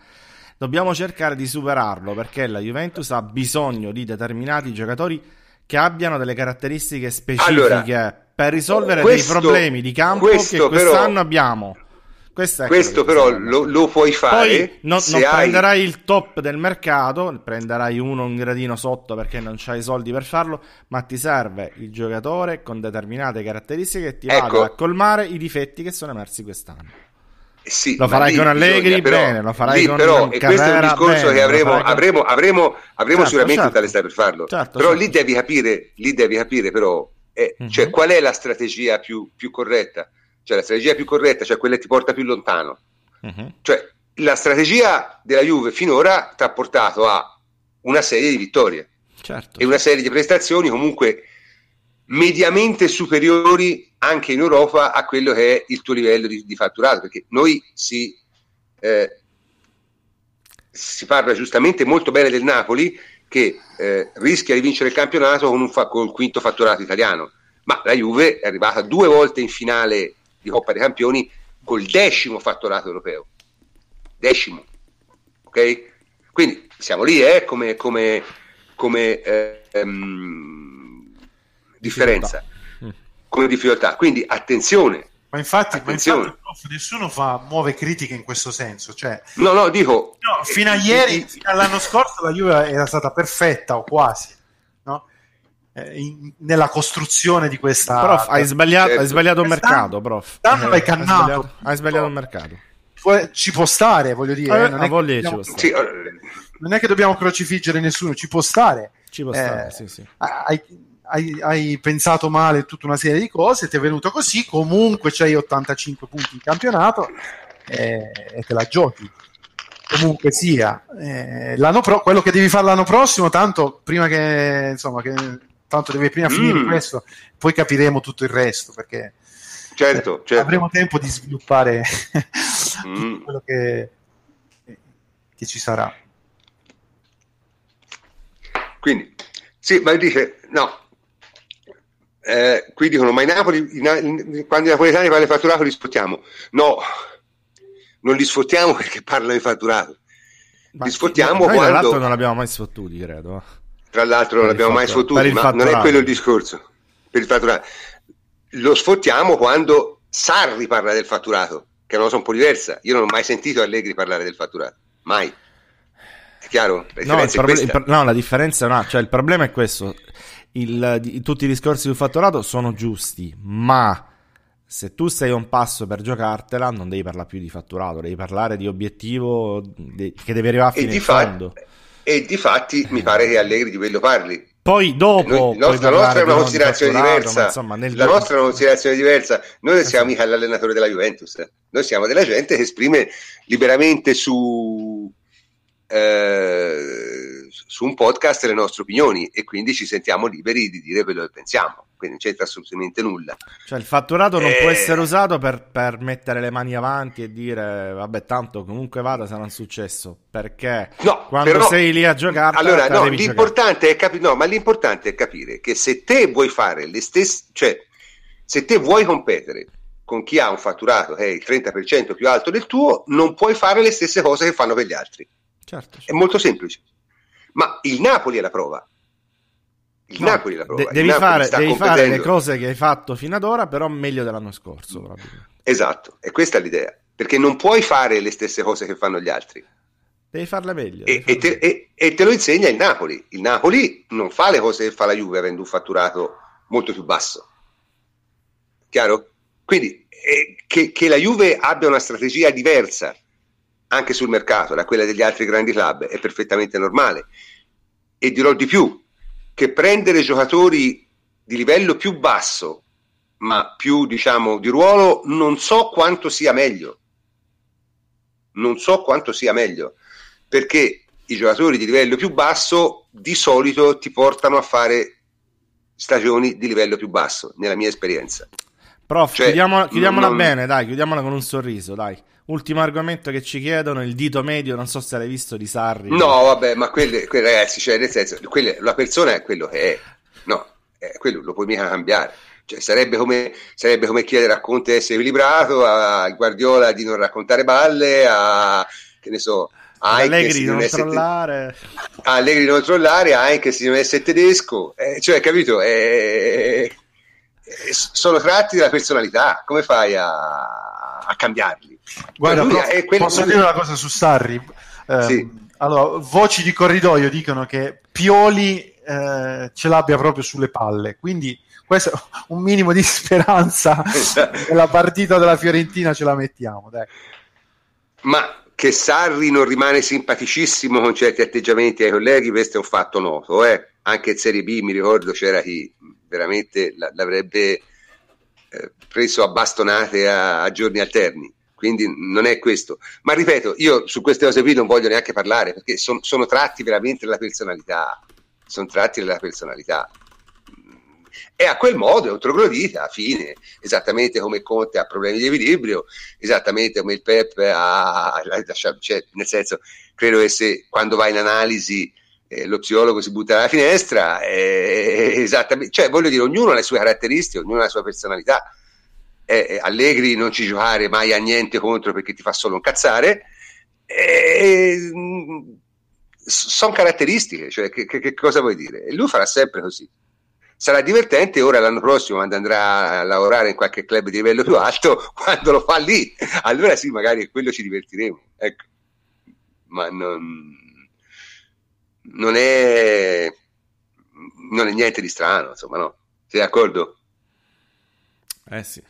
Dobbiamo cercare di superarlo perché la Juventus ha bisogno di determinati giocatori che abbiano delle caratteristiche specifiche Allora, per risolvere questo- dei problemi di campo che questo però- quest'anno abbiamo. Questo, però lo, lo puoi fare Poi non, se non hai... prenderai il top del mercato, prenderai uno un gradino sotto perché non c'hai i soldi per farlo, ma ti serve il giocatore con determinate caratteristiche che ti Ecco. vada a colmare i difetti che sono emersi quest'anno. Sì, Lo farai con Allegri, bisogna però- bene, lo farai lì con però, e questo è un discorso bene, che avremo, con- avremo, avremo, avremo Certo, sicuramente certo. l'estate per farlo. Certo, però certo. lì devi capire, lì devi capire però, eh, Mhm. cioè, qual è la strategia più, più corretta? Cioè la strategia più corretta, cioè quella che ti porta più lontano. Mhm. Cioè, la strategia della Juve finora ti ha portato a una serie di vittorie Certo. e una serie di prestazioni comunque mediamente superiori anche in Europa a quello che è il tuo livello di, di fatturato, perché noi si, eh, si parla giustamente molto bene del Napoli che eh, rischia di vincere il campionato con, un fa- col quinto fatturato italiano, ma la Juve è arrivata due volte in finale di Coppa dei Campioni col decimo fatturato europeo. Decimo. Ok? Quindi siamo lì, eh, come, come, come eh, ehm, differenza, Mm. come difficoltà. Quindi attenzione. Ma infatti, ma Attenzione. infatti prof, nessuno fa, muove critiche in questo senso. Cioè, No, no, dico... no, fino a eh, ieri, fino all'anno scorso, la Juve era stata perfetta o quasi in- nella costruzione di questa. Prof, hai sbagliato, Certo. hai sbagliato il Quest'anno- mercato, prof. quest'anno Eh, l'hai hai cannato. sbagliato- Hai sbagliato il mercato. Ci può stare, voglio dire. Eh, eh, non, è voglia dobbiamo, può stare. sì, eh, non è che dobbiamo crocifiggere nessuno, ci può stare. Ci può Eh, stare, sì, sì. Hai, hai- hai pensato male tutta una serie di cose, ti è venuto così. Comunque c'hai 85 punti in campionato eh, e te la giochi. Comunque sia, eh, l'anno pro- quello che devi fare l'anno prossimo, tanto prima che insomma, che, tanto devi prima finire Mm. questo, poi capiremo tutto il resto perché certo, eh, certo. avremo tempo di sviluppare Mm. tutto quello che, che ci sarà. Quindi, sì, ma dice, no. Eh, qui dicono, ma i Napoli, i Na- i- quando i napoletani parlano di fatturato li sfottiamo. No, non li sfottiamo perché parlano di fatturato. Ma li sfottiamo noi, tra quando- l'altro non l'abbiamo mai sfottuti, credo. Tra l'altro non l'abbiamo mai sfottuti, ma non è quello il discorso. Per il fatturato. Lo sfottiamo quando Sarri parla del fatturato, che è una cosa un po' diversa. Io non ho mai sentito Allegri parlare del fatturato. Mai. È chiaro? La No, è proble- il pro- no, la differenza è una, cioè il problema è questo. Il- di- tutti i discorsi sul fatturato sono giusti, ma se tu sei un passo per giocartela, non devi parlare più di fatturato, devi parlare di obiettivo de- che deve arrivare fino in fa- fondo. E di fatti mi pare che Allegri di quello parli. Poi dopo Noi- puoi la nostra è una considerazione diversa. insomma, La nostra è una considerazione diversa. Noi non siamo Esatto. mica l'allenatore della Juventus. Noi siamo della gente che esprime liberamente su, eh, su un podcast le nostre opinioni e quindi ci sentiamo liberi di dire quello che pensiamo. Quindi non c'entra assolutamente nulla. Cioè, il fatturato non Eh. può essere usato per, per mettere le mani avanti e dire, vabbè, tanto comunque vada sarà un successo. Perché No, quando però- sei lì a giocare, Allora, no, l'importante è capire, no, ma l'importante è capire che se te vuoi fare le stesse, cioè, se te vuoi competere con chi ha un fatturato che è il 30% più alto del tuo, non puoi fare le stesse cose che fanno per gli altri. Certo, È certo. molto semplice. Ma il Napoli è la prova. Il No, Napoli la prova. de- devi fare, devi fare le cose che hai fatto fino ad ora, però meglio dell'anno scorso. probabilmente. Esatto, e questa è l'idea. perché non puoi fare le stesse cose che fanno gli altri. Devi farle meglio. E, farle te, meglio. e- e te lo insegna il Napoli. Il Napoli non fa le cose che fa la Juve avendo un fatturato molto più basso. Chiaro? Quindi eh, che, che la Juve abbia una strategia diversa anche sul mercato da quella degli altri grandi club è perfettamente normale. E dirò di più, che prendere giocatori di livello più basso, ma più diciamo di ruolo, non so quanto sia meglio. Non so quanto sia meglio, perché i giocatori di livello più basso di solito ti portano a fare stagioni di livello più basso, nella mia esperienza. Prof, Cioè, chiudiamola, chiudiamola non- bene, dai, chiudiamola con un sorriso, dai. Ultimo argomento che ci chiedono, il dito medio, non so se l'hai visto di Sarri. No, vabbè, ma quelle, quelle ragazzi, cioè, nel senso, quelle- la persona è quello che è, no, eh, quello lo puoi mica cambiare. Cioè, sarebbe, come, sarebbe come chiedere a Conte di essere equilibrato, a Guardiola di non raccontare balle, a che ne so, Allegri di non non te- trollare. a Allegri di non trollare, a Heikes di non essere tedesco, eh, cioè, capito? Eh, eh, sono tratti della personalità, come fai a, a cambiarli? Guarda, prof, è quello- posso dire una cosa su Sarri? Eh, Sì. Allora, voci di corridoio dicono che Pioli eh, ce l'abbia proprio sulle palle, quindi questo un minimo di speranza nella partita della Fiorentina ce la mettiamo. Dai. Ma che Sarri non rimane simpaticissimo con certi atteggiamenti ai colleghi, questo è un fatto noto. Eh? Anche in Serie B mi ricordo c'era chi veramente l'avrebbe preso a bastonate a, a giorni alterni. Quindi non è questo. Ma ripeto, io su queste cose qui non voglio neanche parlare perché son- sono tratti veramente della personalità. Sono tratti della personalità. E a quel modo è un troglodita, fine, esattamente come Conte ha problemi di equilibrio, esattamente come il Pep ha, cioè, nel senso, credo che se quando va in analisi eh, lo psicologo si butta dalla finestra, eh, esattamente, cioè voglio dire, ognuno ha le sue caratteristiche, ognuno ha la sua personalità. Eh, Allegri non ci giocare mai a niente contro perché ti fa solo incazzare. Eh, sono caratteristiche, cioè che, che- che cosa vuoi dire? E lui farà sempre così. Sarà divertente ora l'anno prossimo quando andrà a lavorare in qualche club di livello più alto, quando lo fa lì, allora sì, magari quello ci divertiremo. Ecco. Ma non, non è non è niente di strano, insomma, no? Sei d'accordo? Eh sì.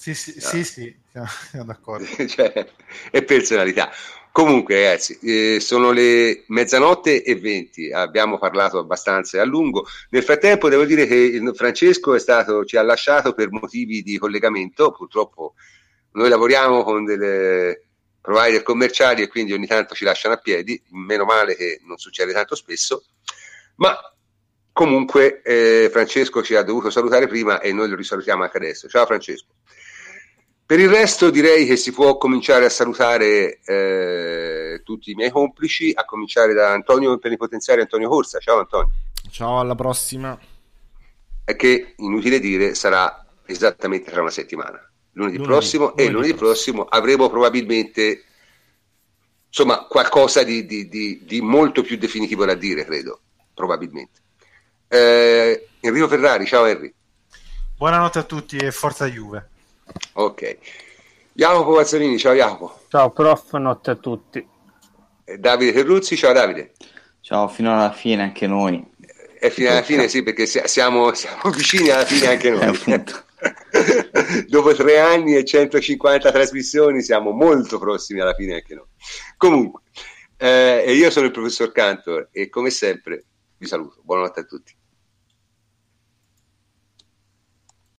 Sì, sì, sì, sì, siamo, d'accordo. cioè, è personalità. Comunque, ragazzi, eh, sono le mezzanotte e venti, abbiamo parlato abbastanza e a lungo. Nel frattempo, devo dire che Francesco è stato, ci ha lasciato per motivi di collegamento. Purtroppo, noi lavoriamo con delle provider commerciali e quindi ogni tanto ci lasciano a piedi. Meno male che non succede tanto spesso, ma comunque, eh, Francesco ci ha dovuto salutare prima e noi lo risalutiamo anche adesso. Ciao, Francesco. Per il resto direi che si può cominciare a salutare eh, tutti i miei complici, a cominciare da Antonio Plenipotenziario Antonio Corsa. Ciao Antonio. Ciao, alla prossima. È che, inutile dire, sarà esattamente tra una settimana. Lunedì, Lunedì, prossimo e lunedì lunedì prossimo avremo probabilmente insomma qualcosa di, di- di- di molto più definitivo da dire, credo, probabilmente. Eh, Enrico Ferrari, ciao Henry. Buonanotte a tutti e forza Juve. Ok. Jacopo Pazzolini, ciao Jacopo. Ciao prof, notte a tutti. Eh, Davide Terruzzi, ciao Davide. Ciao, fino alla fine anche noi. È fino alla fine, sì, perché si- siamo, siamo vicini alla fine anche Eh, noi. Dopo tre anni e 150 trasmissioni siamo molto prossimi alla fine anche noi. Comunque, eh, e io sono il professor Cantor e come sempre vi saluto. Buonanotte a tutti.